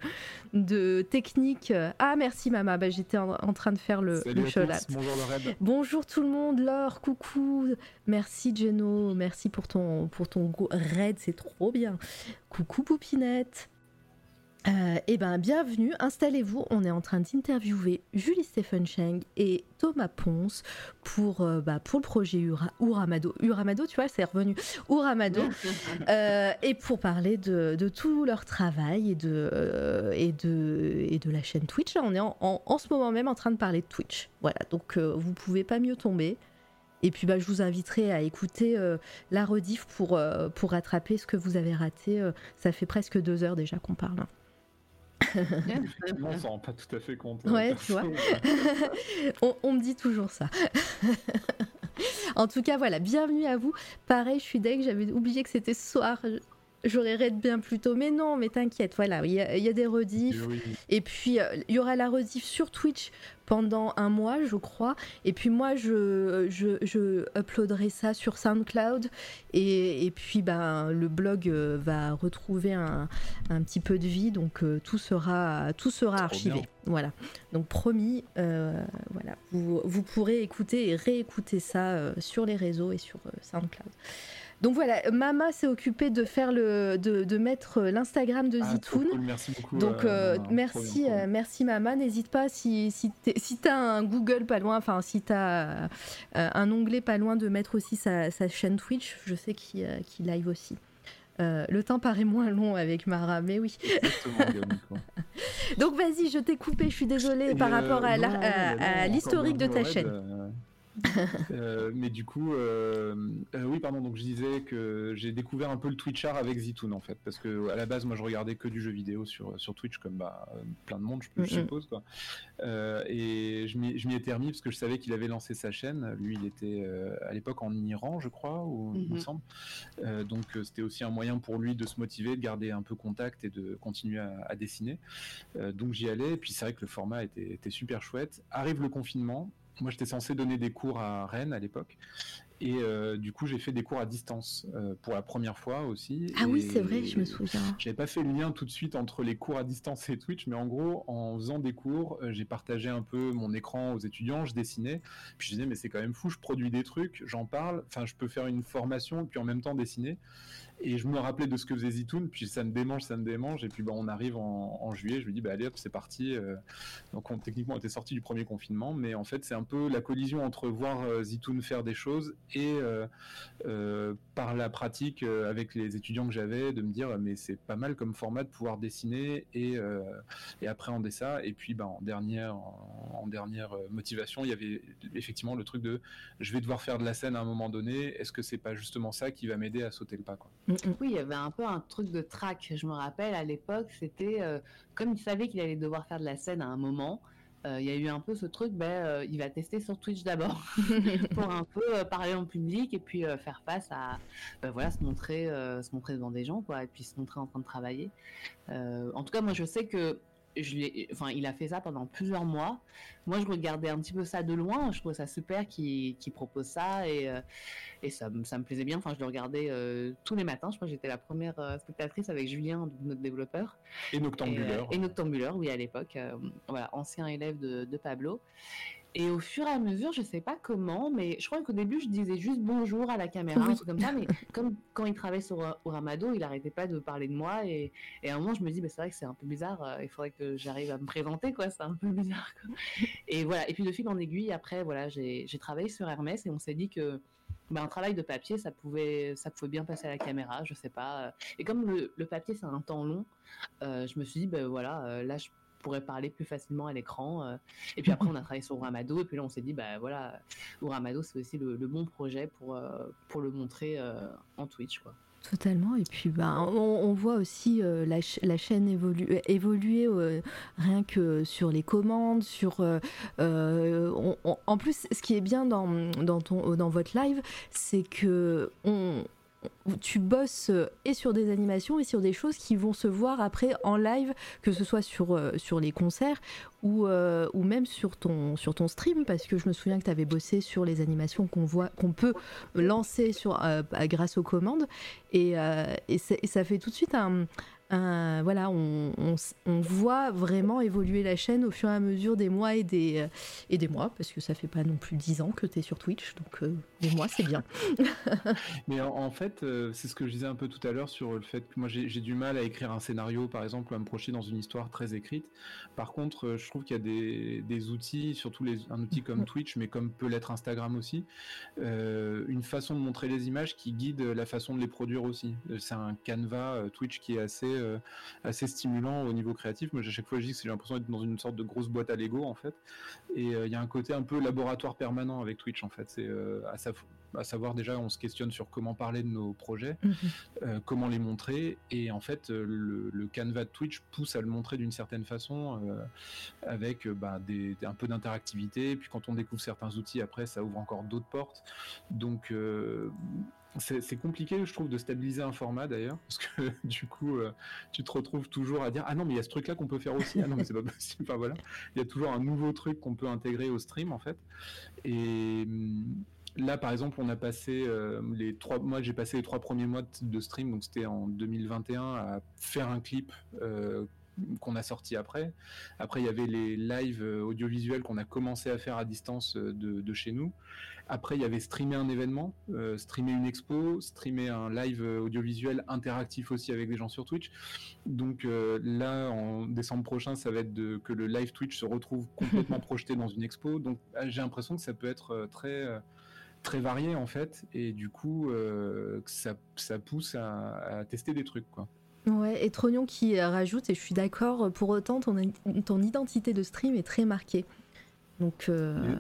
Speaker 1: de technique. Ah, merci, Mama. Bah, J'étais en, train de faire le, le show
Speaker 3: Bonjour,
Speaker 1: Bonjour tout le monde. Laure, coucou. Merci, Geno. Merci pour ton, pour ton raid. C'est trop bien. Coucou, Poupinette. Euh, eh bien, bienvenue, installez-vous. On est en train d'interviewer Julie Stephen Cheng et Thomas Ponce pour, euh, bah, pour le projet Ura, Uramado. Uramado, tu vois, c'est revenu. Uramado. <laughs> euh, et pour parler de, de, tout leur travail et de, et, de, et de la chaîne Twitch. on est en, en, ce moment même en train de parler de Twitch. Voilà, donc vous pouvez pas mieux tomber. Et puis bah, je vous inviterai à écouter la rediff pour, pour rattraper ce que vous avez raté. ça fait presque deux heures déjà qu'on parle.
Speaker 3: On s'en rend pas tout à fait compte.
Speaker 1: Ouais, tu vois. <laughs> on, me dit toujours ça. <laughs> en tout cas, voilà, bienvenue à vous. Pareil, je suis deg, j'avais oublié que c'était ce soir. J'aurais raid bien plus tôt, mais non, mais t'inquiète, voilà, il y, a des rediffs. Et puis, euh, il y aura la rediff sur Twitch pendant un mois, je crois. Et puis moi, je, je, je uploaderai ça sur SoundCloud. Et, et puis, ben, le blog euh, va retrouver un, un, petit peu de vie. Donc, euh, tout sera, tout sera archivé. Voilà. Donc, promis, voilà, vous, vous, pourrez écouter et réécouter ça sur les réseaux et sur SoundCloud. Donc voilà, Mama s'est occupée de faire le, de, de mettre l'Instagram de ah, Zitoun.
Speaker 3: Merci beaucoup.
Speaker 1: Donc euh, euh, merci, euh, merci Mama. N'hésite pas si, si, si tu as un Google pas loin, enfin si tu as un onglet pas loin de mettre aussi sa, sa chaîne Twitch. Je sais qu'il live aussi. le temps paraît moins long avec Mara, mais oui. <laughs> Donc vas-y, je t'ai coupé, je suis désolée par rapport à l'historique de ta chaîne.
Speaker 3: Euh, <laughs> mais du coup, euh, euh, oui, pardon. Donc je disais que j'ai découvert un peu le Twitchart avec Zitoun en fait, parce que à la base, moi, je regardais que du jeu vidéo sur sur Twitch, comme bah, plein de monde, je, je suppose quoi. et je m'y étais remis parce que je savais qu'il avait lancé sa chaîne. Lui, il était à l'époque en Iran, je crois, ou il me mhm. semble. donc c'était aussi un moyen pour lui de se motiver, de garder un peu contact et de continuer à, à dessiner. donc j'y allais. Et puis c'est vrai que le format était, était super chouette. Arrive le confinement moi, j'étais censé donner des cours à Rennes à l'époque. Et euh, du coup, j'ai fait des cours à distance euh, pour la première fois aussi.
Speaker 1: Ah oui, c'est vrai, je me souviens.
Speaker 3: J'avais pas fait le lien tout de suite entre les cours à distance et Twitch, mais en gros, en faisant des cours, euh, j'ai partagé un peu mon écran aux étudiants, je dessinais. Puis je disais, mais c'est quand même fou, je produis des trucs, j'en parle. Enfin, je peux faire une formation puis en même temps dessiner. Et je me rappelais de ce que faisait Zitoun, puis ça me démange, ça me démange. Et puis bah, on arrive en, juillet, je me dis, bah, allez hop, c'est parti. Euh. donc on, techniquement, on était sorti du premier confinement, mais en fait, c'est un peu la collision entre voir euh, Zitoun faire des choses et euh, par la pratique avec les étudiants que j'avais, de me dire, mais c'est pas mal comme format de pouvoir dessiner et, et appréhender ça. Et puis bah, en, dernière, en, dernière motivation, il y avait effectivement le truc de, je vais devoir faire de la scène à un moment donné. Est-ce que c'est pas justement ça qui va m'aider à sauter le pas quoi?
Speaker 2: Mm. Oui, il y avait un peu un truc de track. Je me rappelle à l'époque, c'était euh, comme il savait qu'il allait devoir faire de la scène à un moment. Euh, il y a eu un peu ce truc, ben, euh, il va tester sur Twitch d'abord <laughs> pour un peu parler en public et puis faire face à, ben, voilà, se montrer, se montrer devant des gens, quoi, et puis se montrer en train de travailler. en tout cas, moi, je sais que je enfin, il a fait ça pendant plusieurs mois. Moi, je regardais un petit peu ça de loin. Je trouvais ça super qu'il propose ça et, euh, et ça, ça, me plaisait bien. Enfin, je le regardais euh, tous les matins. Je crois que j'étais la première euh, spectatrice avec Julien, notre développeur.
Speaker 3: Et Noctambuleur.
Speaker 2: Et, Noctambuleur, oui, à l'époque. voilà, ancien élève de, de Pablo. Et au fur et à mesure, je sais pas comment, mais je crois qu'au début, je disais juste bonjour à la caméra, un truc comme ça. Mais <laughs> comme quand il travaillait sur euh, Ramado, il arrêtait pas de parler de moi. Et, et à un moment, je me dis, bah, c'est vrai que c'est un peu bizarre. Euh, il faudrait que j'arrive à me présenter, quoi. C'est un peu bizarre. Quoi. Et voilà. Et puis de fil en aiguille, après, voilà, j'ai travaillé sur Hermès et on s'est dit que bah, un travail de papier, ça pouvait, ça pouvait bien passer à la caméra, je sais pas. Et comme le, le papier, c'est un temps long, euh, je me suis dit, ben voilà, là, je pourrait parler plus facilement à l'écran. Euh. Et puis après, on a travaillé sur Ramado, et puis là, on s'est dit, bah voilà, Ramado, c'est aussi le, bon projet pour, euh, pour le montrer euh, en Twitch, quoi.
Speaker 1: Totalement. Et puis, bah, on, voit aussi la, la, chaîne évoluer, évoluer rien que sur les commandes, sur. en plus, ce qui est bien dans, dans, ton, dans votre live, c'est que on, tu bosses euh, et sur des animations et sur des choses qui vont se voir après en live, que ce soit sur, euh, sur les concerts ou, euh, ou même sur ton, sur ton stream, parce que je me souviens que tu avais bossé sur les animations qu'on voit qu'on peut lancer sur, grâce aux commandes. Et, et, ça fait tout de suite un, voilà, on, voit vraiment évoluer la chaîne au fur et à mesure des mois et des, euh, et des mois, parce que ça fait pas non plus dix ans que tu es sur Twitch, donc euh, des mois c'est bien. <laughs>
Speaker 3: Mais en, fait, euh, c'est ce que je disais un peu tout à l'heure sur le fait que moi j'ai du mal à écrire un scénario, par exemple, ou à me projeter dans une histoire très écrite. Par contre, je trouve qu'il y a des, des, outils, surtout les, un outil comme Twitch, mais comme peut l'être Instagram aussi, une façon de montrer les images qui guide la façon de les produire aussi. C'est un canevas Twitch qui est assez euh, assez stimulant au niveau créatif. Moi, à chaque fois, je dis que j'ai l'impression d'être dans une sorte de grosse boîte à Lego, en fait. Et euh, il y a un côté un peu laboratoire permanent avec Twitch, en fait. C'est euh, à, savoir déjà, on se questionne sur comment parler de nos projets, mhm. comment les montrer, et en fait, le, le, canevas de Twitch pousse à le montrer d'une certaine façon, avec bah, des, un peu d'interactivité. Puis quand on découvre certains outils, après, ça ouvre encore d'autres portes. Donc c'est compliqué, je trouve, de stabiliser un format d'ailleurs, parce que <laughs> du coup, euh, tu te retrouves toujours à dire ah non mais il y a ce truc là qu'on peut faire aussi, ah non mais c'est pas <laughs> possible. Enfin voilà, il y a toujours un nouveau truc qu'on peut intégrer au stream en fait. Et hum, là, par exemple, on a passé euh, les trois j'ai passé les trois premiers mois de stream, donc c'était en 2021, à faire un clip. Euh, qu'on a sorti après. Après, il y avait les lives audiovisuels qu'on a commencé à faire à distance de, de chez nous. Après, il y avait streamer un événement, euh, streamer une expo, streamer un live euh, audiovisuel interactif aussi avec des gens sur Twitch. Donc euh, là, en décembre prochain, ça va être de, que le live Twitch se retrouve <laughs> complètement projeté dans une expo. Donc ah, j'ai l'impression que ça peut être très très varié en fait, et du coup, ça, ça, pousse à, à, tester des trucs quoi.
Speaker 1: Ouais, et Trognon qui rajoute, et je suis d'accord, pour autant, ton, ton identité de stream est très marquée. Donc,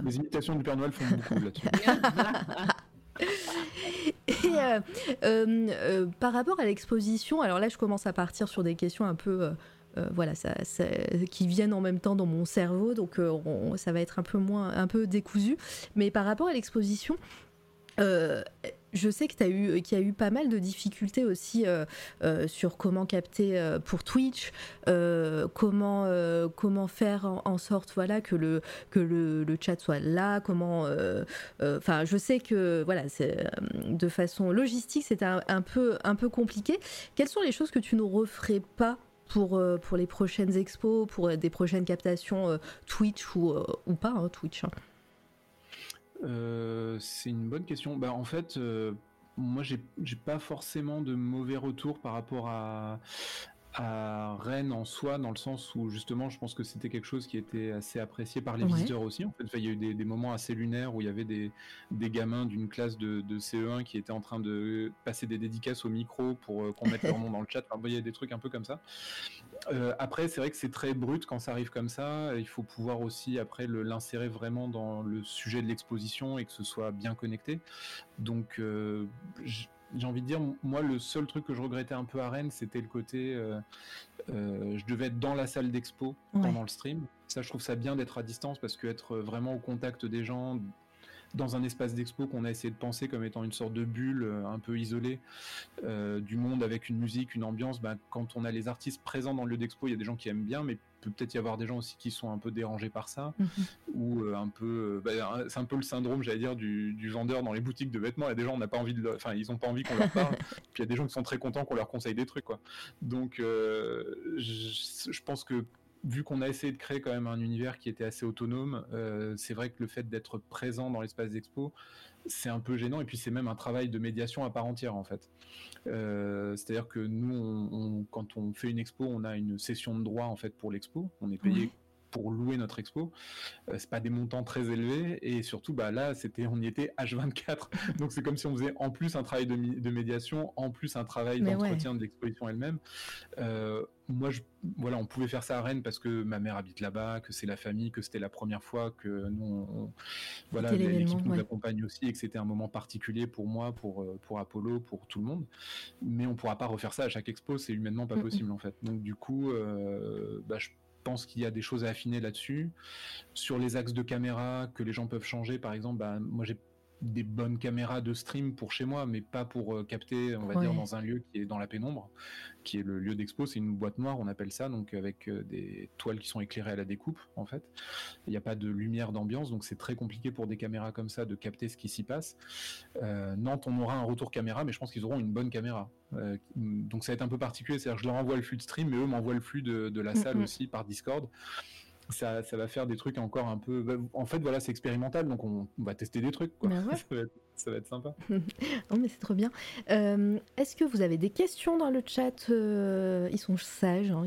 Speaker 3: les, imitations du Père Noël font beaucoup là-dessus. <laughs>
Speaker 1: Et par rapport à l'exposition, alors là je commence à partir sur des questions un peu voilà, ça, qui viennent en même temps dans mon cerveau, donc ça va être un peu moins, un peu décousu. Mais par rapport à l'exposition, euh, je sais que tu as eu qu'il y a eu pas mal de difficultés aussi euh, euh, sur comment capter pour Twitch, comment comment faire en, sorte voilà que le que le, chat soit là, comment enfin je sais que voilà c'est de façon logistique c'était un, peu un peu compliqué. Quelles sont les choses que tu ne referais pas pour, pour les prochaines expos, pour des prochaines captations Twitch ou, ou pas hein, Twitch hein?
Speaker 3: Euh, c'est une bonne question. Bah, en fait, euh, moi, j'ai pas forcément de mauvais retours par rapport à, à Rennes en soi, dans le sens où justement, je pense que c'était quelque chose qui était assez apprécié par les visiteurs aussi. En fait, il y a eu des, moments assez lunaires où il y avait des, des gamins d'une classe de, de, CE1 qui étaient en train de passer des dédicaces au micro pour euh, qu'on mette leur nom <laughs> dans le chat. Enfin, il y a des trucs un peu comme ça. Euh, après, c'est vrai que c'est très brut quand ça arrive comme ça. Il faut pouvoir aussi après l'insérer vraiment dans le sujet de l'exposition et que ce soit bien connecté. Donc, euh, j'ai envie de dire, moi, le seul truc que je regrettais un peu à Rennes, c'était le côté, euh, euh, je devais être dans la salle d'expo pendant le stream. Ça, je trouve ça bien d'être à distance parce que être vraiment au contact des gens, dans un espace d'expo qu'on a essayé de penser comme étant une sorte de bulle euh, un peu isolée euh, du monde avec une musique, une ambiance, bah, quand on a les artistes présents dans le lieu d'expo, il y a des gens qui aiment bien, mais peut peut-être y avoir des gens aussi qui sont un peu dérangés par ça, mhm. ou euh, un peu, bah, c'est un peu le syndrome, j'allais dire, du, vendeur dans les boutiques de vêtements. Il y a des gens, on n'a pas envie de, enfin, ils ont pas envie qu'on leur parle. <laughs> puis il y a des gens qui sont très contents qu'on leur conseille des trucs, quoi. Donc, je pense que vu qu'on a essayé de créer quand même un univers qui était assez autonome, euh, c'est vrai que le fait d'être présent dans l'espace d'expo, c'est un peu gênant. Et puis c'est même un travail de médiation à part entière en fait. Euh, c'est-à-dire que nous, quand on fait une expo, on a une session de droit en fait pour l'expo. On est payé pour louer notre expo. Euh, c'est pas des montants très élevés et surtout bah là c'était on y était H24 <laughs> donc c'est comme si on faisait en plus un travail de, médiation, en plus un travail d'entretien de l'exposition elle-même. Euh, moi je, voilà on pouvait faire ça à Rennes parce que ma mère habite là-bas, que c'est la famille, que c'était la première fois que nous voilà l'équipe nous accompagne aussi et que c'était un moment particulier pour moi, pour euh, pour Apollo, pour tout le monde. Mais on pourra pas refaire ça à chaque expo, c'est humainement pas possible en fait. Donc du coup bah, je pense qu'il y a des choses à affiner là-dessus. Sur les axes de caméra que les gens peuvent changer, par exemple, bah, moi j'ai des bonnes caméras de stream pour chez moi, mais pas pour euh, capter, on va dire, dans un lieu qui est dans la pénombre, qui est le lieu d'expo. C'est une boîte noire, on appelle ça, donc avec euh, des toiles qui sont éclairées à la découpe, en fait. Il n'y a pas de lumière d'ambiance, donc c'est très compliqué pour des caméras comme ça de capter ce qui s'y passe. Euh, Nantes, on aura un retour caméra, mais je pense qu'ils auront une bonne caméra. donc ça va être un peu particulier, c'est-à-dire que je leur envoie le flux de stream, mais eux m'envoient le flux de, la salle aussi par Discord ça, ça, va faire des trucs encore un peu. Bah, en fait, voilà, c'est expérimental, donc on, va tester des trucs. Quoi. Bah <laughs> ça, va être, sympa.
Speaker 1: non, <laughs> mais c'est trop bien. Euh, est-ce que vous avez des questions dans le chat euh, Ils sont sages, hein,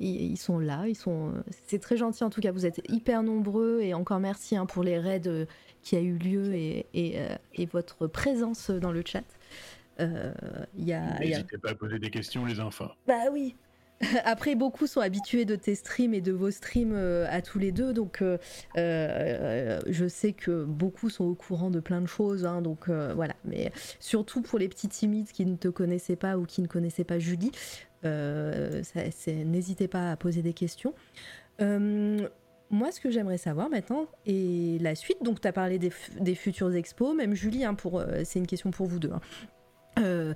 Speaker 1: ils, sont là, ils sont. C'est très gentil en tout cas. Vous êtes hyper nombreux et encore merci hein, pour les raids euh, qui a eu lieu et, et, votre présence dans le chat.
Speaker 4: N'hésitez pas à poser des questions, les enfants.
Speaker 1: Bah oui, <laughs> Après, beaucoup sont habitués de tes streams et de vos streams euh, à tous les deux, donc euh, euh, je sais que beaucoup sont au courant de plein de choses, hein, donc voilà. Mais surtout pour les petits timides qui ne te connaissaient pas ou qui ne connaissaient pas Julie, n'hésitez pas à poser des questions. moi, ce que j'aimerais savoir maintenant, et la suite, donc tu as parlé des, futures expos, même Julie, hein, c'est une question pour vous deux. Hein. Euh,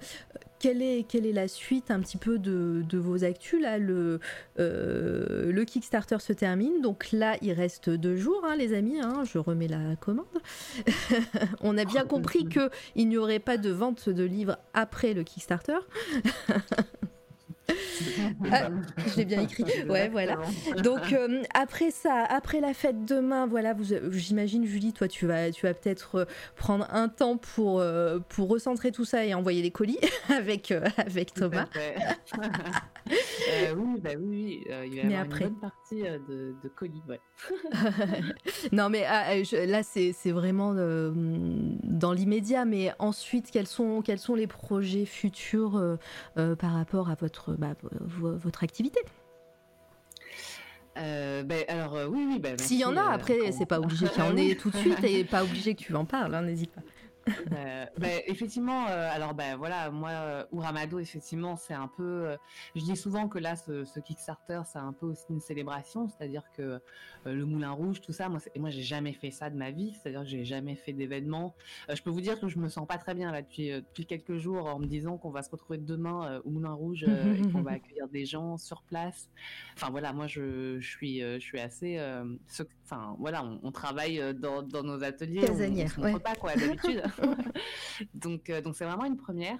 Speaker 1: quelle, est, quelle est la suite un petit peu de, vos actus là le, euh, le Kickstarter se termine, donc là il reste deux jours, hein, les amis. Hein, je remets la commande. <laughs> On a bien compris que il n'y aurait pas de vente de livres après le Kickstarter. <laughs> <laughs> Ah, je l'ai bien écrit. <laughs> Ouais, voilà. Donc euh, après ça, après la fête demain, voilà, j'imagine Julie, toi tu vas, tu vas peut-être euh, prendre un temps pour euh, pour recentrer tout ça et envoyer les colis <laughs> avec avec Thomas.
Speaker 2: oui, bah oui, il va y avoir une bonne partie de, colis, ouais.
Speaker 1: non mais ah, là c'est vraiment dans l'immédiat, mais ensuite quels sont quels sont les projets futurs par rapport à votre bah, votre activité
Speaker 2: Euh, ben, alors euh, oui, oui. Ben,
Speaker 1: S'il y en a,
Speaker 2: euh,
Speaker 1: après, c'est pas obligé <laughs> qu'il y en ait tout de suite et pas obligé que tu en parles, hein, n'hésite pas.
Speaker 2: Euh, ben, effectivement, alors ben voilà, moi, Ouramado, effectivement, c'est un peu. je dis souvent que là, ce, ce Kickstarter, c'est un peu aussi une célébration, c'est-à-dire que le Moulin Rouge, tout ça, moi, moi, j'ai jamais fait ça de ma vie, c'est-à-dire que j'ai jamais fait d'événement. Euh, je peux vous dire que je me sens pas très bien là depuis euh, depuis quelques jours en me disant qu'on va se retrouver demain euh, au Moulin Rouge euh, et qu'on <laughs> va accueillir des gens sur place. Enfin voilà, moi, je, je suis euh, je suis assez. euh, Enfin voilà, on, on travaille euh, dans, dans nos ateliers, on, on
Speaker 1: Casanière,
Speaker 2: se montre
Speaker 1: ouais.
Speaker 2: pas quoi d'habitude. <laughs> <laughs> donc euh, donc c'est vraiment une première.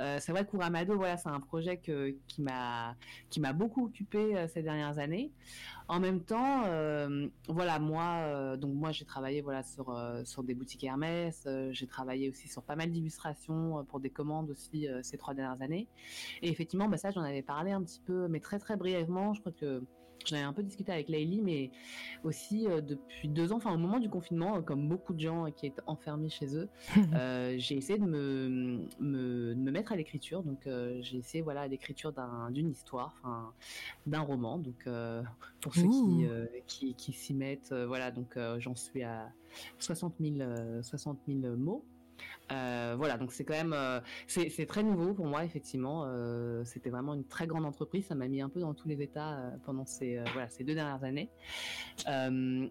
Speaker 2: Euh, c'est vrai qu'Ouramado, voilà, c'est un projet que, qui m'a qui m'a beaucoup occupé euh, ces dernières années. En même temps, euh, voilà, moi, euh, donc moi, j'ai travaillé voilà sur euh, sur des boutiques Hermès. j'ai travaillé aussi sur pas mal d'illustrations pour des commandes aussi ces trois dernières années. Et effectivement, bah, ça, j'en avais parlé un petit peu, mais très très brièvement. Je crois que j'en avais un peu discuté avec Leïli, mais aussi euh, depuis deux ans, enfin au moment du confinement, euh, comme beaucoup de gens euh, qui étaient enfermés chez eux, <laughs> euh, j'ai essayé de me, me, de me mettre à l'écriture. Donc j'ai essayé voilà l'écriture d'un- d'une histoire, enfin d'un roman. Donc pour ceux
Speaker 1: Ouh.
Speaker 2: qui, qui, qui s'y mettent, voilà donc j'en suis à 60 000, euh, 60 000 mots. Euh, voilà, donc c'est quand même euh, c'est très nouveau pour moi effectivement. Euh, C'était vraiment une très grande entreprise. Ça m'a mis un peu dans tous les états pendant ces voilà ces deux dernières années.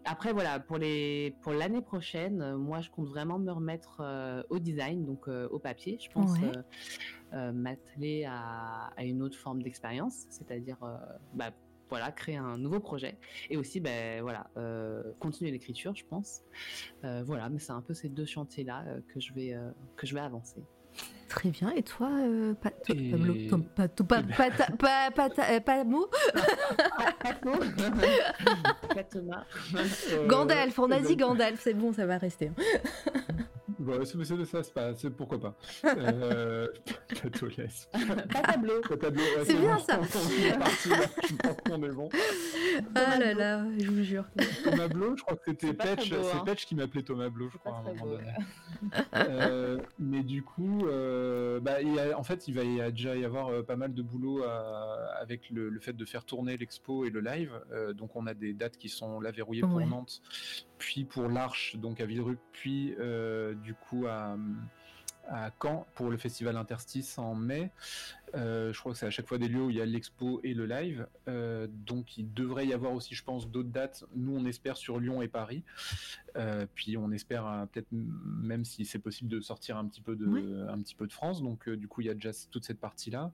Speaker 2: Après voilà pour les pour l'année prochaine, moi je compte vraiment me remettre au design donc au papier. Je pense
Speaker 1: Ouais.
Speaker 2: m'atteler à, à une autre forme d'expérience, c'est-à-dire bah, voilà créer un nouveau projet et aussi ben voilà euh, continuer l'écriture je pense. Euh, voilà, mais c'est un peu ces deux chantiers là que je vais euh, que je vais avancer.
Speaker 1: Très bien. Et toi, euh, euh, pas mot
Speaker 2: Pas Thomas.
Speaker 3: Euh,
Speaker 1: Gandalf, on a dit Gandalf, c'est bon, ça va rester. <laughs>
Speaker 3: Bah, c'est c'est- ça, c'est pas, c'est pourquoi pas. <laughs> Euh, laisse. <laughs>
Speaker 2: Pas tableau.
Speaker 3: Tableau, ouais,
Speaker 1: C'est bien,
Speaker 3: bon.
Speaker 1: ça. <laughs>
Speaker 3: Je pense qu'on est bon.
Speaker 1: Ah là là, je vous jure.
Speaker 3: Thomas Blo, je crois que c'était
Speaker 2: pas beau,
Speaker 3: c'est
Speaker 2: hein.
Speaker 3: Petch qui m'appelait Thomas Blo, je
Speaker 2: C'est
Speaker 3: crois,
Speaker 2: pas
Speaker 3: à un
Speaker 2: très
Speaker 3: moment
Speaker 2: beau.
Speaker 3: donné. Euh, mais du coup, euh, bah, il y a- en fait, il va y a déjà y avoir euh, pas mal de boulot à- avec le, le fait de faire tourner l'expo et le live. Euh, donc, on a des dates qui sont là verrouillées pour
Speaker 1: Ouais.
Speaker 3: Nantes, puis pour l'Arche, donc à Villerupt, puis euh, du coup à, Caen pour le festival Interstice en mai. Euh, je crois que c'est à chaque fois des lieux où il y a l'expo et le live. Euh, donc il devrait y avoir aussi, je pense, d'autres dates. Nous, on espère sur Lyon et Paris. Euh, puis on espère peut-être même si c'est possible de sortir un petit peu de, un petit peu de France. Donc du coup, il y a déjà toute cette partie-là.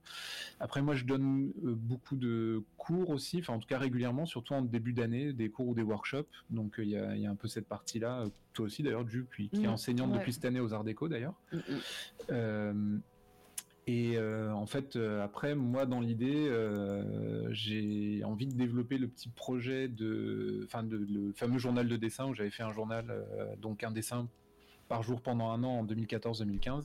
Speaker 3: Après, moi, je donne beaucoup de cours aussi, enfin en tout cas régulièrement, surtout en début d'année, des cours ou des workshops. Donc il y, a, il y a un peu cette partie-là. Toi aussi, d'ailleurs, Ju, puis qui est
Speaker 2: Mhm.
Speaker 3: enseignante
Speaker 2: Ouais.
Speaker 3: depuis cette année aux Arts Déco, d'ailleurs.
Speaker 2: Mm, mm.
Speaker 3: Euh, et euh, en fait, euh, après, moi, dans l'idée, euh, j'ai envie de développer le petit projet de, enfin, de, le fameux journal de dessin où j'avais fait un journal, donc un dessin par jour pendant un an en 2014-2015.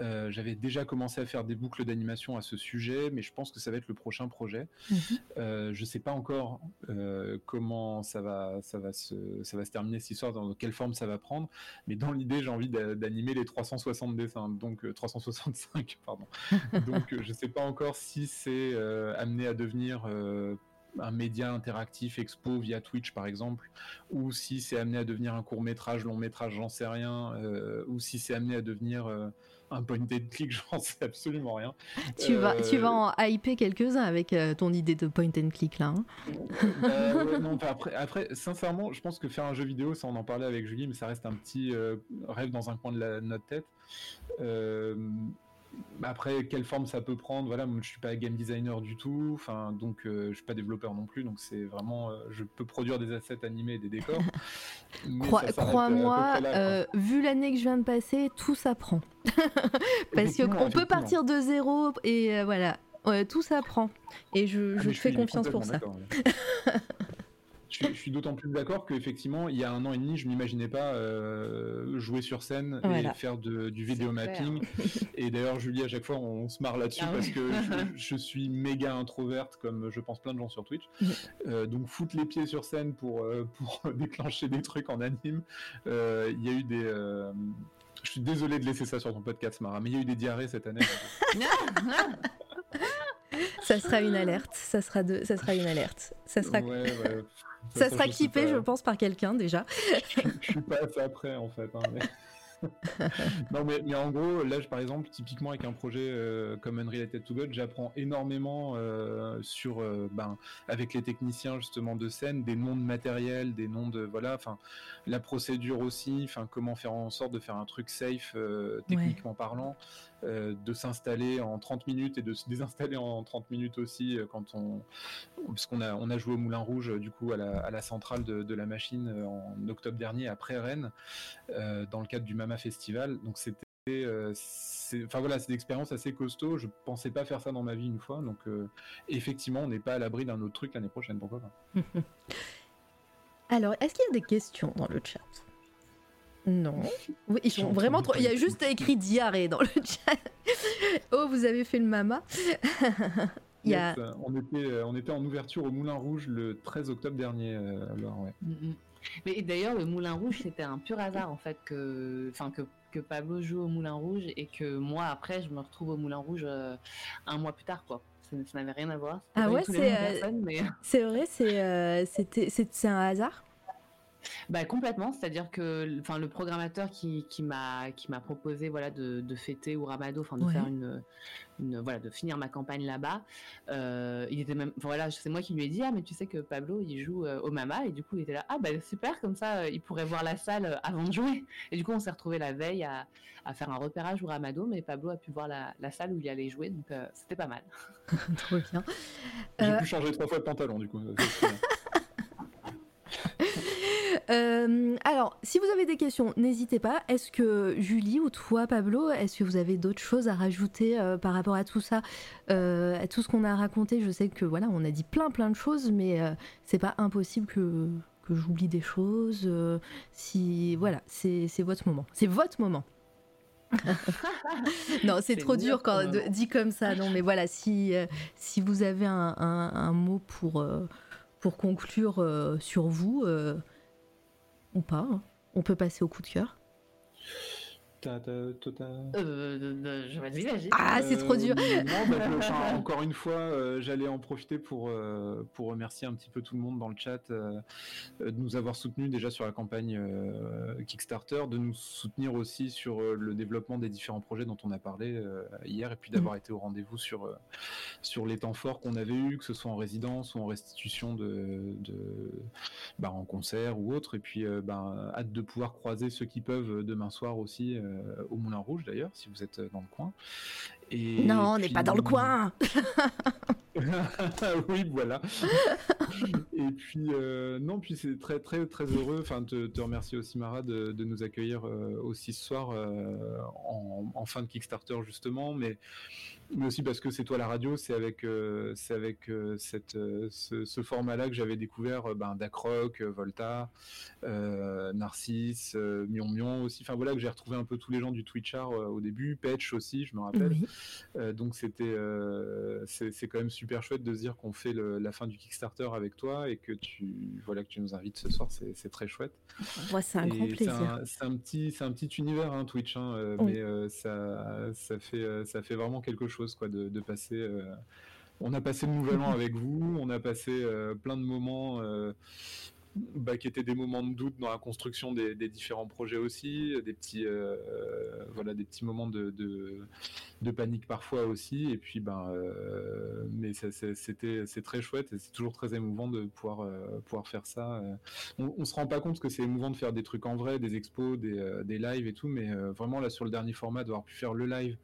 Speaker 3: Euh, j'avais déjà commencé à faire des boucles d'animation à ce sujet, mais je pense que ça va être le prochain projet.
Speaker 1: Mhm.
Speaker 3: Euh, je sais pas encore euh, comment ça va, ça va se, ça va se terminer cette histoire, dans quelle forme ça va prendre. Mais dans l'idée, j'ai envie d'a- d'animer les 360 dessins, donc euh, 365, pardon. <laughs> donc je sais pas encore si c'est amené à devenir un média interactif expo via Twitch par exemple, ou si c'est amené à devenir un court métrage, long métrage, j'en sais rien, euh, ou si c'est amené à devenir euh, un point and click, <laughs> j'en sais absolument rien.
Speaker 1: Tu, vas, tu
Speaker 3: Euh,
Speaker 1: vas en hyper quelques-uns avec ton idée de point and click là. hein.
Speaker 3: Ouais, non, enfin, après, après, sincèrement, je pense que faire un jeu vidéo, ça on en parlait avec Julie, mais ça reste un petit rêve dans un coin de, la- de notre tête. Euh, après, quelle forme ça peut prendre Voilà, moi, je suis pas game designer du tout, enfin, donc euh, je suis pas développeur non plus, donc c'est vraiment, euh, je peux produire des assets animés et des décors. <laughs> euh,
Speaker 1: Crois-moi, euh, vu l'année que je viens de passer, tout s'apprend. <laughs> Parce qu'on peut partir de zéro et voilà, tout s'apprend. Et je,
Speaker 3: Ah,
Speaker 1: je fais confiance pour ça. <laughs>
Speaker 3: ouais. Je suis, je suis d'autant plus d'accord qu'effectivement, il y a un an et demi, je m'imaginais pas euh, jouer sur scène
Speaker 1: Voilà.
Speaker 3: et faire de- du vidéo mapping. Et d'ailleurs, Julie, à chaque fois, on, se marre là-dessus
Speaker 2: Ah
Speaker 3: parce
Speaker 2: ouais.
Speaker 3: que je, <laughs> je suis méga introverte, comme je pense plein de gens sur Twitch. Euh, donc, foutre les pieds sur scène pour, euh, pour <laughs> déclencher des trucs en anime, euh, il y a eu des. euh, je suis désolé de laisser ça sur ton podcast, Mara, mais il y a eu des diarrhées cette année. <laughs>
Speaker 1: ça sera une alerte. Ça sera de, ça sera une alerte. Ça sera. Ça, sera clippé, je pense, par quelqu'un déjà.
Speaker 3: je, <laughs> je, suis pas assez après en fait. Hein, <laughs> non, mais, mais, en gros, là, par exemple, typiquement avec un projet euh, comme Unrelated to God, j'apprends énormément euh, sur, euh, ben, avec les techniciens justement de scène, des noms de matériel, des noms de, voilà, enfin, la procédure aussi, enfin, comment faire en sorte de faire un truc safe, techniquement parlant. Euh, de s'installer en 30 minutes et de se désinstaller en 30 minutes aussi euh, quand on a on a joué au Moulin Rouge du coup à la, centrale de, la machine euh, en octobre dernier après Rennes dans le cadre du Mama Festival donc c'était enfin voilà, c'est une expérience assez costaud. Je pensais pas faire ça dans ma vie une fois, donc effectivement, on n'est pas à l'abri d'un autre truc l'année prochaine, pourquoi pas? <laughs>
Speaker 1: Alors, est-ce qu'il y a des questions dans le chat? Non. ils sont vraiment trop. Il y a juste écrit diarrhée dans le <laughs> chat. oh, vous avez fait le mama. <laughs>
Speaker 3: Il on, était, euh, on était en ouverture au Moulin Rouge le 13 octobre dernier. Euh, alors, ouais. Mm,
Speaker 2: mm. Mais d'ailleurs, le Moulin Rouge, c'était un pur hasard en fait que, enfin que, que Pablo joue au Moulin Rouge et que moi après, je me retrouve au Moulin Rouge euh, un mois plus tard, quoi. Ça, n'avait rien à voir.
Speaker 1: Ah ouais, c'est vrai, c'est c'était c'est un hasard?
Speaker 2: Bah complètement, c'est-à-dire que enfin le programmateur qui, qui m'a qui m'a proposé voilà de, de fêter ou Ramado, enfin de faire une, une, voilà de finir ma campagne là-bas. Euh, il était même voilà, c'est moi qui lui ai dit ah mais tu sais que Pablo il joue euh, au Mama et du coup il était là ah bah super comme ça euh, il pourrait voir la salle avant de jouer et du coup on s'est retrouvé la veille à, à, faire un repérage au Ramado mais Pablo a pu voir la, la salle où il allait jouer donc c'était pas mal. <laughs>
Speaker 1: Trop bien.
Speaker 3: J'ai pu changer trois fois de pantalon du coup. <laughs>
Speaker 1: Euh, alors, si vous avez des questions, n'hésitez pas. Est-ce que Julie ou toi, Pablo, est-ce que vous avez d'autres choses à rajouter euh, par rapport à tout ça, euh, à tout ce qu'on a raconté? Je sais que voilà, on a dit plein plein de choses, mais c'est pas impossible que, que j'oublie des choses. si voilà, c'est votre moment. C'est votre moment. <laughs> non, c'est trop dur quand dit comme ça. Non, mais voilà, si si vous avez un, un mot pour pour conclure sur vous, ou pas. Hein. On peut passer au coup de cœur.
Speaker 2: Euh, je vas-y,
Speaker 1: Ah, c'est trop dur.
Speaker 3: Euh, bah, <laughs> encore une fois, euh, j'allais en profiter pour pour remercier un petit peu tout le monde dans le chat de nous avoir soutenus déjà sur la campagne Kickstarter, de nous soutenir aussi sur le développement des différents projets dont on a parlé hier, et puis d'avoir mm. été au rendez-vous sur sur les temps forts qu'on avait eu, que ce soit en résidence ou en restitution de, de bah, en concert ou autre, et puis bah, hâte de pouvoir croiser ceux qui peuvent demain soir aussi euh, au Moulin Rouge d'ailleurs, si vous êtes euh, dans le coin.
Speaker 1: Et non, on n'est pas dans le coin. <laughs>
Speaker 3: oui, voilà. et puis euh, non, puis c'est très très très heureux. Enfin, te, te remercier aussi Mara de, de nous accueillir aussi ce soir en, en, fin de Kickstarter justement, mais mais aussi parce que c'est toi la radio, c'est avec euh, c'est avec euh, cette euh, ce, format-là que j'avais découvert ben Dacroc, Volta, Narcisse, Mion Mion aussi. Enfin voilà que j'ai retrouvé un peu tous les gens du Twitchar au début, Patch aussi, je me rappelle. donc c'était c'est quand même super chouette de se dire qu'on fait la fin du Kickstarter avec toi et que tu voilà que tu nous invites ce soir, c'est très chouette.
Speaker 1: Moi, c'est un grand plaisir.
Speaker 3: C'est un, petit c'est un petit univers hein, Twitch, hein, mais ça ça fait ça fait vraiment quelque chose quoi, de, passer. Euh, on a passé le nouvel an <laughs> avec vous, on a passé euh, plein de moments euh, bah, qui étaient des moments de doute dans la construction des, différents projets aussi, des petits, voilà, des petits moments de, de, panique parfois aussi. Et puis, ben, mais c'était, c'est très chouette et c'est toujours très émouvant de pouvoir, pouvoir faire ça. On, on se rend pas compte que c'est émouvant de faire des trucs en vrai, des expos, des, des lives et tout, mais vraiment là sur le dernier format, d'avoir pu faire le live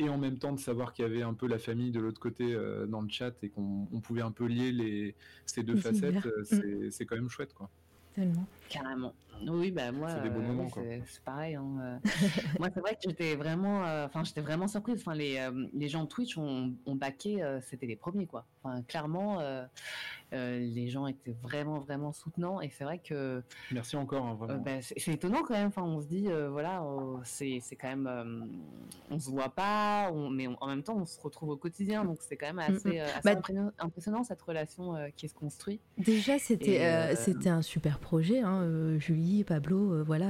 Speaker 3: et en même temps de savoir qu'il y avait un peu la famille de l'autre côté euh, dans le chat et qu'on pouvait un peu lier les, ces deux facettes, euh, mm. c'est quand même chouette quoi.
Speaker 1: Tellement.
Speaker 2: Carrément. Oui, bah moi, c'est euh, pareil. Hein, moi, c'est vrai que j'étais vraiment, enfin, j'étais vraiment surprise. Enfin, les, les gens de Twitch ont, ont baqué, c'était les premiers, quoi. Enfin, clairement, euh, les gens étaient vraiment vraiment soutenants et c'est vrai que
Speaker 3: merci encore hein, vraiment.
Speaker 2: Euh, bah, c'est étonnant quand même enfin on se dit euh, voilà c'est c'est quand même on se voit pas mais en même temps on se retrouve au quotidien donc c'est quand même mm, assez, mm. Bah, impressionnant, cette relation qui se construit
Speaker 1: déjà c'était c'était un super projet hein, hein, Julie, Pablo, voilà,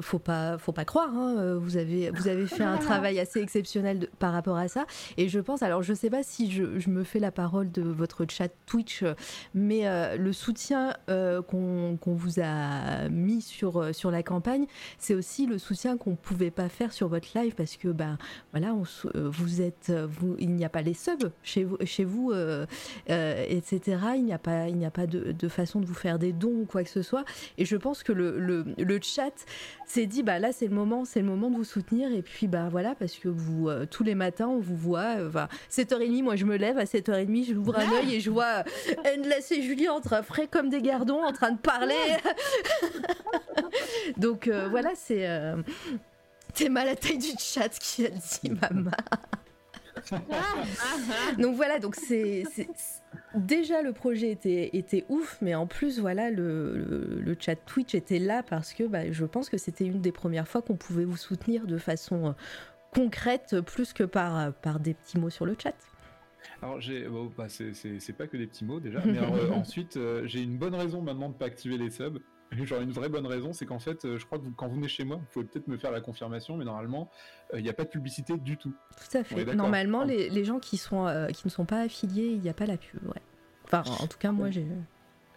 Speaker 1: faut pas, faut pas croire. Hein, vous avez, vous avez fait un <laughs> travail assez exceptionnel par rapport à ça. Et je pense, alors je sais pas si je, je me fais la parole de votre chat Twitch, mais le soutien qu'on vous a mis sur sur la campagne, c'est aussi le soutien qu'on pouvait pas faire sur votre live parce que ben voilà, on, vous êtes, vous, il n'y a pas les subs chez vous, chez vous, etc. Il n'y a pas, il n'y a pas de, de, façon de vous faire des dons ou quoi que ce soit. Et je pense que le, chat s'est dit, bah là, c'est le moment, c'est le moment de vous soutenir. Et puis, bah voilà, parce que vous, euh, tous les matins, on vous voit. Euh, 7h30, moi, je me lève à 7h30, j'ouvre un œil et je vois euh, Endless et Julie entre frais comme des gardons en train de parler. <laughs> Donc voilà, c'est. T'es mal à la taille du chat qui a dit maman. <laughs> donc voilà, donc c'est déjà le projet était, était ouf, mais en plus voilà le, le, chat Twitch était là parce que bah, je pense que c'était une des premières fois qu'on pouvait vous soutenir de façon euh, concrète plus que par, par des petits mots sur le chat.
Speaker 3: Alors j'ai, bah, c'est pas que des petits mots déjà, mais euh, <laughs> ensuite euh, j'ai une bonne raison maintenant de pas activer les subs. <laughs> Genre une vraie bonne raison, c'est qu'en fait, je crois que quand vous venez chez moi, vous pouvez peut-être me faire la confirmation, mais normalement, il n'y a pas de publicité du tout.
Speaker 1: Tout à fait. Normalement, les, les, gens qui, sont, qui ne sont pas affiliés, il n'y a pas la pub. Ouais. Enfin, en tout cas, moi, j'ai,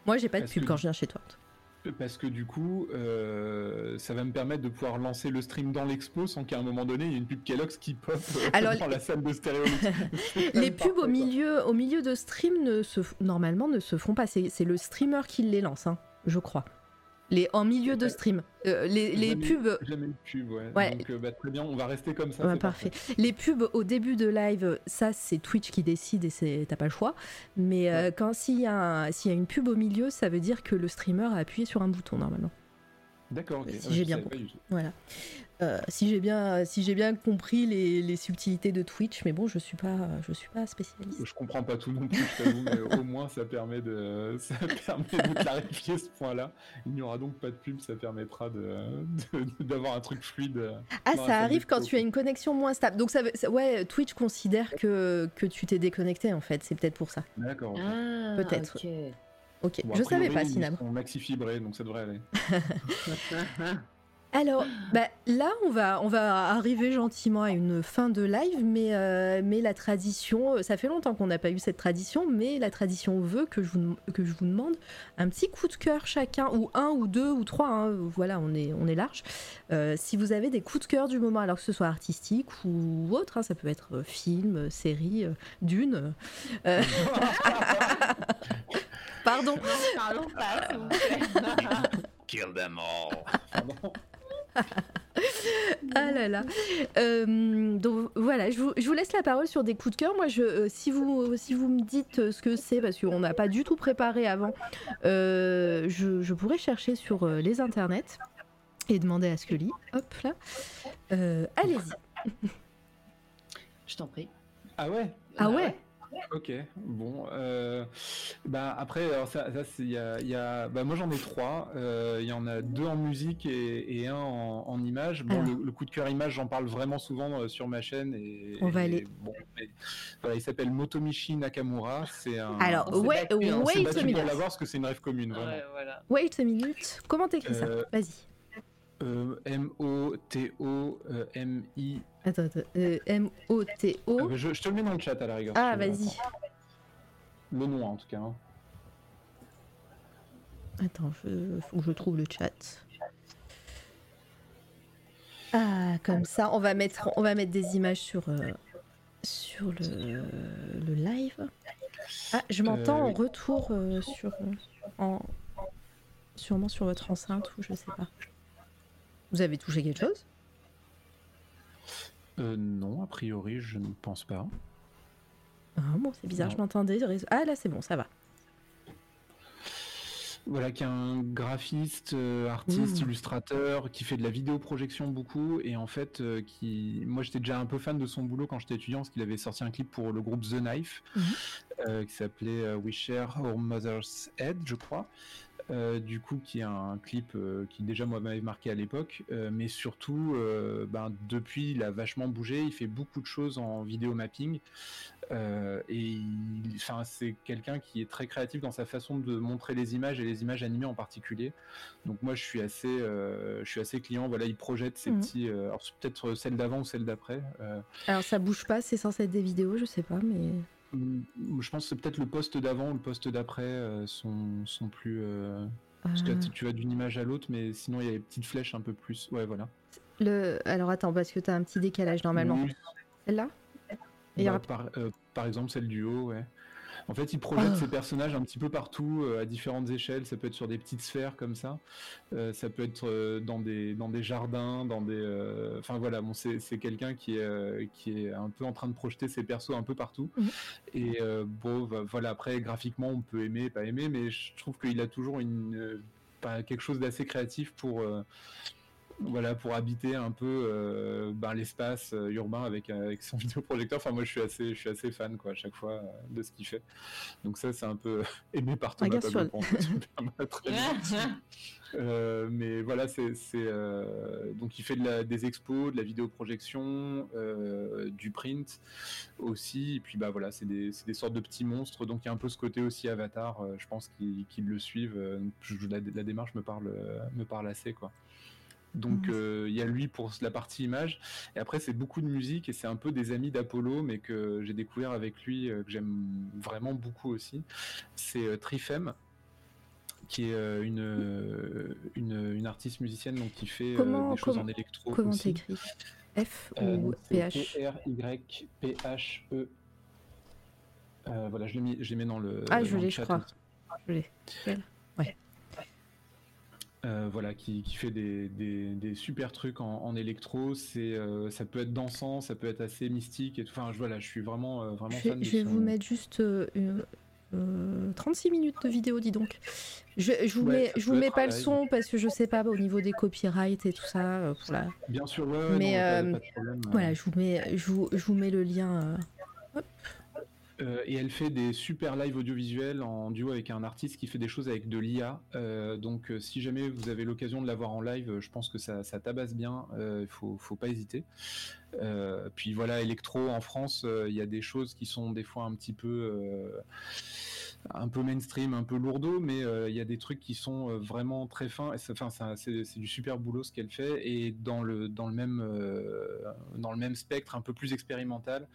Speaker 1: moi, j'ai pas de pub quand je viens chez toi.
Speaker 3: Parce que du coup, euh, ça va me permettre de pouvoir lancer le stream dans l'expo sans qu'à un moment donné, il y ait une pub Kellogg's qui pop euh, <laughs> Alors, dans la salle de stéréo. <laughs>
Speaker 1: les pubs au milieu, au milieu de stream ne se, normalement ne se font pas. C'est, le streamer qui les lance, hein, je crois les en milieu de stream. Euh, les, les pubs.
Speaker 3: Jamais le pub, ouais. Donc, euh, bah, très bien, on va rester comme ça.
Speaker 1: parfait. Les pubs au début de live, ça c'est Twitch qui décide et t'as pas le choix. Mais euh, quand s'il y, a y a une pub au milieu, ça veut dire que le streamer a appuyé sur un bouton normalement.
Speaker 3: D'accord,
Speaker 1: Si ah, j'ai bien compris. Voilà. Euh, si j'ai bien, si j'ai bien compris les, les, subtilités de Twitch, mais bon, je suis pas, je suis pas spécialiste.
Speaker 3: Je comprends pas tout non plus, mais au moins ça permet de, <laughs> ça permet de clarifier ce point-là. Il n'y aura donc pas de pub, ça permettra de, d'avoir un truc fluide.
Speaker 1: Ah, ça arrive quand tu as une connexion moins stable. Donc ça, ouais, Twitch considère que que tu t'es déconnecté en fait. C'est peut-être pour ça.
Speaker 3: D'accord.
Speaker 1: Ah, peut-être. Ok, je savais pas, Sinam.
Speaker 3: On maxi fibré, donc ça devrait aller. <laughs>
Speaker 1: Alors, bah, là, on va, on va arriver gentiment à une fin de live, mais, euh, mais la tradition, euh, ça fait longtemps qu'on n'a pas eu cette tradition, mais la tradition veut que je vous, que je vous demande un petit coup de cœur chacun, ou un, ou deux, ou trois, hein, voilà, on est, on est large. Euh, si vous avez des coups de cœur du moment, alors que ce soit artistique ou autre, hein, ça peut être film, série, dune. <laughs> <laughs> Pardon. <laughs>
Speaker 4: Kill them all.
Speaker 1: ah là là. Euh, donc voilà, je vous, je vous, laisse la parole sur des coups de cœur. Moi, je, euh, si, vous, si vous me dites ce que c'est, parce qu'on n'a pas du tout préparé avant, euh, je, je, pourrais chercher sur les internets et demander à Scully. Hop là. Allez-y.
Speaker 2: Je t'en prie.
Speaker 3: Ah ouais?
Speaker 1: Ah ouais
Speaker 3: Ok, bon. Euh, bah après, alors ça, ça il y a, y a bah moi j'en ai trois. Euh, il y en a deux en musique et, et un en, en image. Bon, le, coup de cœur image, j'en parle vraiment souvent euh, sur ma chaîne. Et,
Speaker 1: On va aller.
Speaker 3: Bon, voilà, il s'appelle Motomichi Nakamura. C'est un.
Speaker 1: Alors, wait, wait a minute.
Speaker 3: Pour l'avoir parce que c'est une rêve commune. Vraiment.
Speaker 2: Ouais, voilà.
Speaker 1: Wait a minute. Comment t'écris ça? Euh, Vas-y.
Speaker 3: M-O-T-O-M-I.
Speaker 1: Attends, attends. M-O-T-O.
Speaker 3: Ah, je, je, te le mets dans le chat à la rigueur.
Speaker 1: Ah, vas-y.
Speaker 3: Le nom, en tout cas. Hein.
Speaker 1: Attends, je... faut que je trouve le chat. Ah, comme ça, on va mettre, on va mettre des images sur, euh, sur le, le live. Ah, je m'entends euh, en retour euh, sur, en, sûrement sur votre enceinte ou je sais pas. Vous avez touché quelque chose?
Speaker 3: Euh, Non, a priori, je ne pense pas.
Speaker 1: Ah bon, c'est bizarre, je m'entendais. Ah là, c'est bon, ça va.
Speaker 3: Voilà, qui est un graphiste, euh, artiste, illustrateur, qui fait de la vidéoprojection beaucoup, et en fait, euh, qui, moi j'étais déjà un peu fan de son boulot quand j'étais étudiant, parce qu'il avait sorti un clip pour le groupe The Knife, mhm. qui s'appelait We Share Our Mother's Head, je crois. Du coup, qui est un clip qui déjà moi m'avait marqué à l'époque, mais surtout, ben, depuis, il a vachement bougé. Il fait beaucoup de choses en vidéo mapping. Euh, et enfin, c'est quelqu'un qui est très créatif dans sa façon de montrer les images et les images animées en particulier. Donc moi, je suis assez, euh, je suis assez client. Voilà, il projette ces mhm. petits, euh, alors peut-être celle d'avant ou celle d'après.
Speaker 1: Alors ça bouge pas, c'est censé être des vidéos, je sais pas, mais.
Speaker 3: Je pense que c'est peut-être le poste d'avant ou le poste d'après sont, sont plus. Parce que tu vas d'une image à l'autre, mais sinon il y a des petites flèches un peu plus. Ouais, voilà.
Speaker 1: Le... Alors attends, parce que tu as un petit décalage normalement. Celle-là?
Speaker 3: Bah, euh, par, exemple, celle du haut, ouais. En fait, il projette ses ah. personnages un petit peu partout, euh, à différentes échelles. Ça peut être sur des petites sphères comme ça. Euh, ça peut être dans des dans des jardins, dans des. Enfin voilà, bon, c'est quelqu'un qui est qui est un peu en train de projeter ses persos un peu partout. Mhm. Et bon, voilà. Après, graphiquement, on peut aimer, pas aimer, mais je trouve qu'il a toujours une quelque chose d'assez créatif pour voilà pour habiter un peu euh, ben, l'espace euh, urbain avec, euh, avec son <laughs> vidéoprojecteur. Enfin moi je suis assez je suis assez fan quoi à chaque fois de ce qu'il fait. Donc ça c'est un peu <laughs> aimé par Thomas <laughs> euh, mais voilà c'est donc il fait de la, des expos, de la vidéoprojection, du print aussi. Et puis bah voilà c'est des, des sortes de petits monstres. Donc il y a un peu ce côté aussi Avatar. je pense qu'ils le suivent. La, la, démarche me parle me parle assez quoi. Donc mmh. euh, il y a lui pour la partie image. Et après c'est beaucoup de musique et c'est un peu des amis d'Apollo, mais que j'ai découvert avec lui, euh, que j'aime vraiment beaucoup aussi. C'est euh, Trifem qui est une, une, artiste musicienne donc qui fait des choses en électro.
Speaker 1: Comment t'écris F ou PH
Speaker 3: R Y P H E. voilà, je l'ai mis, dans le.
Speaker 1: Ah, je l'ai, je crois. Je l'ai. Ouais.
Speaker 3: Euh, voilà, qui, fait des, super trucs en, électro. C'est, euh, ça peut être dansant, ça peut être assez mystique. Et Enfin, voilà, je suis vraiment, euh, vraiment
Speaker 1: je,
Speaker 3: fan.
Speaker 1: Je vais vous mettre juste 36 minutes de vidéo, dis donc. Je, je vous mets, je vous mets pas le son parce que je sais pas au niveau des copyrights et tout ça.
Speaker 3: Bien sûr,
Speaker 1: Mais voilà, je vous mets, je vous, je vous mets le lien. Hop.
Speaker 3: Euh, et elle fait des super lives audiovisuels en duo avec un artiste qui fait des choses avec de l'IA. Euh, donc, euh, si jamais vous avez l'occasion de la voir en live, je pense que ça, tabasse bien. Il faut, faut pas hésiter. puis voilà, électro en France, il y a des choses qui sont des fois un petit peu un peu mainstream, un peu lourdeau, mais euh, il y a des trucs qui sont euh, vraiment très fins. Enfin, c'est du super boulot ce qu'elle fait. Et dans le dans le même euh, dans le même spectre, un peu plus expérimental,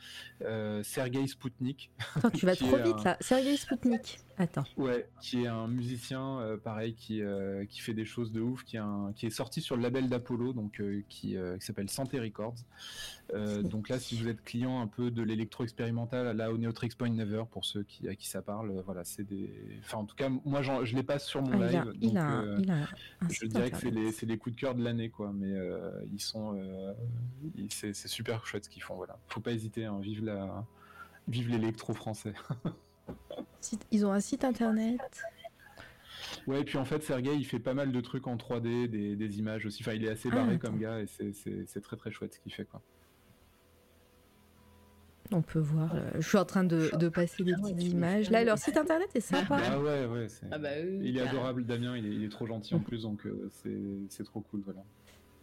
Speaker 3: Sergei Spoutnik.
Speaker 1: Attends, tu vas <laughs> trop vite là. Sergei Spoutnik. Attends.
Speaker 3: Ouais, qui est un musicien pareil qui qui fait des choses de ouf, qui est qui est sorti sur le label d'Apollo, donc qui, qui s'appelle Santé Records. <laughs> donc là, si vous êtes client un peu de l'électro expérimental, là au Neotrix Point Never pour ceux qui à qui ça parle, voilà c'est des. Enfin, en tout cas, moi, je les passe sur mon live. donc, euh, je dirais que c'est les, les, coups de cœur de l'année, quoi. Mais euh, ils sont, euh, c'est super chouette ce qu'ils font. Voilà, faut pas hésiter. Hein, vive la, vive l'électro français. <laughs>
Speaker 1: ils ont un site internet.
Speaker 3: Ouais, et puis en fait, Sergei, il fait pas mal de trucs en 3D, des, des images aussi. Enfin, il est assez barré ah, comme gars et c'est très très chouette ce qu'il fait, quoi.
Speaker 1: On peut voir. Euh, je suis en train de, passer des petites images. Là, leur site internet est sympa.
Speaker 3: Ah ouais, ouais. Ah bah il est adorable, Damien. Il est, trop gentil en plus, donc euh, c'est trop cool. Voilà.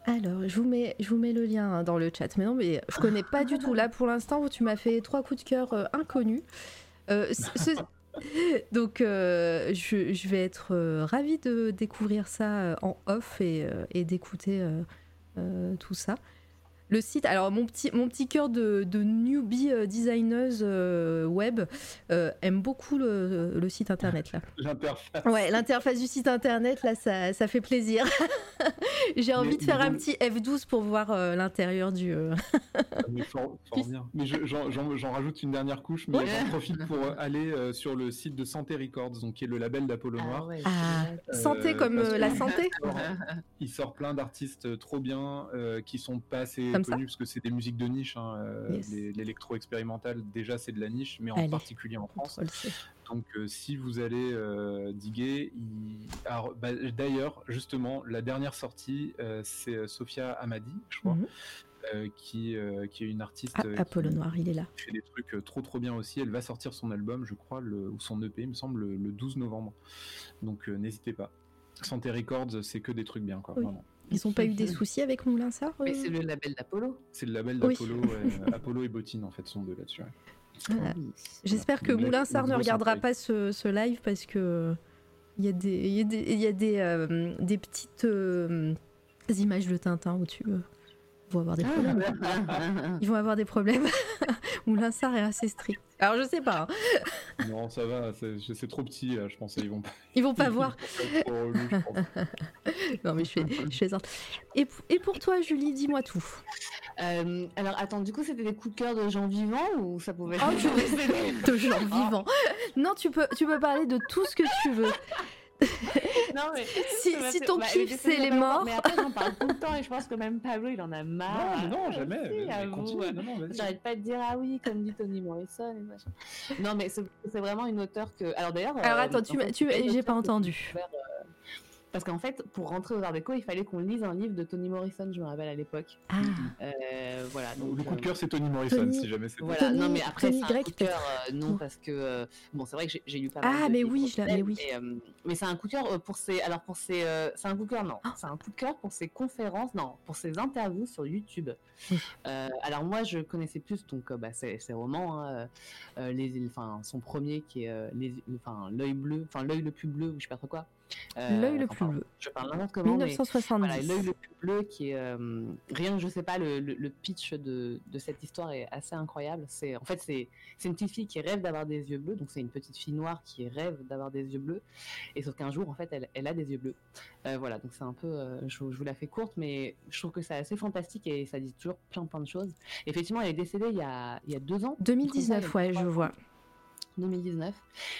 Speaker 1: Alors, je vous mets, je vous mets le lien hein, dans le chat. Mais non, mais je connais pas du tout. Là, pour l'instant, tu m'as fait trois coups de cœur euh, inconnus. <laughs> donc, je, vais être ravie de découvrir ça en off et, et d'écouter tout ça le site, alors mon petit, mon petit cœur de, newbie euh, designeuse euh, web euh, aime beaucoup le, site internet là.
Speaker 3: L'interface.
Speaker 1: Ouais, l'interface du site internet là, ça, ça fait plaisir. <laughs> J'ai envie de faire un petit F12 pour voir l'intérieur du.
Speaker 3: mais fort, <laughs> bien. Mais j'en rajoute une dernière couche, mais j'en profite pour aller sur le site de Santé Records, donc qui est le label d'Apollo ah Noir.
Speaker 1: Ah, santé comme la santé.
Speaker 3: Il sort, plein d'artistes trop bien qui sont pas assez parce que c'est des musiques de niche. Hein, euh, l'électro expérimental, déjà, c'est de la niche, mais en particulier en France. Donc, euh, si vous allez euh, diguer, bah, d'ailleurs, justement, la dernière sortie, c'est Sophia Amadi, je crois. Mhm. qui, qui est une artiste.
Speaker 1: Ah, Apollo Noir, il est là.
Speaker 3: Qui fait des trucs trop trop bien aussi. Elle va sortir son album, je crois, le, ou son EP, il me semble, le, 12 novembre. Donc n'hésitez pas. Santé Records, c'est que des trucs bien, quoi.
Speaker 1: Oui.
Speaker 3: Vraiment.
Speaker 1: Ils n'ont pas eu des soucis avec Moulin Sar
Speaker 2: Mais
Speaker 1: euh
Speaker 2: c'est le label d'Apollo.
Speaker 3: C'est le label
Speaker 1: Oui.
Speaker 3: d'Apollo. ouais. <laughs> Apollo et Bottine, en fait, sont deux là-dessus. ouais.
Speaker 1: Voilà. J'espère que Moulin Sar ne regardera pas ce, ce live parce que il y a des, il y a des, il y a des, euh, des petites euh, images de Tintin au-dessus. Euh. <laughs> Ils vont avoir des problèmes. <laughs> Ils vont avoir des problèmes. Moulin Sar est assez strict. Alors je sais pas. hein. <laughs>
Speaker 3: Non, ça va, c'est trop petit, là, je pense. Ils vont pas.
Speaker 1: Ils vont pas voir. Non mais je fais, je fais ça. Et, pour toi, Julie, dis-moi tout.
Speaker 2: Euh, alors attends, du coup c'était des coups de cœur de gens vivants ou ça pouvait être
Speaker 1: Oh, je- de gens vivants. Non, tu peux, tu peux parler de tout ce que tu veux.
Speaker 2: Non mais
Speaker 1: Si, ton
Speaker 2: bah,
Speaker 1: kiff c'est les morts.
Speaker 2: Mais après j'en parle tout le temps et je pense que même Pablo il en a marre.
Speaker 3: Non, mais non, jamais.
Speaker 2: si,
Speaker 3: mais- continue, non, non.
Speaker 2: J'arrête pas de dire ah oui comme dit Toni Morrison et machin. Non mais c'est c'est vraiment une auteure que. Alors d'ailleurs.
Speaker 1: Alors
Speaker 2: euh,
Speaker 1: attends,
Speaker 2: en
Speaker 1: tu, tu, j'ai pas entendu.
Speaker 2: euh, Parce qu'en fait, pour rentrer aux Arts Déco, il fallait qu'on lise un livre de Toni Morrison, je me rappelle à l'époque.
Speaker 1: Ah,
Speaker 2: Euh, voilà. Donc,
Speaker 3: Le coup de
Speaker 2: euh,
Speaker 3: cœur, c'est Tony Morrison,
Speaker 1: Tony-
Speaker 3: si jamais c'est.
Speaker 2: Voilà,
Speaker 1: Tony-
Speaker 2: non mais après c'est un coup de cœur, euh, non parce que euh, bon c'est vrai que j'ai- lu pas mal
Speaker 1: Ah,
Speaker 2: de
Speaker 1: mais oui, je mais oui.
Speaker 2: mais, euh, mais c'est un coup de cœur pour ses alors pour ses euh, c'est un coup de cœur non
Speaker 1: Ah.
Speaker 2: c'est un coup de cœur pour ses conférences non pour ses interviews sur YouTube. Euh, alors moi je connaissais plus donc euh, bah, ses, ses romans hein, les enfin son premier qui est euh, les enfin l'œil bleu enfin l'œil le plus bleu ou je sais pas trop quoi. Euh,
Speaker 1: L'œil le plus bleu.
Speaker 2: Je parle n'importe comment mais
Speaker 1: 1970.
Speaker 2: voilà, l'œil le plus bleu qui est euh, rien que je sais pas le, le- le pitch de, de cette histoire est assez incroyable. C'est en fait c'est c'est une petite fille qui rêve d'avoir des yeux bleus donc c'est une petite fille noire qui rêve d'avoir des yeux bleus et sauf qu'un jour en fait elle, elle a des yeux bleus. Euh, voilà donc c'est un peu je, je vous la fais courte mais je trouve que c'est assez fantastique et ça dit toujours plein plein de choses. Effectivement elle est décédée il y a il y a deux ans.
Speaker 1: 2019, ouais, je vois.
Speaker 2: 2019.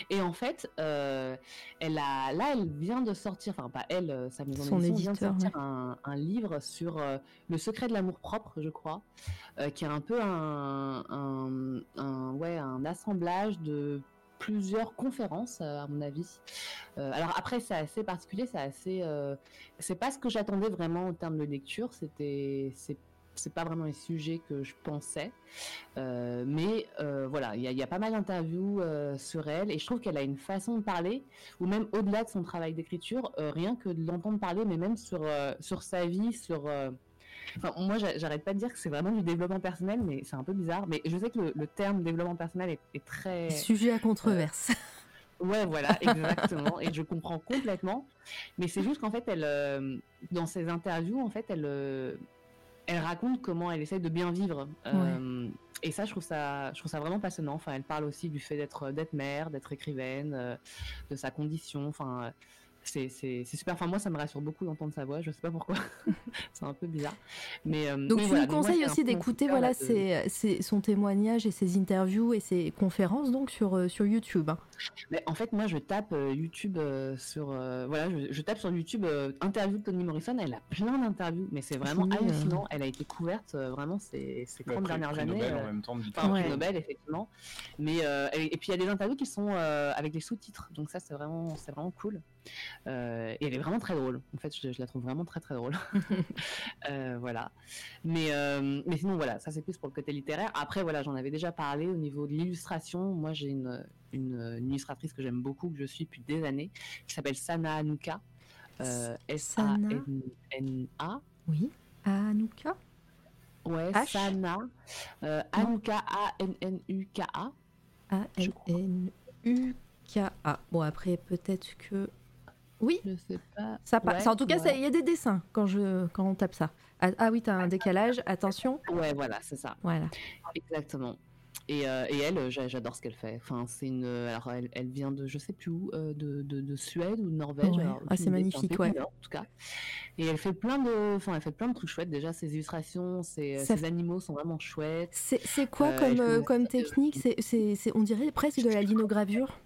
Speaker 2: Et en fait, euh, elle a, là, elle vient de sortir, enfin pas elle, euh, sa maison
Speaker 1: Son
Speaker 2: d'édition vient de
Speaker 1: éditeur,
Speaker 2: sortir un, un livre sur euh, le secret de l'amour propre, je crois, euh, qui est un peu un, un, un- ouais, un assemblage de plusieurs conférences, à mon avis. Alors après, c'est assez particulier, c'est assez, c'est pas ce que j'attendais vraiment en termes de lecture. C'était, c'est c'est pas vraiment les sujets que je pensais. Euh, mais euh, voilà, il y, a- il y a pas mal d'interviews euh, sur elle et je trouve qu'elle a une façon de parler, ou même au-delà de son travail d'écriture, rien que de l'entendre parler, mais même sur, sur sa vie, sur... Enfin, moi, j'a- j'arrête pas de dire que c'est vraiment du développement personnel, mais c'est un peu bizarre. Mais je sais que le, le terme développement personnel est, est très...
Speaker 1: Sujet à controverse.
Speaker 2: Ouais, voilà, <laughs> exactement. et je comprends complètement. Mais c'est juste qu'en fait, elle, dans ses interviews, en fait, elle, elle raconte comment elle essaie de bien vivre. Euh, Et ça, je trouve ça, je trouve ça vraiment passionnant. Enfin, elle parle aussi du fait d'être, d'être mère, d'être écrivaine, euh, de sa condition. Enfin, euh, c'est, c'est, c'est super. Enfin, moi, ça me rassure beaucoup d'entendre sa voix. Je sais pas pourquoi. <laughs> c'est un peu bizarre. Mais euh,
Speaker 1: Donc
Speaker 2: mais
Speaker 1: tu
Speaker 2: voilà.
Speaker 1: nous conseilles aussi d'écouter voilà
Speaker 2: là, de-
Speaker 1: ses- ses- son témoignage et ses interviews et ses conférences donc sur, euh, sur YouTube. hein.
Speaker 2: Mais en fait, moi, je tape euh, YouTube euh, sur euh, voilà, je, je tape sur YouTube euh, interview de Toni Morrison. Elle a plein d'interviews, mais c'est vraiment
Speaker 1: euh,
Speaker 2: hallucinant. Elle a été couverte euh, vraiment ces, ces 30
Speaker 3: Après,
Speaker 2: dernières
Speaker 3: prix
Speaker 2: années.
Speaker 3: Nobel
Speaker 2: euh,
Speaker 3: en même temps de
Speaker 2: Enfin,
Speaker 3: littérature.
Speaker 2: prix
Speaker 1: Ouais.
Speaker 2: Nobel, effectivement. Mais euh, et, et puis il y a des interviews qui sont euh, avec des sous-titres, donc ça c'est vraiment c'est vraiment cool. Euh, et elle est vraiment très drôle. En fait, je, je la trouve vraiment très très drôle. <laughs> Euh, voilà. Mais euh, mais sinon voilà, ça c'est plus pour le côté littéraire. Après voilà, j'en avais déjà parlé au niveau de l'illustration. Moi j'ai une, une une illustratrice que j'aime beaucoup que je suis depuis des années qui s'appelle Sana Anuka. Euh, S A N N A.
Speaker 1: Oui. Anouka
Speaker 2: Ouais,
Speaker 1: H?
Speaker 2: Sana. Euh, Anuka A N N U K A. Je crois.
Speaker 1: A-N-N-U-K-A. Bon, après, peut-être que. Oui,
Speaker 2: Je sais pas.
Speaker 1: ça passe.
Speaker 2: Ouais,
Speaker 1: en tout cas,
Speaker 2: ouais.
Speaker 1: il y a des dessins quand, je, quand on tape ça. Ah, ah oui, t'as un décalage. Attention.
Speaker 2: Ouais, voilà, c'est ça.
Speaker 1: Voilà.
Speaker 2: Exactement. Et, euh, et elle, j'a- j'adore ce qu'elle fait. Enfin, c'est une. Alors, elle, elle vient de, je sais plus où, euh, de, de, de Suède ou de Norvège.
Speaker 1: Ouais. Ah, c'est magnifique, ouais.
Speaker 2: Nord, en tout cas. Et elle fait plein de, enfin, elle fait plein de trucs chouettes. Déjà, ses illustrations, ses, ses animaux sont vraiment chouettes.
Speaker 1: C'est quoi
Speaker 2: Euh,
Speaker 1: comme, euh, comme technique? C'est- On dirait presque de la linogravure.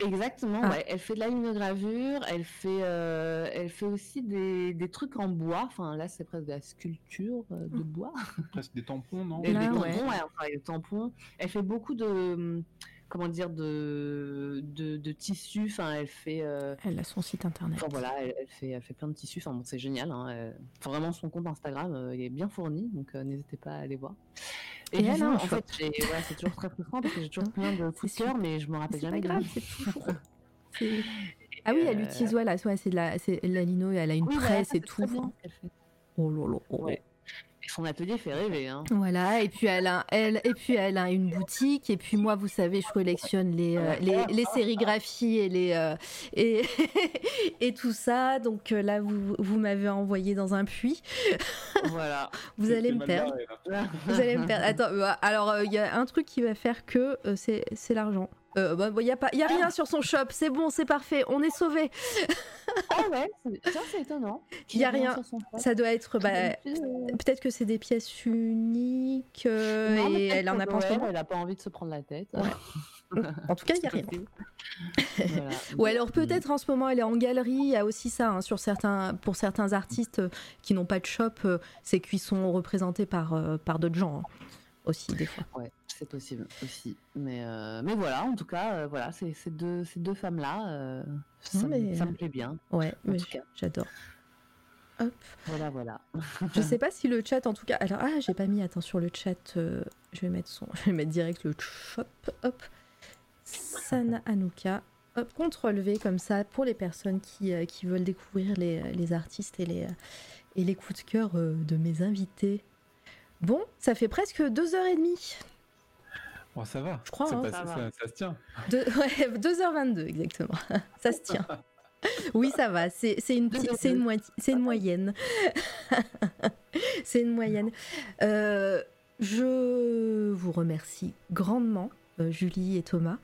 Speaker 2: Exactement,
Speaker 1: Ah.
Speaker 2: ouais. Elle fait de la linogravure, elle fait, euh, elle fait aussi des, des trucs en bois. Enfin, là, c'est presque de la sculpture euh, de bois.
Speaker 3: Presque des tampons, non?
Speaker 2: Elle
Speaker 1: Ah,
Speaker 2: des tampons,
Speaker 1: ouais.
Speaker 2: ouais, elle travaille le tampon. Elle fait beaucoup de, hum, comment dire, de, de, de tissus. Enfin, elle fait, euh,
Speaker 1: Elle a son site internet.
Speaker 2: enfin voilà, elle, elle fait, elle fait plein de tissus. Enfin bon, c'est génial. Hein. Elle- enfin, vraiment, son compte Instagram, euh, il est bien fourni, donc euh, n'hésitez pas à aller voir.
Speaker 1: Et elle
Speaker 2: sinon,
Speaker 1: un
Speaker 2: en fait, ouais, c'est toujours très frustrant parce que j'ai toujours <laughs> plein de coups de mais je me rappelle
Speaker 1: C'est
Speaker 2: jamais.
Speaker 1: pas grave, c'est toujours. <laughs> c'est- Ah oui,
Speaker 2: Et,
Speaker 1: elle
Speaker 2: euh,
Speaker 1: utilise, voilà, ouais, c'est de la, c'est la lino, elle a une
Speaker 2: oui,
Speaker 1: presse et tout.
Speaker 2: bien.
Speaker 1: Oh là là, oh.
Speaker 2: Ouais. Son atelier fait rêver. Hein.
Speaker 1: Voilà, et puis elle a, elle, et puis elle a une boutique, et puis moi, vous savez, je collectionne les, euh, les, les sérigraphies et les euh, et, <laughs> et tout ça. Donc euh, là, vous, vous m'avez envoyé dans un puits.
Speaker 2: voilà. <laughs>
Speaker 1: Vous allez me perdre. Vous allez me perdre. Attends, alors euh, il y a un truc qui va faire que euh, c'est c'est l'argent. Il bah, y a pas, y a rien sur son shop. C'est bon, c'est parfait. On est sauvé.
Speaker 2: Ah ouais, c'est- tiens, c'est étonnant.
Speaker 1: Il <laughs> y a rien.
Speaker 2: sur son shop.
Speaker 1: Ça doit être, bah,
Speaker 2: euh,
Speaker 1: peut-être que c'est des pièces uniques euh,
Speaker 2: non,
Speaker 1: et elle en a pas.
Speaker 2: Elle a pas envie de se prendre la tête. <laughs>
Speaker 1: En tout cas, il y a rien. <laughs>
Speaker 2: Voilà.
Speaker 1: Ou alors peut-être en ce moment elle est en galerie, il y a aussi ça hein, sur certains, pour certains artistes euh, qui n'ont pas de shop, euh, c'est qu'ils sont représentés par, euh, par d'autres gens hein, aussi des fois.
Speaker 2: Ouais, c'est possible aussi. Mais, euh, mais voilà, en tout cas, euh, voilà, ces, ces deux, ces deux femmes-là, euh, ça, me-
Speaker 1: mais-
Speaker 2: ça me plaît bien.
Speaker 1: Ouais,
Speaker 2: En
Speaker 1: mais
Speaker 2: tout cas.
Speaker 1: j'adore. Hop.
Speaker 2: Voilà, voilà. <laughs>
Speaker 1: Je sais pas si le chat en tout cas. Alors ah j'ai pas mis attends sur le chat. je vais mettre son. <laughs> Je vais mettre direct le shop. Hop. Sana Anouka. Hop. Contrôle V comme ça pour les personnes qui, qui veulent découvrir les, les artistes et les, et les coups de cœur de mes invités. Bon, ça fait presque deux heures et demie.
Speaker 3: Bon, ça va.
Speaker 1: Je crois, hein.
Speaker 3: pas-
Speaker 2: Ça
Speaker 3: ça,
Speaker 2: va.
Speaker 3: ça se tient. <laughs>
Speaker 1: Deux- ouais, <laughs> 2h22 exactement. <laughs> Ça se tient. Oui, ça va. C'est une, petite- c'est une, moiti- c'est une moyenne. c'est une moyenne. Euh, je vous remercie grandement, euh, Julie et Thomas.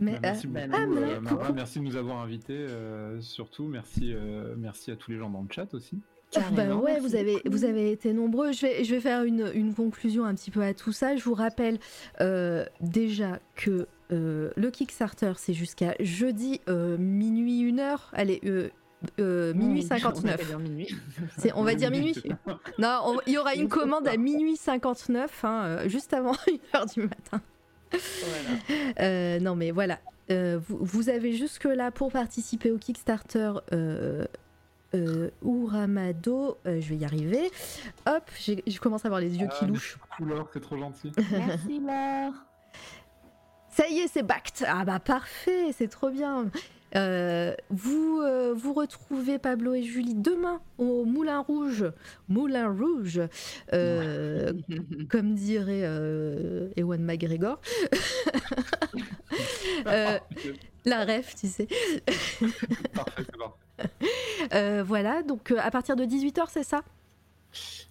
Speaker 1: Mais,
Speaker 3: Bah, merci
Speaker 1: euh,
Speaker 3: beaucoup,
Speaker 1: mais-
Speaker 3: euh, Mara, merci de nous avoir invités. euh, surtout, merci, euh, merci à tous les gens dans le chat aussi.
Speaker 1: Bah
Speaker 2: Carrément,
Speaker 1: ouais,
Speaker 2: merci
Speaker 1: vous avez, vous avez été nombreux. Je vais, je vais faire une, une conclusion un petit peu à tout ça. Je vous rappelle euh, déjà que euh, le Kickstarter, c'est jusqu'à jeudi euh, minuit 1 heure. Allez, euh, minuit
Speaker 2: On va
Speaker 1: 59.
Speaker 2: dire minuit. <laughs>
Speaker 1: C'est- On va dire minuit. Non, on- il y aura une commande à minuit 59, hein, juste avant <laughs> 1h du matin.
Speaker 2: Voilà.
Speaker 1: Euh, non, mais voilà. Euh, vous, vous avez jusque-là pour participer au Kickstarter euh, Uramado. euh, je vais y arriver. Hop, j'ai- je commence à avoir les yeux qui
Speaker 3: Ah,
Speaker 1: louchent.
Speaker 3: Couleur, c'est trop gentil. <laughs>
Speaker 2: Merci Laure.
Speaker 1: Ça y est, c'est backed. Ah bah parfait, c'est trop bien. Euh, vous, euh, vous retrouvez Pablo et Julie demain au Moulin Rouge. Moulin Rouge, euh, comme dirait euh, Ewan McGregor. <laughs> Euh, la ref, tu sais.
Speaker 3: parfait.
Speaker 1: Euh, voilà, donc euh, à partir de 18h, c'est ça?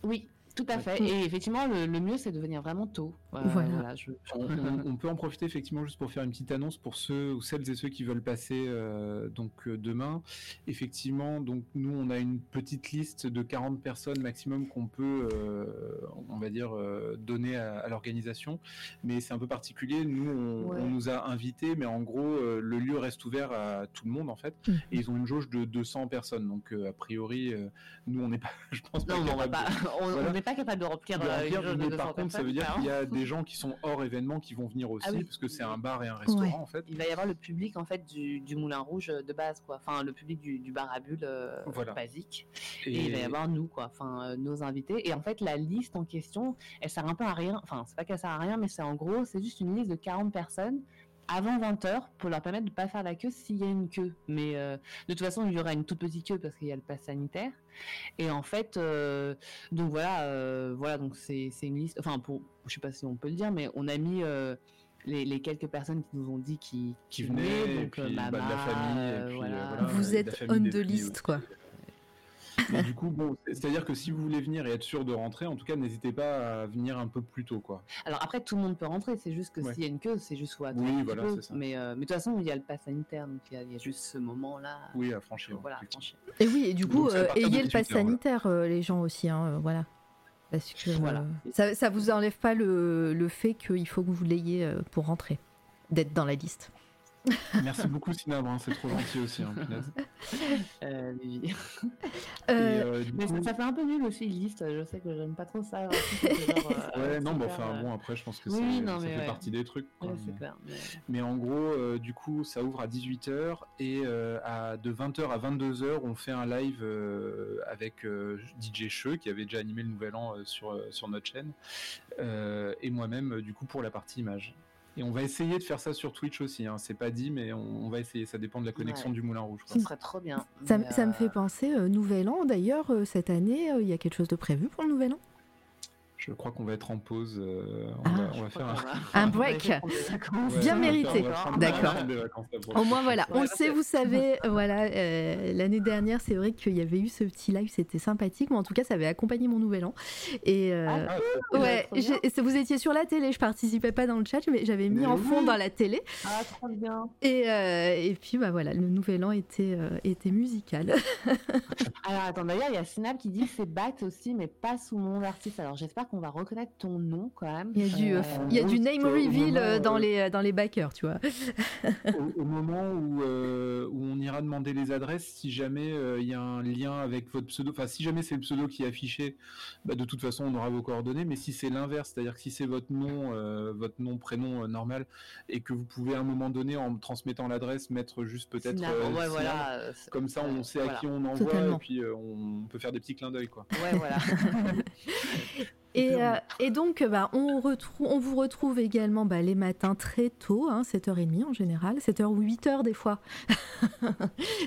Speaker 2: Oui, tout à fait. Et effectivement, le, le mieux, c'est de venir vraiment tôt. Euh,
Speaker 1: Voilà.
Speaker 2: je-
Speaker 3: On, peut en profiter effectivement juste pour faire une petite annonce pour ceux ou celles et ceux qui veulent passer euh, donc euh, demain. Effectivement, donc nous on a une petite liste de 40 personnes maximum qu'on peut, euh, on va dire, euh, donner à, à l'organisation. Mais c'est un peu particulier. Nous on,
Speaker 2: Ouais.
Speaker 3: on nous a invités, mais en gros euh, le lieu reste ouvert à tout le monde en fait.
Speaker 1: Mhm.
Speaker 3: Et ils ont une jauge de 200 personnes. Donc euh, a priori, euh, nous on n'est pas, <laughs> je pense pas.
Speaker 2: Non, mais on va
Speaker 3: capable
Speaker 2: pas.
Speaker 3: de- <laughs>
Speaker 2: On on
Speaker 3: Voilà.
Speaker 2: n'est pas capable de remplir.
Speaker 3: de
Speaker 2: euh,
Speaker 3: remplir,
Speaker 2: une de
Speaker 3: mais
Speaker 2: 200
Speaker 3: par contre, ça veut dire qu'il y a des gens qui sont hors événement qui vont venir aussi,
Speaker 2: Ah oui.
Speaker 3: parce que c'est un bar et un restaurant
Speaker 1: Ouais.
Speaker 3: en fait.
Speaker 2: Il va y avoir le public en fait du, du Moulin Rouge de base quoi. Enfin le public du, du bar à bulles euh,
Speaker 3: Voilà.
Speaker 2: basique. Et... il va y avoir nous quoi. Enfin euh, nos invités. Et en fait la liste en question, elle sert un peu à rien. Enfin c'est pas qu'elle sert à rien, mais c'est en gros c'est juste une liste de 40 personnes avant 20h pour leur permettre de pas faire la queue s'il y a une queue. Mais euh, de toute façon il y aura une toute petite queue parce qu'il y a le pass sanitaire. Et en fait euh, donc voilà euh, voilà donc c'est c'est une liste. Enfin pour je sais pas si on peut le dire, mais on a mis euh, les, les quelques personnes qui nous ont dit qui,
Speaker 3: qui venaient, et
Speaker 2: donc
Speaker 3: puis bah, de la
Speaker 2: Mama,
Speaker 3: famille, et puis,
Speaker 2: voilà.
Speaker 3: voilà,
Speaker 1: Vous êtes on the list,
Speaker 3: aussi.
Speaker 1: quoi.
Speaker 3: Mais du coup, bon, c'est- c'est-à-dire que si vous voulez venir et être sûr de rentrer, en tout cas, n'hésitez pas à venir un peu plus tôt, quoi.
Speaker 2: Alors après, tout le monde peut rentrer, c'est juste que
Speaker 3: Ouais.
Speaker 2: s'il y a une queue, c'est juste attendre
Speaker 3: Oui, voilà, c'est ça.
Speaker 2: Mais, euh, mais de toute façon, il y a le pass sanitaire, donc il y a, il y a juste ce moment-là.
Speaker 3: Oui, à franchir.
Speaker 2: Voilà, franchir.
Speaker 1: Et oui, et du coup,
Speaker 3: Donc, à
Speaker 1: euh, ayez le pass
Speaker 3: 18 heures, voilà.
Speaker 1: sanitaire, euh, les gens aussi, hein, euh, voilà. Parce que
Speaker 2: Voilà.
Speaker 1: euh, ça, ça vous enlève pas le, le fait qu'il faut que vous l'ayez euh, pour rentrer, d'être dans la liste. <laughs>
Speaker 3: Merci beaucoup, Sinabre, hein, c'est trop gentil aussi. Hein. <laughs>
Speaker 2: Euh, oui.
Speaker 1: Euh,
Speaker 3: euh,
Speaker 2: Mais
Speaker 3: coup-
Speaker 2: ça, ça fait un peu nul aussi, une liste. Je sais que j'aime pas trop ça. genre, euh, <laughs>
Speaker 3: Ouais, non, bah,
Speaker 2: euh,
Speaker 3: bon, après, je pense que
Speaker 2: oui,
Speaker 3: c'est-
Speaker 2: non,
Speaker 3: ça
Speaker 2: mais
Speaker 3: fait
Speaker 2: ouais.
Speaker 3: partie des trucs. quoi,
Speaker 2: ouais,
Speaker 3: mais-
Speaker 2: c'est clair. mais-
Speaker 3: Mais en gros, euh, du coup, ça ouvre à 18h et euh, à, de 20h à 22h, on fait un live euh, avec euh, DJ Cheux qui avait déjà animé le Nouvel An euh, sur, euh, sur notre chaîne euh, et moi-même, euh, du coup, pour la partie image. Et on va essayer de faire ça sur Twitch aussi. Hein. C'est pas dit, mais on, va essayer. Ça dépend de la connexion
Speaker 2: Ouais.
Speaker 3: du Moulin Rouge. quoi.
Speaker 2: Ce serait trop bien.
Speaker 1: Ça, me- ça me
Speaker 2: euh,
Speaker 1: fait penser, euh, Nouvel An d'ailleurs, euh, cette année, euh, il y a quelque chose de prévu pour le Nouvel An?
Speaker 3: Je crois qu'on va être en pause. euh, on,
Speaker 1: Ah.
Speaker 3: va, on va faire un. <laughs>
Speaker 1: Un break.
Speaker 2: vacances.
Speaker 1: Bien mérité. D'accord. Au moins voilà, on
Speaker 2: Ouais,
Speaker 1: le sait, vous savez, voilà, euh, l'année dernière, c'est vrai qu'il y avait eu ce petit live, c'était sympathique, mais en tout cas, ça avait accompagné mon nouvel an. Et euh,
Speaker 2: Ah,
Speaker 1: ouais, vous étiez sur la télé, je participais pas dans le chat, mais j'avais mis
Speaker 3: Mais
Speaker 1: en fond dans la télé.
Speaker 2: Ah, trop bien.
Speaker 1: Et, euh, et puis, bah voilà, le nouvel an était, euh, était musical. <laughs>
Speaker 2: Alors attends, d'ailleurs, il y a Sinab qui dit c'est Bat aussi, mais pas sous mon artiste. Alors j'espère qu'on va reconnaître ton nom quand même.
Speaker 1: Il y a du, euh,
Speaker 2: Euh,
Speaker 1: il y a du
Speaker 3: gros,
Speaker 1: name reveal
Speaker 3: moment,
Speaker 1: euh, dans,
Speaker 3: euh,
Speaker 1: les, dans les backers, tu vois.
Speaker 3: au, au moment où, euh, où on ira demander les adresses, si jamais euh, il y a un lien avec votre pseudo, enfin si jamais c'est le pseudo qui est affiché, bah, de toute façon on aura vos coordonnées. Mais si c'est l'inverse, c'est-à-dire que si c'est votre nom, euh, votre nom prénom euh, normal, et que vous pouvez à un moment donné en transmettant l'adresse mettre juste peut-être euh,
Speaker 2: ouais, voilà. euh,
Speaker 3: Comme ça, on
Speaker 2: euh,
Speaker 3: sait à qui on envoie
Speaker 1: Totalement.
Speaker 3: et puis euh, on peut faire des petits clins d'œil, quoi.
Speaker 2: Ouais, voilà. <laughs>
Speaker 1: Et,
Speaker 3: Super.
Speaker 1: euh, et donc, bah, on, retrouve, on vous retrouve également bah, les matins très tôt, hein, 7h30 en général, 7h ou 8h des fois. <laughs>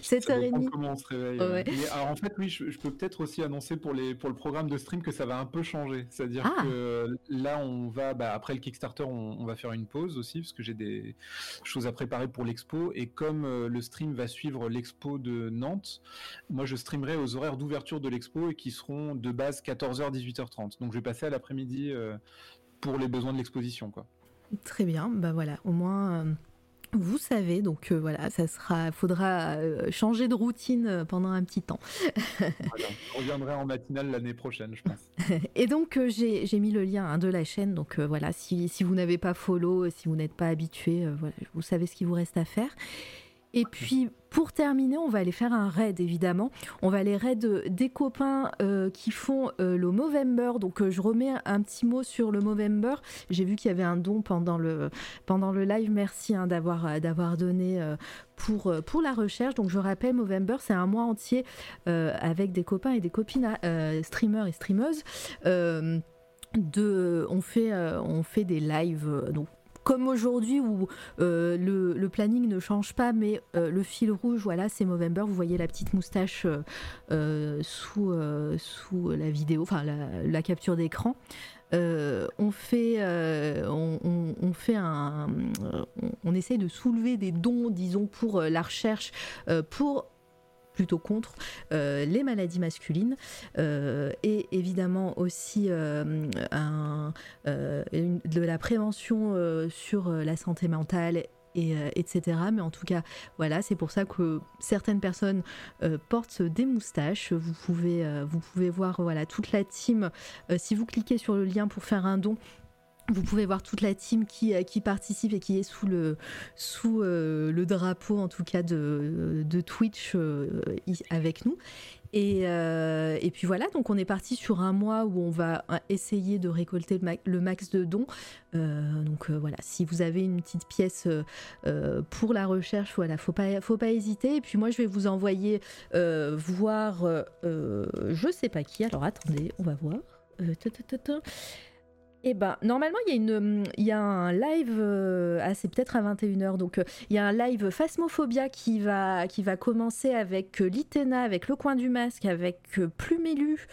Speaker 3: Ça dépend
Speaker 1: 7h30.
Speaker 3: comment on se réveille.
Speaker 1: Ouais.
Speaker 3: ouais. Mais alors en fait, oui, je, je peux peut-être aussi annoncer pour les pour le programme de stream que ça va un peu changer. C'est-à-dire
Speaker 1: Ah.
Speaker 3: que là, on va bah, après le Kickstarter, on, on va faire une pause aussi parce que j'ai des choses à préparer pour l'expo et comme euh, le stream va suivre l'expo de Nantes, moi je streamerai aux horaires d'ouverture de l'expo et qui seront de base 14h 18h30. Donc je vais passer à l'après-midi euh, pour les besoins de l'exposition, quoi.
Speaker 1: Très bien, bah voilà, au moins. euh, vous savez, donc euh, voilà, ça sera, faudra euh, changer de routine euh, pendant un petit temps. <laughs>
Speaker 3: Voilà. Je reviendrai en matinale l'année prochaine, je pense.
Speaker 1: Et donc j'ai j'ai mis le lien hein, de la chaîne, donc voilà, si, si vous n'avez pas follow, si vous n'êtes pas habitué, voilà, vous savez ce qu'il vous reste à faire. Et puis pour terminer, on va aller faire un raid évidemment. On va aller raid euh, des copains euh, qui font euh, le Movember. Donc je remets un petit mot sur le Movember. J'ai vu qu'il y avait un don pendant le, pendant le live. Merci hein, d'avoir d'avoir donné pour, pour la recherche. Donc je rappelle, Movember, c'est un mois entier avec des copains et des copines streamers et streameuses. De, on, fait, on fait des lives. Comme aujourd'hui où euh, le, planning ne change pas, mais euh, le fil rouge, voilà, c'est Movember. Vous voyez la petite moustache euh, sous, la vidéo, enfin la, capture d'écran. On fait, un, on, essaye de soulever des dons, disons, pour la recherche, pour plutôt contre euh, les maladies masculines euh, et évidemment aussi euh, de la prévention sur la santé mentale et, etc. Mais en tout cas, voilà, c'est pour ça que certaines personnes portent des moustaches. Vous pouvez, vous pouvez voir voilà, toute la team. Si vous cliquez sur le lien pour faire un don, vous pouvez voir toute la team qui, euh, participe et qui est sous le, euh, drapeau, en tout cas, de, Twitch euh, avec nous. Et, puis voilà, donc on est parti sur un mois où on va essayer de récolter le, ma- le max de dons. Donc voilà, si vous avez une petite pièce pour la recherche, voilà, faut faut pas hésiter. Et puis moi, je vais vous envoyer voir, je sais pas qui. Alors attendez, on va voir. Eh ben, normalement, il y, a un live, euh, ah, c'est peut-être à 21h, donc euh, il y a un live Phasmophobia qui va, qui va commencer avec euh, Litena, avec Le Coin du Masque, avec Plumélu,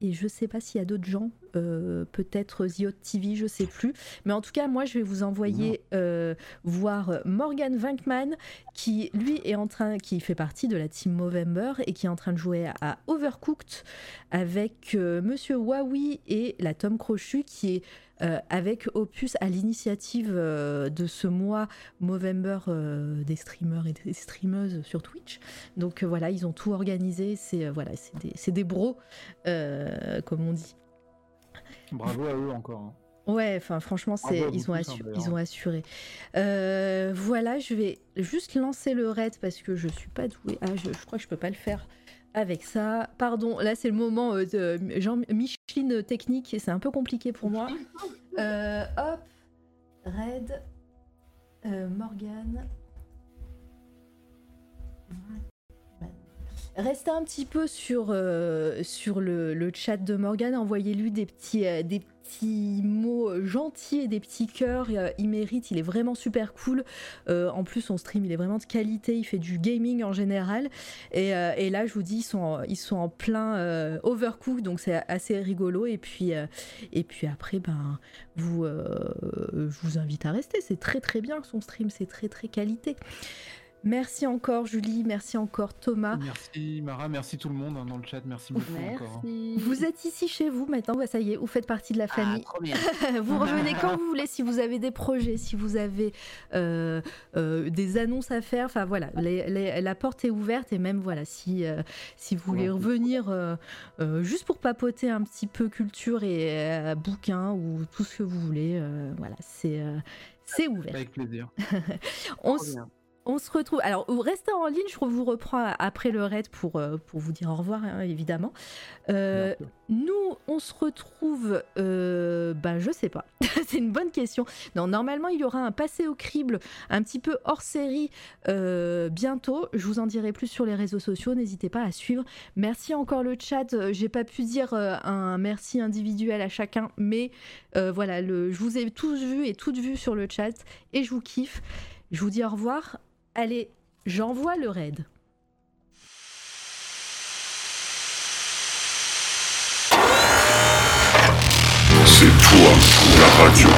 Speaker 1: et je sais pas s'il y a d'autres gens, euh, peut-être Ziot TV, je sais plus. Mais en tout cas, moi, je vais vous envoyer euh, voir Morgan Vankman, qui lui est en train, qui fait partie de la team Movember et qui est en train de jouer à Overcooked avec euh, Monsieur Huawei et la Tom Crochu, qui est euh, avec Opus à l'initiative euh, de ce mois Movember euh, des streamers et des streameuses sur Twitch. Donc voilà, ils ont tout organisé. C'est voilà, c'est des, des bros, comme on dit.
Speaker 3: Bravo à eux encore. hein.
Speaker 1: Ouais, enfin franchement, c'est ils ont,
Speaker 3: hein,
Speaker 1: ils ont assuré. Euh, voilà, je vais juste lancer le raid parce que je suis pas douée. Ah, je, je crois que je peux pas le faire avec ça. Pardon, là c'est le moment euh, de Jean Micheline technique et c'est un peu compliqué pour moi. Euh, hop, raid, euh, Morgane. Restez un petit peu sur, euh, sur le, chat de Morgane, envoyez-lui des petits, euh, des petits mots gentils et des petits cœurs. Euh, il mérite, il est vraiment super cool. En plus, son stream, il est vraiment de qualité. Il fait du gaming en général. Et, et là, je vous dis, ils sont en, ils sont en plein overcook, donc c'est assez rigolo. Et puis, et puis après, ben, vous, je vous invite à rester. C'est très très bien son stream, c'est très très qualité. Merci encore Julie, merci encore Thomas.
Speaker 3: Merci Mara, merci tout le monde hein, dans le chat, merci beaucoup encore. hein.
Speaker 1: Vous êtes ici chez vous maintenant, bah, ça y est, vous faites partie de la
Speaker 2: Ah,
Speaker 1: famille. <laughs> vous revenez <laughs> quand vous voulez, si vous avez des projets, si vous avez euh, euh, des annonces à faire, enfin voilà, les- les- la porte est ouverte et même voilà, si, euh, si vous voulez
Speaker 3: Ouais.
Speaker 1: revenir euh, euh, juste pour papoter un petit peu culture et euh, bouquins ou tout ce que vous voulez, euh, voilà, c'est euh, c'est ouvert.
Speaker 3: Avec plaisir. <laughs>
Speaker 1: On. On se retrouve. Alors, restez en ligne, je vous reprends après le raid pour, euh, pour vous dire au revoir, hein, évidemment. Euh, nous, on se retrouve. Euh, ben, je sais pas. <laughs> C'est une bonne question. Non, normalement, il y aura un passé au crible un petit peu hors série euh, bientôt. Je vous en dirai plus sur les réseaux sociaux. N'hésitez pas à suivre. Merci encore le chat. J'ai pas pu dire un merci individuel à chacun, mais voilà, le, je vous ai tous vus et toutes vues sur le chat et je vous kiffe. Je vous dis au revoir. Allez, j'envoie le raid.
Speaker 5: C'est toi, la radio.